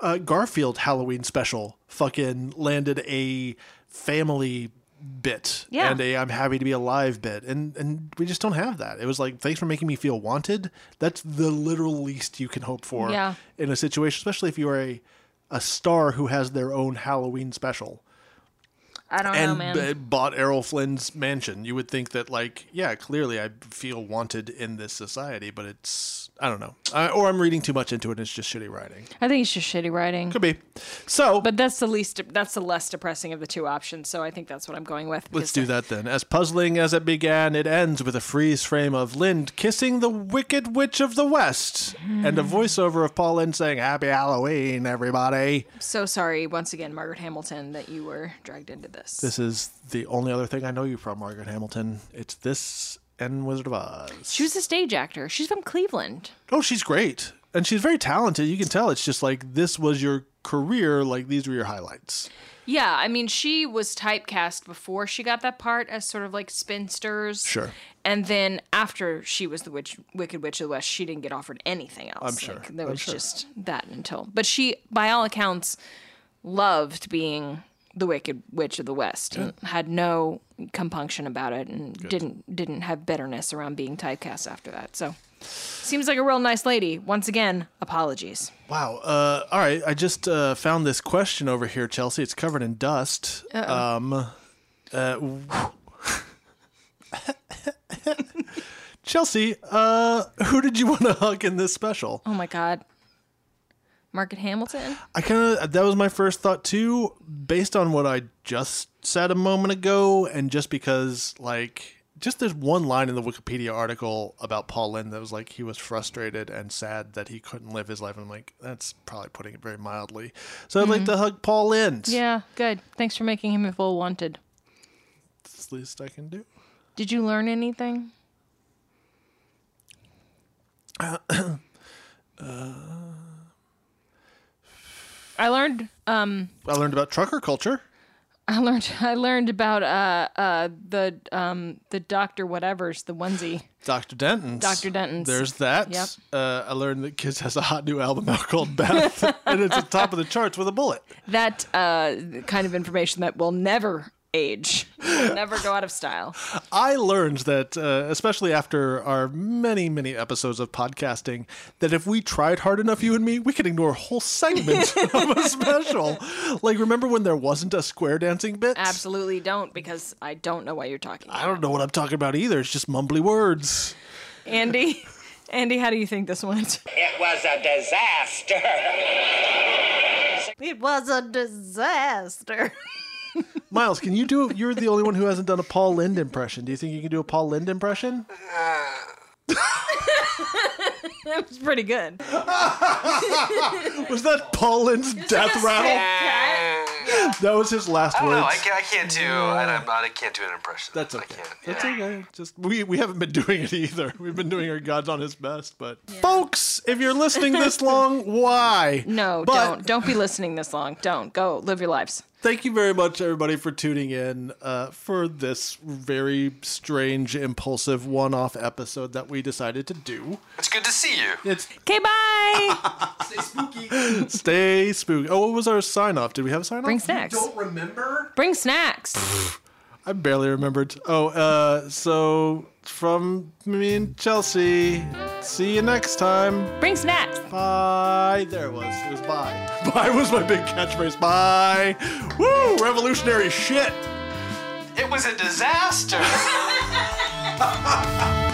uh, Garfield Halloween special fucking landed a family bit Yeah. and a I'm happy to be alive bit and and we just don't have that. It was like thanks for making me feel wanted. That's the literal least you can hope for Yeah. in a situation, especially if you are a a star who has their own Halloween special I don't know, and Oh, man. b- bought Errol Flynn's mansion. You would think that, like, yeah, clearly I feel wanted in this society, but it's I don't know, I, or I'm reading too much into it. and It's just shitty writing. I think it's just shitty writing. Could be. So, But that's the least. That's the less depressing of the two options. So I think that's what I'm going with. let's do that then. As puzzling as it began, it ends with a freeze frame of Lynde kissing the Wicked Witch of the West, and a Hmm. voiceover of Paul Lynde saying "Happy Halloween, everybody." I'm so sorry once again, Margaret Hamilton, that you were dragged into this. This is the only other thing I know you from, Margaret Hamilton. It's this and Wizard of Oz. She was a stage actor. She's from Cleveland. Oh, she's great. And she's very talented. You can tell it's just like this was your career, like these were your highlights. Yeah, I mean, she was typecast before she got that part as sort of like spinsters. Sure. And then after she was the witch, Wicked Witch of the West, she didn't get offered anything else. I'm sure. Like, there I'm was sure. just that until. But she, by all accounts, loved being the Wicked Witch of the West and had no compunction about it and didn't didn't have bitterness around being typecast after that. So seems like a real nice lady. Once again, apologies. Wow. Uh, all right. I just uh, found this question over here, Chelsea. It's covered in dust. Um, uh, Chelsea, uh, who did you want to hug in this special? Oh my God. Margaret Hamilton? I kind of that was my first thought too, based on what I just said a moment ago, and just because like just there's one line in the Wikipedia article about Paul Lynde that was like he was frustrated and sad that he couldn't live his life. And I'm like, that's probably putting it very mildly. So I'd like mm-hmm. to hug Paul Lynde. Yeah, good. Thanks for making him feel wanted. It's the least I can do. Did you learn anything? Uh, uh, I learned um I learned about trucker culture. I learned I learned about uh uh the um the doctor whatever's the onesie. Dr. Denton's. Dr. Denton's. There's that. Yep. Uh, I learned that KISS has a hot new album out called Beth, and it's at the top of the charts with a bullet. That uh kind of information that will never age. Will never go out of style. I learned that, uh, especially after our many, many episodes of podcasting, that if we tried hard enough, you and me, we could ignore whole segments of a special. Like, remember when there wasn't a square dancing bit? Absolutely don't because I don't know what you're talking about. I don't know what I'm talking about either. It's just mumbly words. Andy Andy, how do you think this went? It was a disaster. It was a disaster. Miles, can you do? You're the only one who hasn't done a Paul Lynde impression. Do you think you can do a Paul Lynde impression? that was pretty good. Was that Paul Lynde's death rattle? That was his last I don't words. know. I can't, I can't do. I, I'm not, I can't do an impression. That's I okay. can't. That's yeah. okay. Just we we haven't been doing it either. We've been doing our God's on his best, but folks, if you're listening this long, why? No, But- don't. Don't be listening this long. Don't. Go live your lives. Thank you very much, everybody, for tuning in uh, for this very strange, impulsive one-off episode that we decided to do. It's good to see you. It's Okay, bye. Stay spooky. stay spooky. Oh, what was our sign-off? Did we have a sign-off? Bring snacks. Don't remember? Bring snacks. I barely remembered. Oh, uh, so from me and Chelsea, see you next time. Bring snacks. Bye. There it was. It was bye. Bye was my big catchphrase. Bye. Woo! Revolutionary shit. It was a disaster.